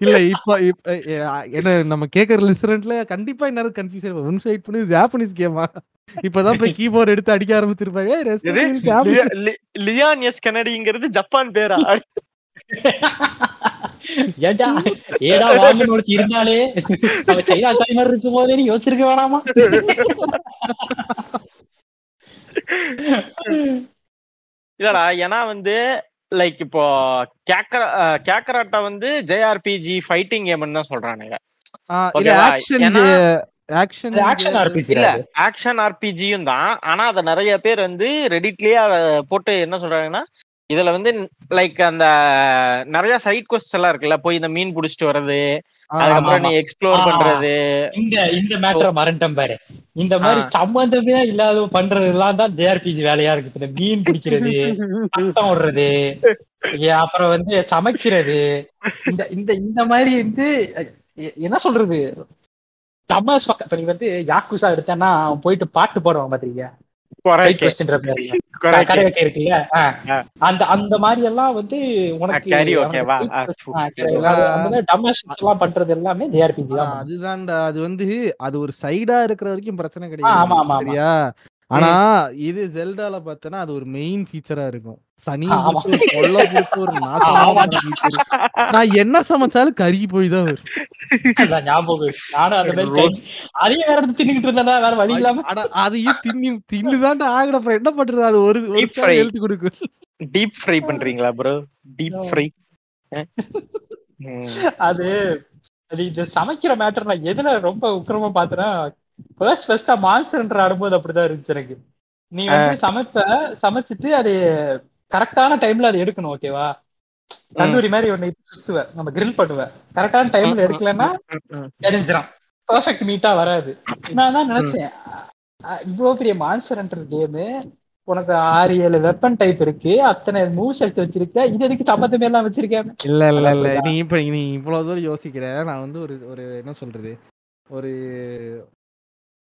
இல்ல இப்ப என்ன நம்ம கேக்குற லிஸ்டன்ட்ல கண்டிப்பா என்ன கன்ஃபியூஷன் வெயிட் பண்ணி ஜாப்பனீஸ் கேமா இப்பதான் போய் கீபோர்ட் எடுத்து அடிக்க ஆரம்பிச்சிருப்பாங்க. லியான் எஸ் கெனடிங்கிறது ஜப்பான் பேரா? ஏடா ஏடா வாங்கன்னு ஒருத்தி இருந்தாலே? அவ சைனா தாய் மாதிரி இருக்கும் போதே நீ யோசிச்சிருக்க வேணாமா? இல்லடா ஏன்னா வந்து லைக் இப்போ கேக்கர கேக்கராட்டா வந்து ஜேஆர்பிஜி ஃபைட்டிங் கேம்னு தான் சொல்றானுங்க? ஆக்ஷன் ஏன்னா- ஆக்ஷன் ஆக்ஷன் ஆர்பிஜி இல்ல ஆக்ஷன் ஆர்பிஜியும் தான். ஆனா அத நிறைய பேர் வந்து ரெடிட்லயே அத போட்டு என்ன சொல்றாங்கன்னா இதுல வந்து லைக் அந்த நிறைய சைட் கொஸ்ட் எல்லாம் இருக்குல்ல போய் இந்த மீன் புடிச்சிட்டு வர்றது அதுக்கப்புறம் நீ எக்ஸ்ப்ளோர். பண்றது. இந்த இந்த மேட்டரை மறந்துட்டேன் பாரு. இந்த மாதிரி. சம்பந்தமே இல்லாத பண்றது எல்லாம் தான் ஜேஆர்பிஜி வேலையா இருக்கு. இந்த மீன் பிடிக்கிறது பட்டம் விடுறது அப்புறம் வந்து சமைக்கிறது. இந்த இந்த இந்த மாதிரி வந்து என்ன சொல்றது? தமாஸ் பக்கம் இப்ப நீ வந்து யாக்குசா எடுத்தேன்னா அவன் போயிட்டு பாட்டு போடுவான் பாத்தீங்க அந்த அந்த மாதிரி எல்லாம் வந்து உனக்கு பண்றது எல்லாமே ஜேஆர்பிஜி. அதுதான்டா. அது வந்து அது ஒரு சைடா இருக்கிற வரைக்கும் பிரச்சனை கிடையாது. ஆமா, ஆமா. சரியா? ஆனா இது ஜெல்டால பார்த்தனா அது ஒரு மெயின் ஃபீச்சரா இருக்கும். சனி ஒரு. நான் என்ன சமைச்சாலும் கருகி போய் தான் வரும். அதான் ஞாபகம். நானும் அந்த மாதிரி அதையும் வேற தின்னுகிட்டு இருந்தேன்னா வேற வழி இல்லாம. அதையும் தின்னி தின்னுதான்டா ஆகணும். அப்புறம் என்ன பண்றது? அது ஒரு ஒரு. எழுத்து கொடுக்கும் டீப் ஃப்ரை பண்றீங்களா ப்ரோ டீப். ஃப்ரை அது அது இது சமைக்கிற மேட்டர் நான் எதுல ரொம்ப உக்கிரமா பாத்தேன்னா ஃபர்ஸ்ட் ஃபர்ஸ்டா மான்ஸ்டர் ஆடும்போது அப்படிதான் இருந்துச்சு எனக்கு. நீ வந்து சமைப்ப சமைச்சிட்டு அது கரெக்டான டைம்ல அதை எடுக்கணும் ஓகேவா தந்தூரி மாதிரி ஒண்ணு சுத்துவ நம்ம கிரில் பண்ணுவ கரெக்டான டைம்ல எடுக்கலன்னா தெரிஞ்சிடும் பெர்ஃபெக்ட் மீட்டா வராது. நான் தான் நினைச்சேன். இவ்வளவு பெரிய மான்ஸ்டர் கேமு உனக்கு ஆறு ஏழு வெப்பன் டைப் இருக்கு. அத்தனை மூவ்ஸ் எடுத்து வச்சிருக்க. இது எதுக்கு சம்பந்தமே எல்லாம் வச்சிருக்கேன் இல்ல இல்ல இல்ல. நீ இப்ப நீ இவ்வளவு தூரம் யோசிக்கிற. நான் வந்து ஒரு ஒரு என்ன சொல்றது? ஒரு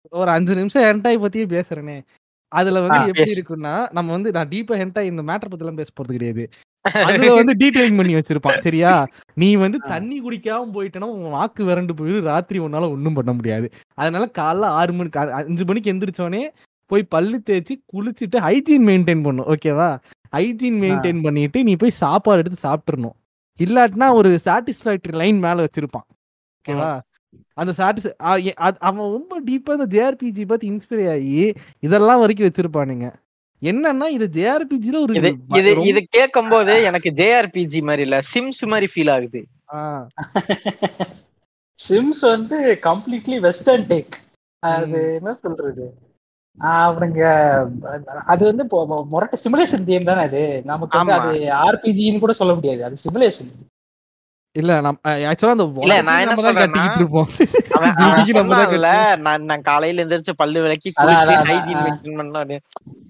ஒரு அஞ்சு நிமிஷம் ஹென்டாய் பத்தியே பேசுறேனே. அதுல வந்து எப்படி. இருக்குன்னா நம்ம வந்து நான் டீப்பா ஹென்டாய் இந்த மேட்டர் பத்தி எல்லாம் பேச போறது கிடையாது. அதுல வந்து டீடைலிங் பண்ணி வச்சிருப்பான். சரியா? நீ வந்து தண்ணி குடிக்காம போயிட்டனா உன் வாக்கு வறண்டு போயிடும். ராத்திரி உன்னால ஒண்ணும் பண்ண முடியாது. அதனால காலைல ஆறு மணிக்கு அஞ்சு மணிக்கு எந்திரிச்சோனே போய் பல்லு தேய்ச்சி குளிச்சுட்டு ஹைஜீன் மெயின்டைன் பண்ணும் ஓகேவா ஹைஜீன் மெயின்டைன் பண்ணிட்டு நீ போய் சாப்பாடு எடுத்து சாப்பிட்டுறணும். இல்லாட்டினா ஒரு சாட்டிஸ்ஃபேக்டரி லைன் மேல வச்சிருப்பான். ஓகேவா அந்த சாட்டிஸ் அவன் ரொம்ப டீப்பா இந்த ஜேஆர்பிஜி பார்த்து இன்ஸ்பயர் ஆகி இதெல்லாம் வரைக்கும் வச்சிருப்பானுங்க. என்னன்னா இது ஜேஆர்பிஜில ஒரு இது இது கேட்கும் போது எனக்கு ஜேஆர்பிஜி மாதிரி இல்ல சிம்ஸ் மாதிரி ஃபீல் ஆகுது. சிம்ஸ் வந்து கம்ப்ளீட்லி வெஸ்டர்ன் டேக் அது என்ன சொல்றது? அவனுங்க அது வந்து முரட்டு சிமுலேஷன் கேம் தானே அது? நமக்கு வந்து. அது ஆர்பிஜின்னு கூட சொல்ல முடியாது. அது சிமுலேஷன் இல்ல நம்ம ஆக்சுவலா அந்த இல்ல, நான் என்ன நான் காலையில எந்திரிச்சு பல்லு விளக்கி குளிச்சு ஹைஜீன். மெயின்டைன்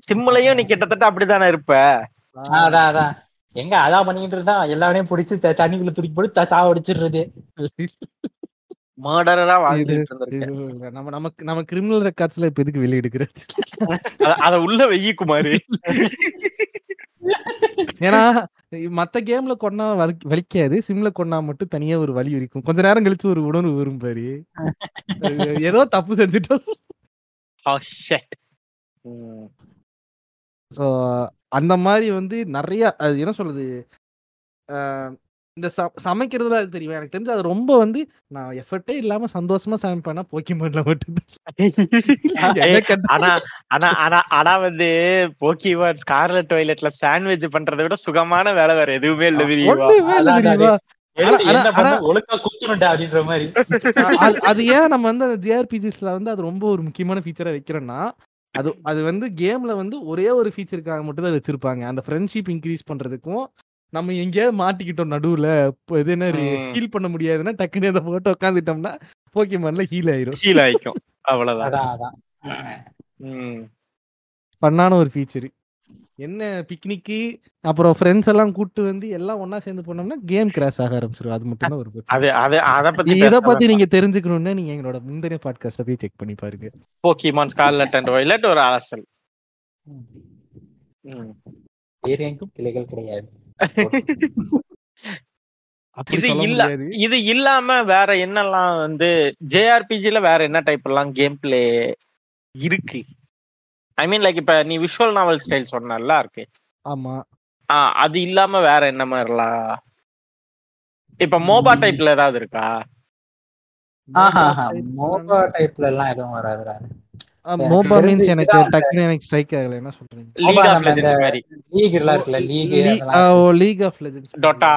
சிம்லயும் நீ கிட்டத்தட்ட அப்படித்தானே இருப்ப? அதான் அதான் எங்க அதான் பண்ணிட்டு இருந்தா எல்லாரையும் பிடிச்சி தண்ணிக்குள்ள தூக்கி போட்டு த- சாவடிச்சிடுறது மர்டரரா வாழ்ந்துட்டு. நம்ம நமக்கு நம்ம கிரிமினல் ரெக்கார்ட்ஸ்ல இப்ப எதுக்கு வெளிய எடுக்கிறது? அத- அத உள்ள வெய்யி குமாரு. ஏன்னா மத்த கேம்ல கொன்னா வலிக் வலிக்காது. சிம்ல கொன்னா மட்டும் தனியா ஒரு வலி இருக்கும். கொஞ்ச நேரம் கழிச்சு ஒரு உணர்வு வரும் பாரு. ஏதோ தப்பு செஞ்சுட்டோம். ஸோ அந்த மாரி வந்து நெறைய அது என்ன சொல்றது? இந்த ச சமைக்கிறதுல அது தெரியும். எனக்கு தெரிஞ்சு அது ரொம்ப வந்து நான் எஃபர்ட்டே இல்லாம சந்தோஷமா சமைப்பேன்னா போக்கிமான்ல மட்டும் ஆனா ஆனா ஆனா ஆனா வந்து போக்கிமான் ஸ்கார்லெட் வயலட்ல சாண்ட்விச் பண்றதை விட சுகமான வேலை வேற எதுவுமே இல்ல அது ஏன் நம்ம வந்து அந்த ஜேஆர்பிஜிஸ்ல வந்து அது ரொம்ப ஒரு முக்கியமான ஃபீச்சரா வைக்கிறோம்னா அது அது வந்து கேம்ல வந்து ஒரே ஒரு ஃபீச்சருக்காக மட்டும் தான் வச்சிருப்பாங்க. அந்த ஃப்ரெண்ட்ஷிப் இன்க்ரீஸ் பண்றதுக்கும் நம்ம எங்கேயாவது மாட்டிக்கிட்டோம் நடுவுல. இது என்ன. ஹீல் பண்ண முடியாதுன்னா டக்குனு அதை போட்டு உட்காந்துட்டோம்னா போக்கிமான்ல ஹீல் ஆயிரும். ஹீல் ஆயிக்கும். அவ்வளவுதான். பண்ணான ஒரு ஃபீச்சர் என்ன பிக்னிக்கு அப்புறம் ஃப்ரெண்ட்ஸ் எல்லாம் கூட்டு வந்து எல்லாம் ஒண்ணா சேர்ந்து போனோம்னா கேம் கிராஷ் ஆக ஆரம்பிச்சிடும் அது மட்டும் தான் ஒரு அது அது அத பத்தி இத பத்தி நீங்க தெரிஞ்சுக்கணும்னா நீங்க எங்களோட முந்தைய பாட்காஸ்ட போய் செக் பண்ணி பாருங்க. போக்கிமான் ஸ்கார்லெட் அண்ட் வயலட் ஒரு அலசல் ம். வேற எங்கும் கிளைகள் கிடையாது. இது சொல்ல இல்ல இது இல்லாம வேற என்னெல்லாம் வந்து ஜேஆர்பிஜில வேற என்ன டைப் எல்லாம் கேம் பிளே இருக்கு? ஐ மீன் லைக் இப்ப நீ விஷுவல் நாவல் ஸ்டைல் சொன்னல இருக்கு. ஆமா. ஆ அது இல்லாம வேற என்ன மாதிரிலாம்? இப்ப மோபா டைப்ல ஏதாவது இருக்கா? மோபா டைப்ல எல்லாம் எதுவும் வராதுடா. மோபா மீன்ஸ் எனக்கு டக்குனு எனக்கு ஸ்ட்ரைக் ஆகல. என்ன சொல்றீங்க? லீக் ஆஃப் லெஜெண்ட்ஸ் மாதிரி. லீக் எல்லாம் இருக்குல்ல league O league of Legends Dota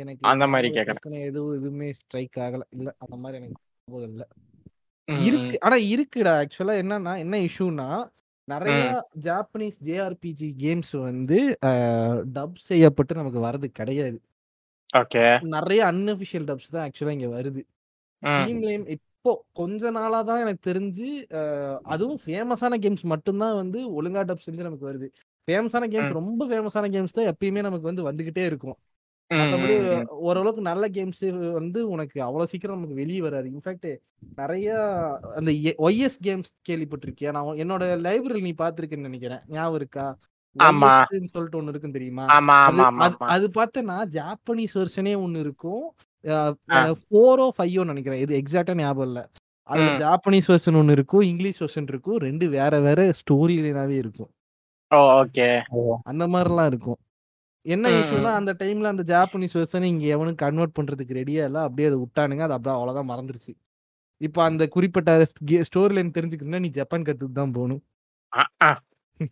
எனக்கு அந்த மாதிரி கேக்குறேன். டக்குனு எதுவும் எதுவுமே ஸ்ட்ரைக் ஆகல. இல்ல அந்த மாதிரி எனக்கு ஞாபகம் இல்ல. இருக்கு. ஆனா இருக்குடா. ஆக்சுவலா என்னன்னா என்ன இஷ்யூனா நிறைய ஜாப்பனீஸ் ஜேஆர்பிஜி கேம்ஸ் வந்து டப் செய்யப்பட்டு நமக்கு வரது கிடையாது. நிறைய அன்அபிஷியல் டப்ஸ் தான் ஆக்சுவலா இங்க வருது. ம், டீம்லேயும் இப்போ கொஞ்ச நாளா தான் எனக்கு தெரிஞ்சு அதுவும் ஃபேமஸான கேம்ஸ் மட்டும்தான் வந்து ஒழுங்கா டப் செஞ்சு நமக்கு வருது. ஃபேமஸான கேம்ஸ் ரொம்ப ஃபேமஸான கேம்ஸ் தான் எப்பயுமே நமக்கு வந்து வந்துகிட்டே இருக்கும். மற்றபடி. ஓரளவுக்கு நல்ல கேம்ஸ் வந்து உனக்கு அவ்வளவு சீக்கிரம் நமக்கு வெளியே வராது. இன்ஃபேக்ட் நிறைய அந்த ஒய்எஸ் கேம்ஸ் கேள்விப்பட்டிருக்கியா? நான் என்னோட லைப்ரரி நீ பார்த்திருக்கேன்னு நினைக்கிறேன். ஞாபகம் இருக்கா? சொல்லிட்டு ஒன்னு இருக்குன்னு தெரியுமா? அது பார்த்தனா ஜாப்பனீஸ் வெர்ஷனே ஒன்னு இருக்கும். ஃபோரோ ஃபைவோ நினைக்கிறேன். இது எக்ஸாக்டா ஞாபகம் இல்ல. அதுல. ஜாப்பனீஸ் வெர்ஷன் ஒன்னு இருக்கும் இங்கிலீஷ் வெர்ஷன் இருக்கும். ரெண்டு வேற வேற ஸ்டோரி லைனாவே இருக்கும். ஓகே. அந்த மாதிரிலாம் இருக்கும். என்ன இஷ்யூனா. அந்த டைம்ல அந்த ஜாப்பனீஸ் வெர்ஷன் இங்க எவனும் கன்வெர்ட் பண்றதுக்கு ரெடியா இல்ல அப்படியே அதை விட்டானுங்க. அது அப்படியே அவ்வளவுதான் மறந்துருச்சு. இப்போ அந்த குறிப்பிட்ட ஸ்டோரி லைன் தெரிஞ்சுக்கணும்னா நீ ஜப்பான் கத்துக்கு தான் போகணும்.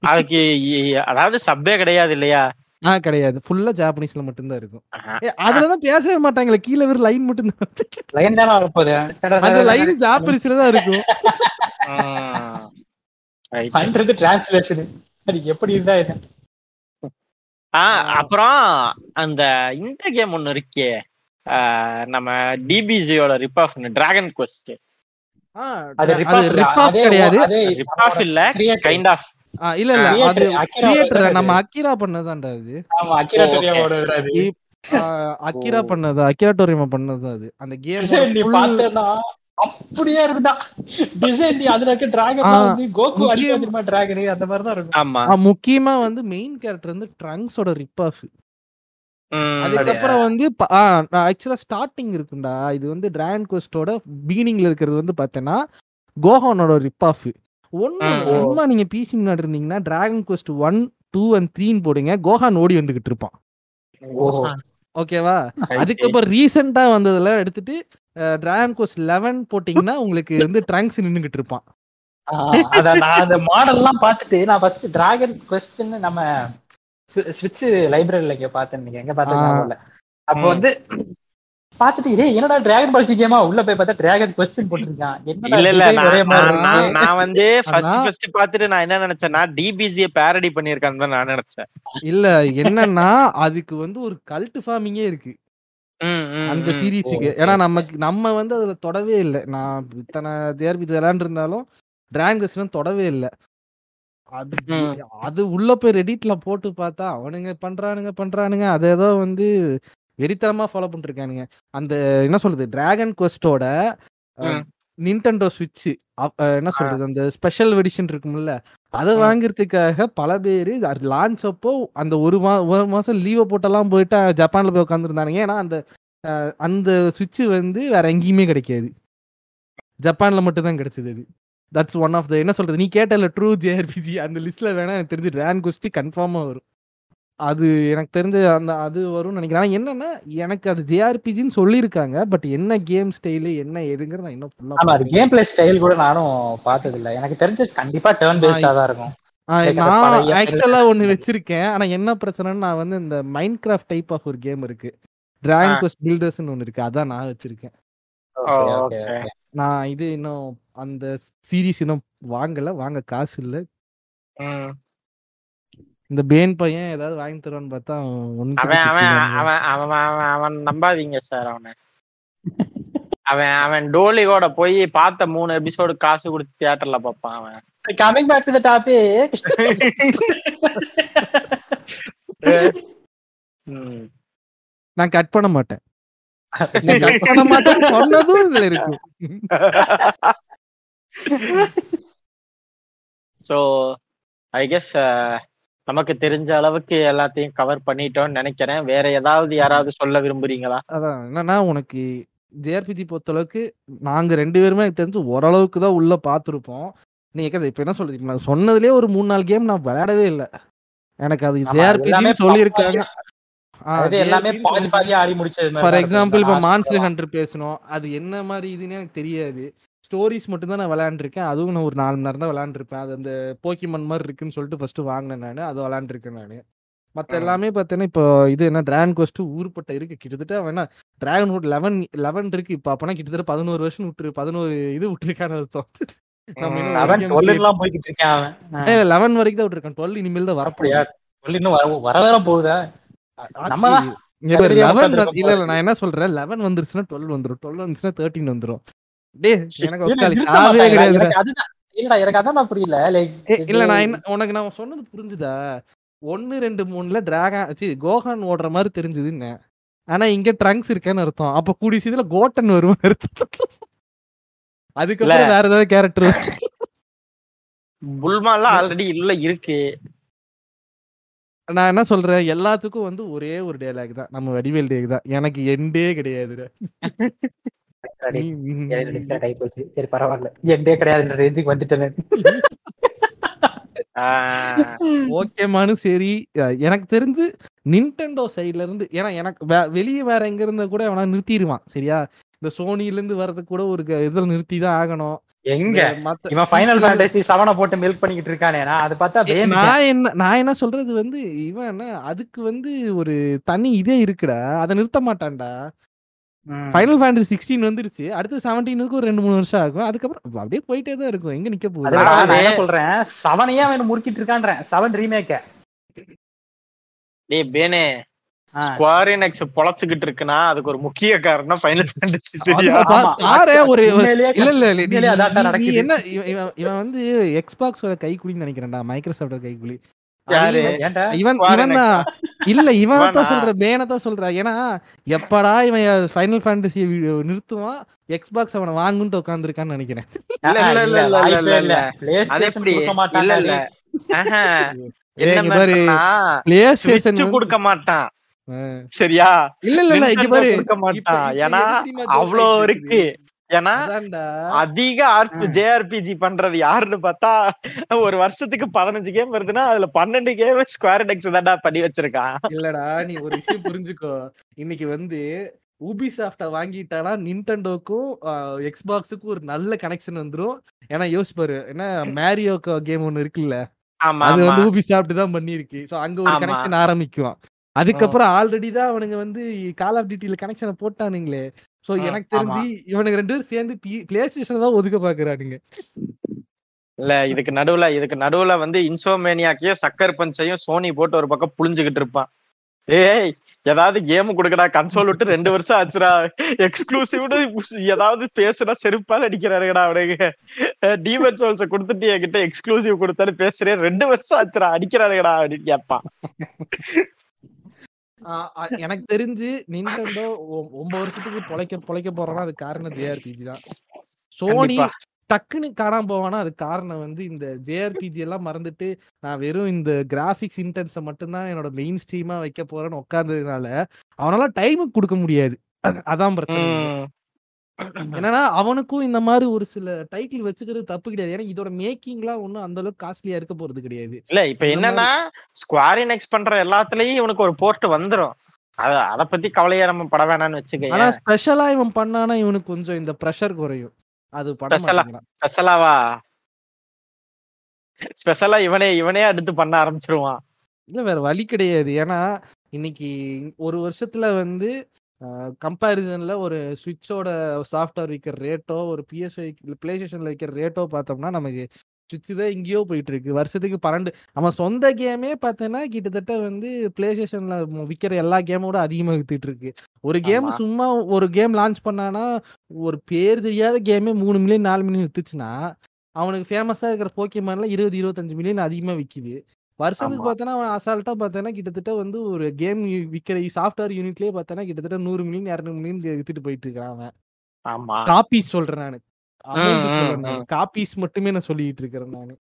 அதுக்கு அதாவது சப்பே கிடையாது இல்லையா? ஆ கிடையாது. ஃபுல்லா ஜாப்பனீஸ்ல மட்டும்தான் இருக்கும். ஆஹா. ஏ, அதுலதான் பேசவே மாட்டாங்களே. கீழே வெறும் லைன் மட்டும் தான் லைன் தானே வரப்போகுது? அந்த லைன் ஜாப்பனீஸ்ல தான் இருக்கும். பண்றது டிரான்ஸ்லேஷன் எப்படி இருந்தா இது ஆ, அப்புறம் அந்த இந்த கேம் ஒண்ணு இருக்கே. நம்ம டிபிஜியோட ரிப் ஆஃப் டிராகன் குவெஸ்ட் ஆ, அது off அதே- கிடையாது. ரிப் ஆஃப் இல்ல. கைண்ட் ஆஃப் இல்ல இல்ல அது கிரியேட்டர் நம்ம அக்கிரா பண்ணதான்டா அது ஆமா அக்கிரா அது அக்கிரா பண்ணது அக்கிரா டோரிமா பண்ணது அது. அந்த டிசைன் நீ கேம் பார்த்தேன்னா அப்படியே இருக்குடா. டிசைன் நீ அதுல இருக்க டிராகன் வந்து கோகு முக்கியம். அடிக்க தெரியுமா டிராகன் அந்த மாதிரி தான் இருக்கும். ஆமா. முக்கியமா வந்து மெயின் கேரக்டர் வந்து ட்ரங்க்ஸோட ரிப் ஆஃப் அதுக்கப்புறம் வந்து ஆக்சுவலா ஸ்டார்டிங் இருக்குண்டா. இது வந்து டிராகன் கோஸ்டோட பிகினிங்ல இருக்கிறது வந்து பார்த்தேன்னா கோஹானோட ரிப் ஆஃப் ஒன்னு. சும்மா நீங்க பிசி முன்னாடி இருந்தீங்கன்னா Dragon Quest one two and த்ரீன்னு போடுங்க கோஹான் ஓடி வந்துகிட்டு இருப்பான். ஓகேவா அதுக்கப்புறம் ரீசெண்டா வந்ததுல எடுத்துட்டு டிராகன் கோஸ்ட் லெவன் போட்டீங்கன்னா உங்களுக்கு வந்து ட்ரங்க்ஸ் நின்னுகிட்டு இருப்பான் நான் அந்த மாடல் எல்லாம் பார்த்துட்டு நான் ஃபர்ஸ்ட் டிராகன் கொஸ்டின் நம்ம ஸ்விட்ச் லைப்ரரியில இங்க பார்த்தேன் எங்க பார்த்தேன். அப்போ. வந்து பார்த்துட்டு இதே என்னடா டிராகன் பால்சி கேமா உள்ள போய் பார்த்தா டிராகன் கொஸ்டின் போட்டிருக்கான். இல்ல இல்ல நான் வந்து ஃபர்ஸ்ட் ஃபர்ஸ்ட் பாத்துட்டு நான் என்ன நினைச்சேன்னா டிபிஜிய பேரடி பண்ணிருக்கான்னு தான் நான் நினைச்சேன். இல்ல என்னன்னா அதுக்கு வந்து ஒரு கல்ட் ஃபார்மிங்கே இருக்கு. அந்த. சீரீஸுக்கு ஏன்னா நமக்கு நம்ம வந்து அதுல தொடவே இல்லை. நான் இத்தனை ஜேஆர்பிஜி விளையாண்டுருந்தாலும் டிராகன் ரெஸ்லாம் தொடவே இல்லை. அது. அது உள்ள போய் ரெடிட்ல போட்டு பார்த்தா அவனுங்க பண்றானுங்க பண்றானுங்க. அதை ஏதோ வந்து வெறித்தனமா ஃபாலோ பண்ணிருக்கானுங்க. அந்த என்ன சொல்றது டிராகன் குவெஸ்டோட. நின்டெண்டோ ஸ்விட்ச் என்ன சொல்றது அந்த ஸ்பெஷல் எடிஷன் இருக்கும்ல அதை. வாங்குறதுக்காக பல பேர் லான்ச் அப்போ அந்த ஒரு மா ஒரு மாசம் லீவை போட்டெல்லாம் போயிட்டு ஜப்பான்ல போய் உட்காந்துருந்தானுங்க ஏன்னா அந்த அந்த சுவிட்ச் வந்து வேற எங்கேயுமே கிடைக்காது. ஜப்பான்ல மட்டும் தான் கிடைச்சது அது. தட்ஸ் ஒன் ஆஃப் த என்ன சொல்றது நீ கேட்டல ட்ரூ ஜேஆர்பிஜி அந்த லிஸ்ட்ல வேணா எனக்கு தெரிஞ்சு ரேன் குஸ்டி கன்ஃபார்மா வரும். அது எனக்கு தெரிஞ்ச அந்த அது வரும்னு நினைக்கிறேன். ஆனா என்னன்னா எனக்கு அது ஜேஆர்பிஜின்னு சொல்லியிருக்காங்க. பட் என்ன கேம் ஸ்டைலு என்ன எதுங்கிறது நான் இன்னும் ஆமா அது ஃபுல்லா கேம் பிளே ஸ்டைல் கூட நானும் பார்த்தது இல்ல எனக்கு தெரிஞ்சு கண்டிப்பா டேர்ன் பேஸ்டா தான் இருக்கும். நான் ஆக்சுவலா ஒன்னு வச்சிருக்கேன். ஆனா என்ன பிரச்சனைன்னு நான் வந்து இந்த மைண்ட் கிராஃப்ட் டைப் ஆஃப் ஒரு கேம் இருக்கு. டிராகன் ஆ. கோஸ்ட் பில்டர்ஸ்னு ஒன்னு இருக்கு. அதான் நான் வச்சிருக்கேன். நான் இது இன்னும் அந்த சீரிஸ் இன்னும் வாங்கல. வாங்க காசு இல்ல. இந்த பேன் பையன் ஏதாவது வாங்கி தருவான்னு பார்த்தா அவன் அவன் அவன் அவன் அவன் அவன் நம்பாதீங்க சார் அவனை. அவன் அவன் டோலியோட போய் பார்த்த மூணு எபிசோடு காசு கொடுத்து தியேட்டர்ல பார்ப்பான் அவன். Coming back to the topic. ம். நான் கட் பண்ண மாட்டேன். நான் கட் பண்ண மாட்டேன்னு சொன்னதும் இதுல இருக்கு. ஸோ ஐ கெஸ் நமக்கு தெரிஞ்ச அளவுக்கு எல்லாத்தையும் கவர் பண்ணிட்டோம்னு நினைக்கிறேன். வேற ஏதாவது யாராவது சொல்ல விரும்புறீங்களா? அதான் என்னன்னா உனக்கு ஜேஆர்பிஜி பொறுத்தளவுக்கு நாங்க ரெண்டு பேருமே எனக்கு தெரிஞ்சு ஓரளவுக்கு தான் உள்ள பார்த்துருப்போம். நீங்க இப்ப என்ன சொல்றது நான் சொன்னதுலயே ஒரு மூணு நாலு கேம் நான் விளையாடவே இல்லை. எனக்கு அது ஜேஆர்பிஜின்னு சொல்லியிருக்காங்க. ஃபார் எக்ஸாம்பிள் இப்போ. மான்ஸ்டர் ஹண்டர் பேசணும். அது என்ன மாதிரி இதுன்னு எனக்கு தெரியாது. ஸ்டோரிஸ் மட்டும் தான் நான் விளையாண்டுருக்கேன். அதுவும் நான் ஒரு நாலு மணி நேரம் தான் விளையாண்டுருப்பேன். அது அந்த போக்கிமன் மாதிரி இருக்குன்னு சொல்லிட்டு ஃபர்ஸ்ட் வாங்கினேன் நான். அதை விளையாண்டுருக்கேன் நான். மற்ற. எல்லாமே பார்த்தீங்கன்னா இப்போ இது என்ன டிராகன் கோஸ்ட் ஊருப்பட்ட இருக்கு. கிட்டத்தட்ட என்ன டிராகன் ஹூட் லெவன் லெவன் இருக்கு. இப்போ அப்போனா கிட்டத்தட்ட பதினோரு வருஷம் விட்டுரு பதினோரு இது விட்டுருக்கான அர்த்தம். நம்ம இன்னும் ஒரு அவன் game. 12 play- எல்லாம் போய்கிட்டு இருக்கான் அவன். ஆ, ஏ, 11 வரைக்கும் தான் விட்டுருக்கான். டுவெல் இனிமேல் தான் அப்படியா? வரப்போகுது 12 இன்னும் வர போகுதா? நம்ம தான் இங்க பாரு, கடைசியா 11 உட்கார்ந்திருக்க வந்து- இல்ல இல்ல நான் என்ன சொல்றேன்? லெவன் வந்துருச்சுன்னா டுவெல் வந்துரும். டுவெல் வந்துச்சுன்னா தேர்ட்டின் எனக்கு இல்ல. கிடையாது. நான் உனக்கு நான் சொன்னது புரிஞ்சுதா? ஒன்னு ரெண்டு மூணுல டிராகன் சி கோஹான் ஓடுற மாதிரி தெரிஞ்சதுன்னு ஆனா இங்க ட்ரங்க்ஸ் இருக்கேன்னு அர்த்தம். அப்ப கூடி சீதுல கோட்டன் வருவான்னு அர்த்தம். அதுக்கப்புறம் வேற ஏதாவது கேரக்டர் புல்மாலாம் ஆல்ரெடி இல்ல இருக்கு. நான் என்ன சொல்றேன்? எல்லாத்துக்கும் வந்து ஒரே ஒரு டேலாக் தான். நம்ம வடிவேல் டேக் தான். எனக்கு எண்டே கிடையாதுடா. நீ- சரி பரவாயில்ல என்டே கிடையாதுன்ற ரேஞ்சுக்கு வந்துட்டேன். ஓகேமானு சரி. எனக்கு தெரிஞ்சு நின்டெண்டோ சைடுல இருந்து ஏன்னா எனக்கு வெளியே வேற எங்க இருந்தா கூட அவனா நிறுத்திடுவான் சரியா? இந்த சோனில இருந்து வர்றதுக்கு கூட ஒரு இதுல நிறுத்தி தான் ஆகணும். எங்க? இவன் ஃபைனல் ஃபேண்டசி செவனை போட்டு மில்க் பண்ணிக்கிட்டு இருக்கானே நான் அது பார்த்தா நான் என்ன நான் என்ன சொல்றது வந்து இவன் என்ன அதுக்கு வந்து ஒரு தனி இதே இருக்குடா அதை நிறுத்த மாட்டான்டா. ஃபைனல் ஃபேண்டசி சிக்ஸ்டீன் வந்துருச்சு. அடுத்து செவன்டீனுக்கு ஒரு ரெண்டு மூணு வருஷம் ஆகும். அதுக்கப்புறம் அப்படியே போயிட்டே தான் இருக்கும். எங்க நிக்க போகுது? நான் என்ன சொல்றேன்? செவனையே அவன் முறுக்கிட்டு இருக்கான்றேன். செவன் ரீமேக்க டேய் பேனே ஸ்குவார் எக்ஸ் பொழச்சுக்கிட்டு இருக்குன்னா அதுக்கு ஒரு முக்கிய காரணம் ஃபைனல் ஃபேண்டசி சரியா? பாரு ஒரு இல்ல இல்ல இல்ல. என்ன இவன் வந்து எக்ஸ்பாக்ஸோட கைக்குலின்னு நினைக்கிறேன்டா மைக்ரோசாஃப்டோட கைக்குலி யாரு? இவன் இவன்? தான். இல்ல இவன் தான்? சொல்ற தான் சொல்ற. ஏன்னா எப்படா இவன் ஃபைனல் ஃபேண்டசி நிறுத்துவான்? எக்ஸ்பாக்ஸ் அவனை வாங்குன்ட்டு உட்காந்துருக்கான்னு நினைக்கிறேன். இல்ல, இல்ல, இல்ல, இல்ல, வாய்ப்பே இல்ல, இல்ல. இல்ல. PlayStation அது எப்படி? கொடுக்க மாட்டான். சரியா? இல்ல இல்ல இங்க பாரு. கொடுக்க மாட்டான். ஏன்னா எது தெரியுமா joke அவ்வளோ ஆயிட்டு இருக்கு. ஏன்னா அதிக ஆர்பி ஜேஆர்பிஜி பண்றது யாருன்னு பார்த்தா ஒரு வருஷத்துக்கு பதினஞ்சு கேம் வருதுன்னா அதுல பன்னெண்டு கேம் ஸ்கொயர் டெக்ஸ் தான்டா பண்ணி வச்சிருக்கான். இல்லடா நீ ஒரு விஷயம் புரிஞ்சுக்கோ. இன்னைக்கு வந்து உபிசாஃப்ட வாங்கிட்டானா நின்டெண்டோக்கும் எக்ஸ்பாக்ஸுக்கும் ஒரு நல்ல கனெக்ஷன் வந்துரும். ஏன்னா யோசிச்சு பாரு என்ன மேரியோ கேம் ஒன்னு இருக்குல்ல? அது வந்து உபிசாஃப்ட் தான் பண்ணிருக்கு சோ அங்க ஒரு. கனெக்ஷன் ஆரம்பிக்கும். அதுக்கப்புறம் ஆல்ரெடி தான் அவனுங்க வந்து கால் ஆஃப் டியூட்டில கனெக்ஷனை போட்டானுங்களே. சோ எனக்கு தெரிஞ்சு இவனுங்க ரெண்டு பேரும் சேர்ந்து பிளே ஸ்டேஷன் தான் ஒதுக்க பாக்குறானுங்க. இல்ல இதுக்கு நடுவுல இதுக்கு நடுவுல வந்து இன்சோமேனியாக்கையும் சக்கர் பஞ்சையும் சோனி போட்டு ஒரு பக்கம் புளிஞ்சுகிட்டு இருப்பான். ஏய் ஏதாவது கேம் கொடுக்கடா கன்சோல் விட்டு ரெண்டு வருஷம் ஆச்சுடா. எக்ஸ்க்ளூசிவ்னு ஏதாவது பேசுனா செருப்பால் அடிக்கிறாருடா அவனுக்கு டீமன் சோல்ஸ கொடுத்துட்டு என்கிட்ட எக்ஸ்க்ளூசிவ் கொடுத்தாரு பேசுறேன். ரெண்டு வருஷம் ஆச்சுடா அடிக்கிறாருடா அப்படின்னு கேட்பான். எனக்கு தெரிஞ்சு நின்டெண்டோ ஒன்பது வருஷத்துக்கு பொழைக்க பொழைக்க போறோம்னா அது காரணம் ஜேஆர்பிஜி தான் சோனி. டக்குன்னு காணாம போவானா அது காரணம் வந்து இந்த ஜேஆர்பிஜி எல்லாம் மறந்துட்டு நான் வெறும் இந்த கிராபிக்ஸ் இன்டென்ஸை மட்டும்தான் என்னோட மெயின் ஸ்ட்ரீமா வைக்க போறேன்னு உட்கார்ந்ததுனால அவனால டைமுக்கு கொடுக்க முடியாது அத- அதான் பிரச்சனை. என்னன்னா அவனுக்கும் இந்த மாதிரி ஒரு சில டைட்டில் வச்சுக்கிறது தப்பு கிடையாது. ஏன்னா இதோட மேக்கிங்லாம் ஒன்றும் அந்த அளவுக்கு காஸ்ட்லியா இருக்க போறது கிடையாது. இல்ல இப்ப என்னன்னா ஸ்குவார் இனெக்ஸ் பண்ற எல்லாத்துலயும் இவனுக்கு ஒரு போர்ட் வந்துரும். அத அத பத்தி கவலையா நம்ம பட வேணாம்னு ஆனா வச்சுக்க ஸ்பெஷலா இவன் பண்ணானா இவனுக்கு கொஞ்சம் இந்த ப்ரெஷர் குறையும். அது ஸ்பெஷலாவா ஸ்பெஷலா இவனே இவனே அடுத்து பண்ண ஆரம்பிச்சிருவான். இல்ல வேற வழி கிடையாது. ஏன்னா இன்னைக்கு ஒரு வருஷத்துல வந்து கம்பேரிசன்ல ஒரு சுவிட்சோட சாஃப்ட்வேர் விற்கிற ரேட்டோ ஒரு பிஎஸ் பிளே ஸ்டேஷன்ல விற்கிற ரேட்டோ பார்த்தோம்னா நமக்கு சுவிட்ச் தான் எங்கேயோ போயிட்டு இருக்கு வருஷத்துக்கு பன்னெண்டு அவன் சொந்த கேமே பார்த்தோன்னா கிட்டத்தட்ட வந்து பிளே ஸ்டேஷன்ல விற்கிற எல்லா கேமோட அதிகமாக வித்துட்டு இருக்கு ஒரு கேம். சும்மா ஒரு கேம் லான்ச் பண்ணானா ஒரு பேர் தெரியாத கேமே மூணு மில்லியன் நாலு மில்லியன் வித்துச்சுன்னா அவனுக்கு ஃபேமஸா இருக்கிற போக்கியமான்ல இருபது இருபத்தஞ்சு மில்லியன் அதிகமா விக்குது. வருஷத்துக்கு. பார்த்தோன்னா அவன் அசால்ட்டா பார்த்தோன்னா கிட்டத்தட்ட வந்து ஒரு கேம் விற்கிற சாஃப்ட்வேர் யூனிட்லயே பார்த்தோன்னா கிட்டத்தட்ட நூறு மில்லியன் இரநூறு மில்லியன் வித்துட்டு போயிட்டு இருக்கான் அவன். ஆமா. காப்பீஸ் சொல்றேன் நானு. காப்பீஸ் மட்டுமே நான் சொல்லிட்டு இருக்கிறேன் நானு.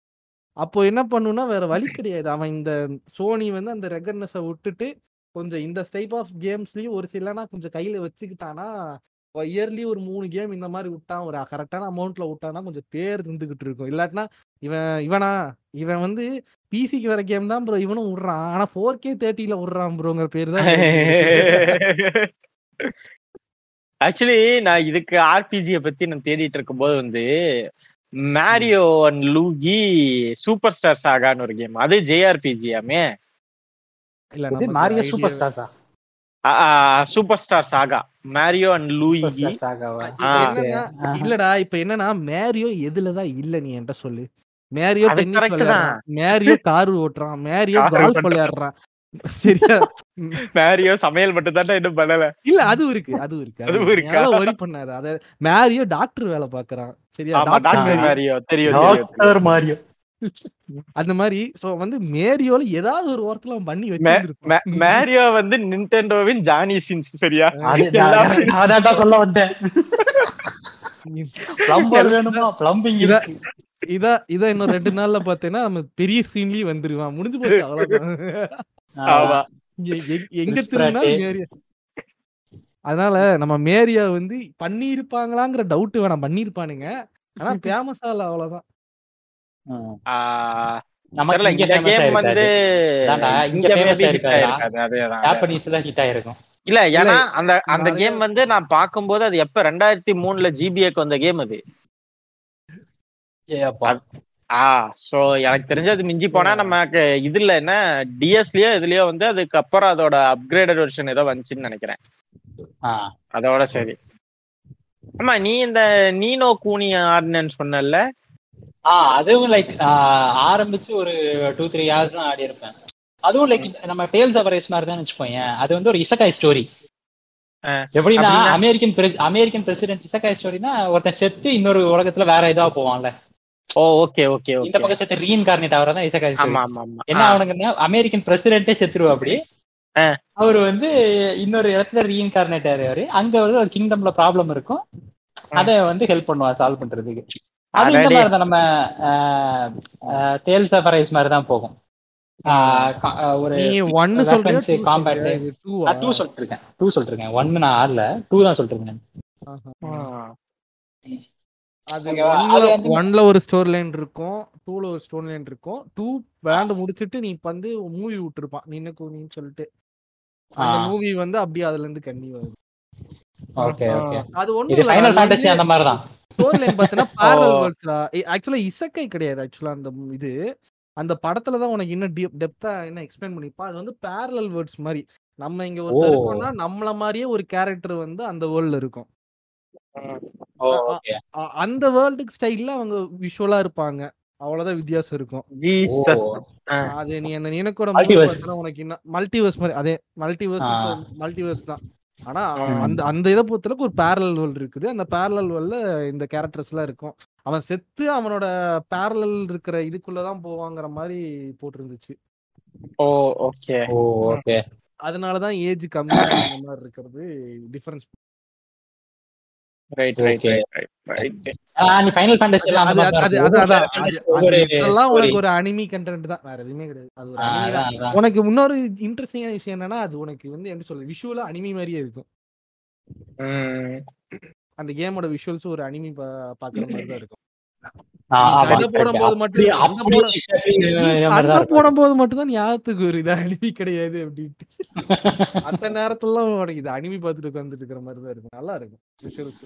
அப்போ என்ன பண்ணுனா வேற வழி கிடையாது. அவன் இந்த சோனி வந்து அந்த ரெகட்னஸை விட்டுட்டு கொஞ்சம் இந்த டைப் ஆஃப் கேம்ஸ்லயும் ஒரு சிலனா கொஞ்சம் கையில வச்சுக்கிட்டானா இயர்லி ஒரு மூணு கேம் இந்த மாதிரி விட்டான் ஒரு கரெக்டான அமௌண்ட்ல விட்டானா கொஞ்சம் பேர் இருந்துகிட்டு இருக்கும். இல்லாட்டினா இவன் இவனா இவன் வந்து பிசிக்கு வர கேம் தான் ப்ரோ இவனும் விடுறான். ஆனா ஃபோர் கே தேர்ட்டில விடுறான் ப்ரோங்கிற பேர் தான் ஆக்சுவலி நான் இதுக்கு ஆர்பிஜிய பத்தி நான் தேடிட்டு இருக்கும்போது வந்து Mario and Luigi Super Star சாகான்னு ஒரு கேம் அது ஜேஆர்பிஜியாமே இல்ல Mario super ஸ்டார்ஸா super star saga Mario and Luigi. இல்லடா இப்ப என்னன்னா மேரியோ எதுலதான் இல்ல நீ என்கிட்ட சொல்லு. மேரியோ டென்னிஸ் விளையாடுறான். Mario car ஓட்டுறான். Mario golf. விளையாடுறான். சரியா? மேரியோ சமையல் மட்டும் தான் இன்னும் பண்ணல. இல்ல அதுவும் இருக்கு அதுவும் இருக்கு. அதுவும் இருக்கா? ஒரி பண்ணாத. அத மேரியோ டாக்டர் வேலை பாக்குறான். சரியா? Doctor Mario. தெரியும் டாக்டர் மாரியோ அந்த மாதிரி சோ வந்து மேரியோல ஏதாவது ஒரு ஓரத்துல அவன் பண்ணி மே- மேரியோ வந்து நிண்டெண்டோவின் ஜானி சின்ஸ் சரியா? அது எல்லாமே- நான் அதான்டா சொல்ல வந்தேன். பிளம்பர் வேணுமா? பிளம்பிங் இத- இதா இன்னும் ரெண்டு நாள்ல பாத்தீங்கன்னா நம்ம பெரிய சீன்லயே வந்துருவான். முடிஞ்சு போச்சு அவ்வளவுதான். எங்க Pratt. மேரியா அதனால நம்ம மேரியா வந்து பண்ணியிருப்பாங்களாங்கிற டவுட் வேணாம். பண்ணியிருப்பானுங்க. ஆனா ஃபேமஸா இல்ல அவ்வளவுதான். நமக்கு இங்க கேம் வந்து இங்க ஜாப்பனீஸ்ல ஹிட் ஆயிருக்கும். இல்ல ஏன்னா அந்த அந்த கேம் வந்து நான் பார்க்கும்போது அது எப்ப ரெண்டாயிரத்தி மூணுல ஜிபிஏக்கு வந்த கேம் அது. ஆ சோ எனக்கு தெரிஞ்சது மிஞ்சி போனா நமக்கு இதுல என்ன டிஎஸ்லயோ இதுலயோ வந்து அதுக்கப்புறம் அதோட அப்கிரேடட் வெர்ஷன் ஏதோ வந்துச்சுன்னு நினைக்கிறேன். அதோட சரி. ஆமா நீ இந்த நீனோ கூனி ஆடினேன்னு சொன்னல ஆ அதுவும் லைக் ஆரம்பிச்சு ஒரு டூ த்ரீ ஹவர்ஸ் தான் ஆடி இருப்பேன். அதுவும் லைக் நம்ம டேல்ஸ் ஆஃப் ரேஸ் மாதிரி தான் வச்சுக்கோங்க அது வந்து ஒரு இசக்காய் ஸ்டோரி. எப்படின்னா? அமெரிக்கன் அமெரிக்கன் பிரசிடென்ட் இசக்காய் ஸ்டோரினா ஒருத்தன் செத்து இன்னொரு உலகத்துல வேற இதா போவான்ல. ஓ ஓகே ஓகே இந்த பக்கம் செத்து ரீஇன்கார்னேட் ஆகிறதா இசக்காய் என்ன அவனுக்குன்னா அமெரிக்கன் பிரசிடென்ட்டே செத்துருவா அப்படி. அவர் வந்து இன்னொரு இடத்துல ரீஇன்கார்னேட் ஆறாரு அங்க வந்து ஒரு கிங்டம்ல ப்ராப்ளம் இருக்கும். அதை வந்து ஹெல்ப் பண்ணுவா சால்வ் பண்றதுக்கு. அது இந்த. மாதிரி தான் நம்ம டேல்ஸ் ஆஃப் ரைஸ் மாதிரி தான் போகும். ஒரு நீ ஒன்னு weapons, combat. டூ டூ சொல்லிட்டு இருக்கேன் டூ சொல்லிட்டு இருக்கேன் ஒன்னு நான் ஆடல. டூ தான் சொல்லிட்டு இருக்கேன். அது? ஒன்ல ஒரு ஸ்டோரி லைன் இருக்கும். டூல ஒரு ஸ்டோரி லைன் இருக்கும். டூ விளையாண்டு முடிச்சிட்டு நீ இப்ப வந்து மூவி விட்டுருப்பான். நின்னு கூனின்னு சொல்லிட்டு. அந்த. மூவி வந்து அப்படியே அதுல இருந்து கண்ணி வருது. Okay okay. அது ஒண்ணு ஃபைனல் ஃபேண்டசி அந்த மாதிரி தான். ஸ்டோரி லைன் பார்த்தனா parallel ஓ. worlds டா. ஆக்சுவலா இசக்கை கிடையாது ஆக்சுவலா அந்த இது. அந்த படத்துல தான் உனக்கு இன்னும் டெப்தா என்ன எக்ஸ்பிளைன் பண்ணிருப்பான் அது வந்து parallel worlds மாதிரி நம்ம இங்க ஒருத்தர். இருக்கோம்னா நம்மள மாதிரியே ஒரு கேரக்டர் வந்து அந்த வேர்ல்ட்ல இருக்கும். அந்த வேர்ல்டுக்கு ஸ்டைல்ல அவங்க விஷுவலா இருப்பாங்க. அவ்வளவுதான் வித்தியாசம் இருக்கும். அது நீ அந்த நினைக்கூட. உனக்கு இன்னும் மல்டிவர்ஸ் மாதிரி அதே மல்டிவர்ஸ். மல்டிவர்ஸ் தான். ஆனா. அந்த அந்த இதை பொறுத்தளவுக்கு ஒரு பேரலல் வேர்ல்டு இருக்குது. அந்த பேரலல் வேர்ல்ட்ல இந்த கேரக்டர்ஸ் எல்லாம் இருக்கும். அவன் செத்து அவனோட பேரலல் இருக்கிற இதுக்குள்ளதான் போவாங்கிற மாதிரி போட்டிருந்துச்சு. ஓ ஓகே ஓ ஓகே அதனாலதான் ஏஜ் கம்மியா இந்த மாதிரி இருக்கிறது டிஃபரன்ஸ் ஒரு அனிமி கண்டென்ட் தான். வேற எதுவுமே கிடையாது. அது ஒரு. உனக்கு இன்னொரு இன்ட்ரெஸ்டிங்கான விஷயம் என்னன்னா அது உனக்கு வந்து எப்படி சொல்றது விஷுவலா அனிமி மாதிரியே இருக்கும். அந்த கேமோட விஷுவல்ஸ் ஒரு அனிமி பாக்குற மாதிரி தான் இருக்கும். போடும்போது மட்டும் அப்படி- சண்டை அப்படி போட- exactly நீ இந்த மாதிரி சண்டை தான் இருக்கும். போடும்போது மட்டும் தான் ஞாபகத்துக்கு ஒரு இது அனிமி கிடையாது அப்படின்ட்டு. அந்த நேரத்துல உனக்கு இது அனிமி பார்த்துட்டு உட்காந்துட்டு இருக்கிற மாதிரி தான் இருக்கும். நல்லா இருக்கும். Visuals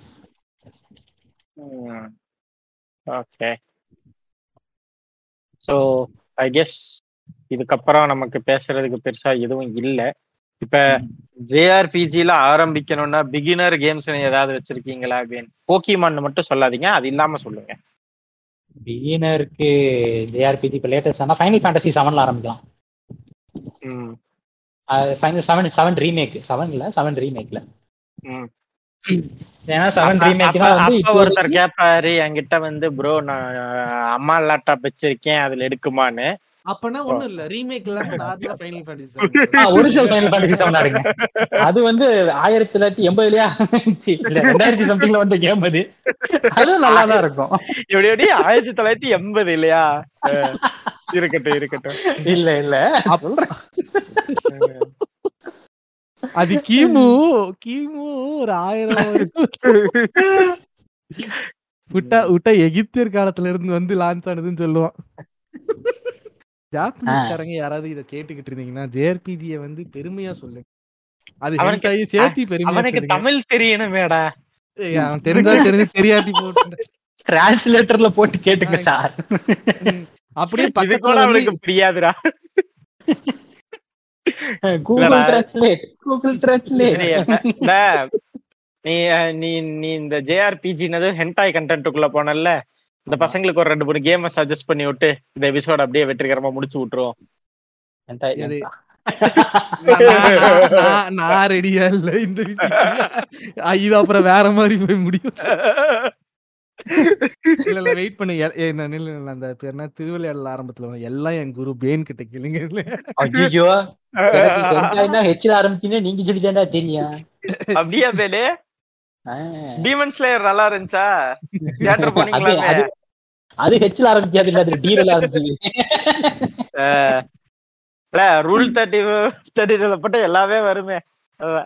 okay. So I guess இதுக்கப்புறம் நமக்கு பேசுறதுக்கு பெருசா எதுவும் இல்ல. இப்ப ஜேஆர்பிஜில ஆரம்பிக்கணும்னா பிகினர் கேம்ஸ் ஏதாவது வச்சிருக்கீங்களா அப்படின்னு? போக்கிமான் மட்டும் சொல்லாதீங்க. அது இல்லாம சொல்லுங்க. பிகினருக்கு ஜேஆர்பிஜி இப்போ லேட்டஸ்ட் ஆனால் ஃபைனல் ஃபேண்டசி செவன்ல ஆரம்பிக்கலாம். Final seven seven remake seven இல்ல செவன் ரீமேக்ல. ஏன்னா செவன் ரீமேக்னா வந்து ஒருத்தர் கேட்பாரு என்கிட்ட வந்து ப்ரோ நான் அம்மா லேப்டாப் வச்சிருக்கேன் அதுல எடுக்குமான்னு. அப்பனா ஒண்ணும் இல்ல. ரீமேக் நார்மலா final fantasy original final fantasy seven ஆடுங்க. அது வந்து ஆயிரத்தி தொள்ளாயிரத்தி எண்பதுலயா? சி, இல்ல ரெண்டாயிரத்தி சம்திங்ல வந்த கேம் அது. அதுவும் நல்லா தான் இருக்கும் இப்படி ஆயிரத்தி தொள்ளாயிரத்தி எண்பது இல்லையா? இருக்கட்டும் இருக்கட்டும். இல்ல இல்ல. அது கிமு கிமு ஒரு ஆயிரம் விட்டா விட்டா எகிப்தியர் காலத்துல இருந்து வந்து லான்ச் ஆனதுன்னு சொல்லுவான். ஜாப்பனீஸ்காரங்க யாராவது இத கேட்டுக்கிட்டு இருந்தீங்கன்னா ஜேஆர்பிஜிய வந்து பெருமையா சொல்லுங்க. அது அவனுக்கு- சேர்த்து பெருமையா அவனுக்கு தமிழ் தெரியணுமேடா. அவன் தெரிஞ்சா தெரிஞ்சு தெரியாட்டி போட்டு டிரான்ஸ்லேட்டர்ல போட்டு கேட்டுங்க சார். அப்படியே பக்கத்துல அவனுக்கு புரியாதுடா கூகுள். டிரான்ஸ்லேட் கூகுள் டிரான்ஸ்லேட் நீ நீ நீ இந்த ஜேஆர்பிஜினது ஹென்டாய் கண்டென்ட்டுக்குள்ள போனல்ல? இந்த. பசங்களுக்கு ஒரு ரெண்டு மூணு கேமை சஜஸ்ட் பண்ணி விட்டு இந்த எபிசோட் அப்படியே வெற்றிகரமா முடிச்சு விட்டுருவோம்? நான்- ரெடியா இல்ல இந்த இது அப்புறம் வேற மாதிரி போய் முடியும். இல்ல இல்ல வெயிட் பண்ணி. நில்லு, அந்த பேர் என்ன? திருவிளையாடல் ஆரம்பத்துல எல்லாம் என் குரு பேன் கிட்ட கேளுங்க ஐயோ ஹெச்ல ஆரம்பிச்சீங்கன்னா நீங்க சொல்லிதான்டா தெரியும். அப்படியா பேலே. டீமன் ஸ்லேயர் நல்லா இருந்துச்சா தியேட்டர் அது போனீங்களா அது ஹெச்ல ஆரம்பிக்காது இல்ல அது டீல ஆரம்பிச்சது இல்ல ரூல் தேர்ட்டி தேர்ட்டி போட்டு எல்லாமே வருமே.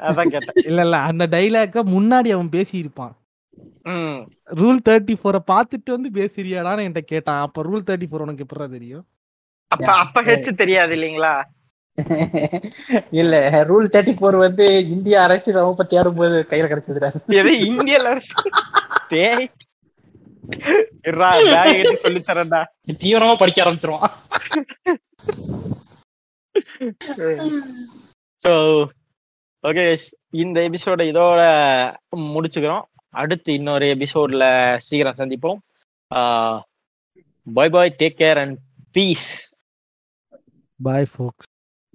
அதான் கேட்டேன். இல்ல இல்ல அந்த டைலாக்க முன்னாடி அவன் பேசி இருப்பான் ம். ரூல் தேர்ட்டி ஃபோரை பார்த்துட்டு வந்து பேசுறியாடான்னு என்கிட்ட கேட்டான். அப்ப ரூல் தேர்ட்டி ஃபோர் உனக்கு எப்படா தெரியும்? அப்ப அப்ப ஹெச் தெரியாது இல்லைங்களா? இல்ல ரூல் தேர்ட்டி போர் வந்து இந்திய அரசியல் பத்தி ஆடும்போது கையில கிடைச்சதுடா. எது இந்தியல டேய். இருடா, bag எடுத்து சொல்லித் தரேன்டா. தீவிரமா படிக்க ஆரம்பிச்சிருவான். ஓகே இந்த எபிசோட இதோட முடிச்சுக்கிறோம். அடுத்து இன்னொரு எபிசோட்ல சீக்கிரம் சந்திப்போம். Bye bye take care and peace bye folks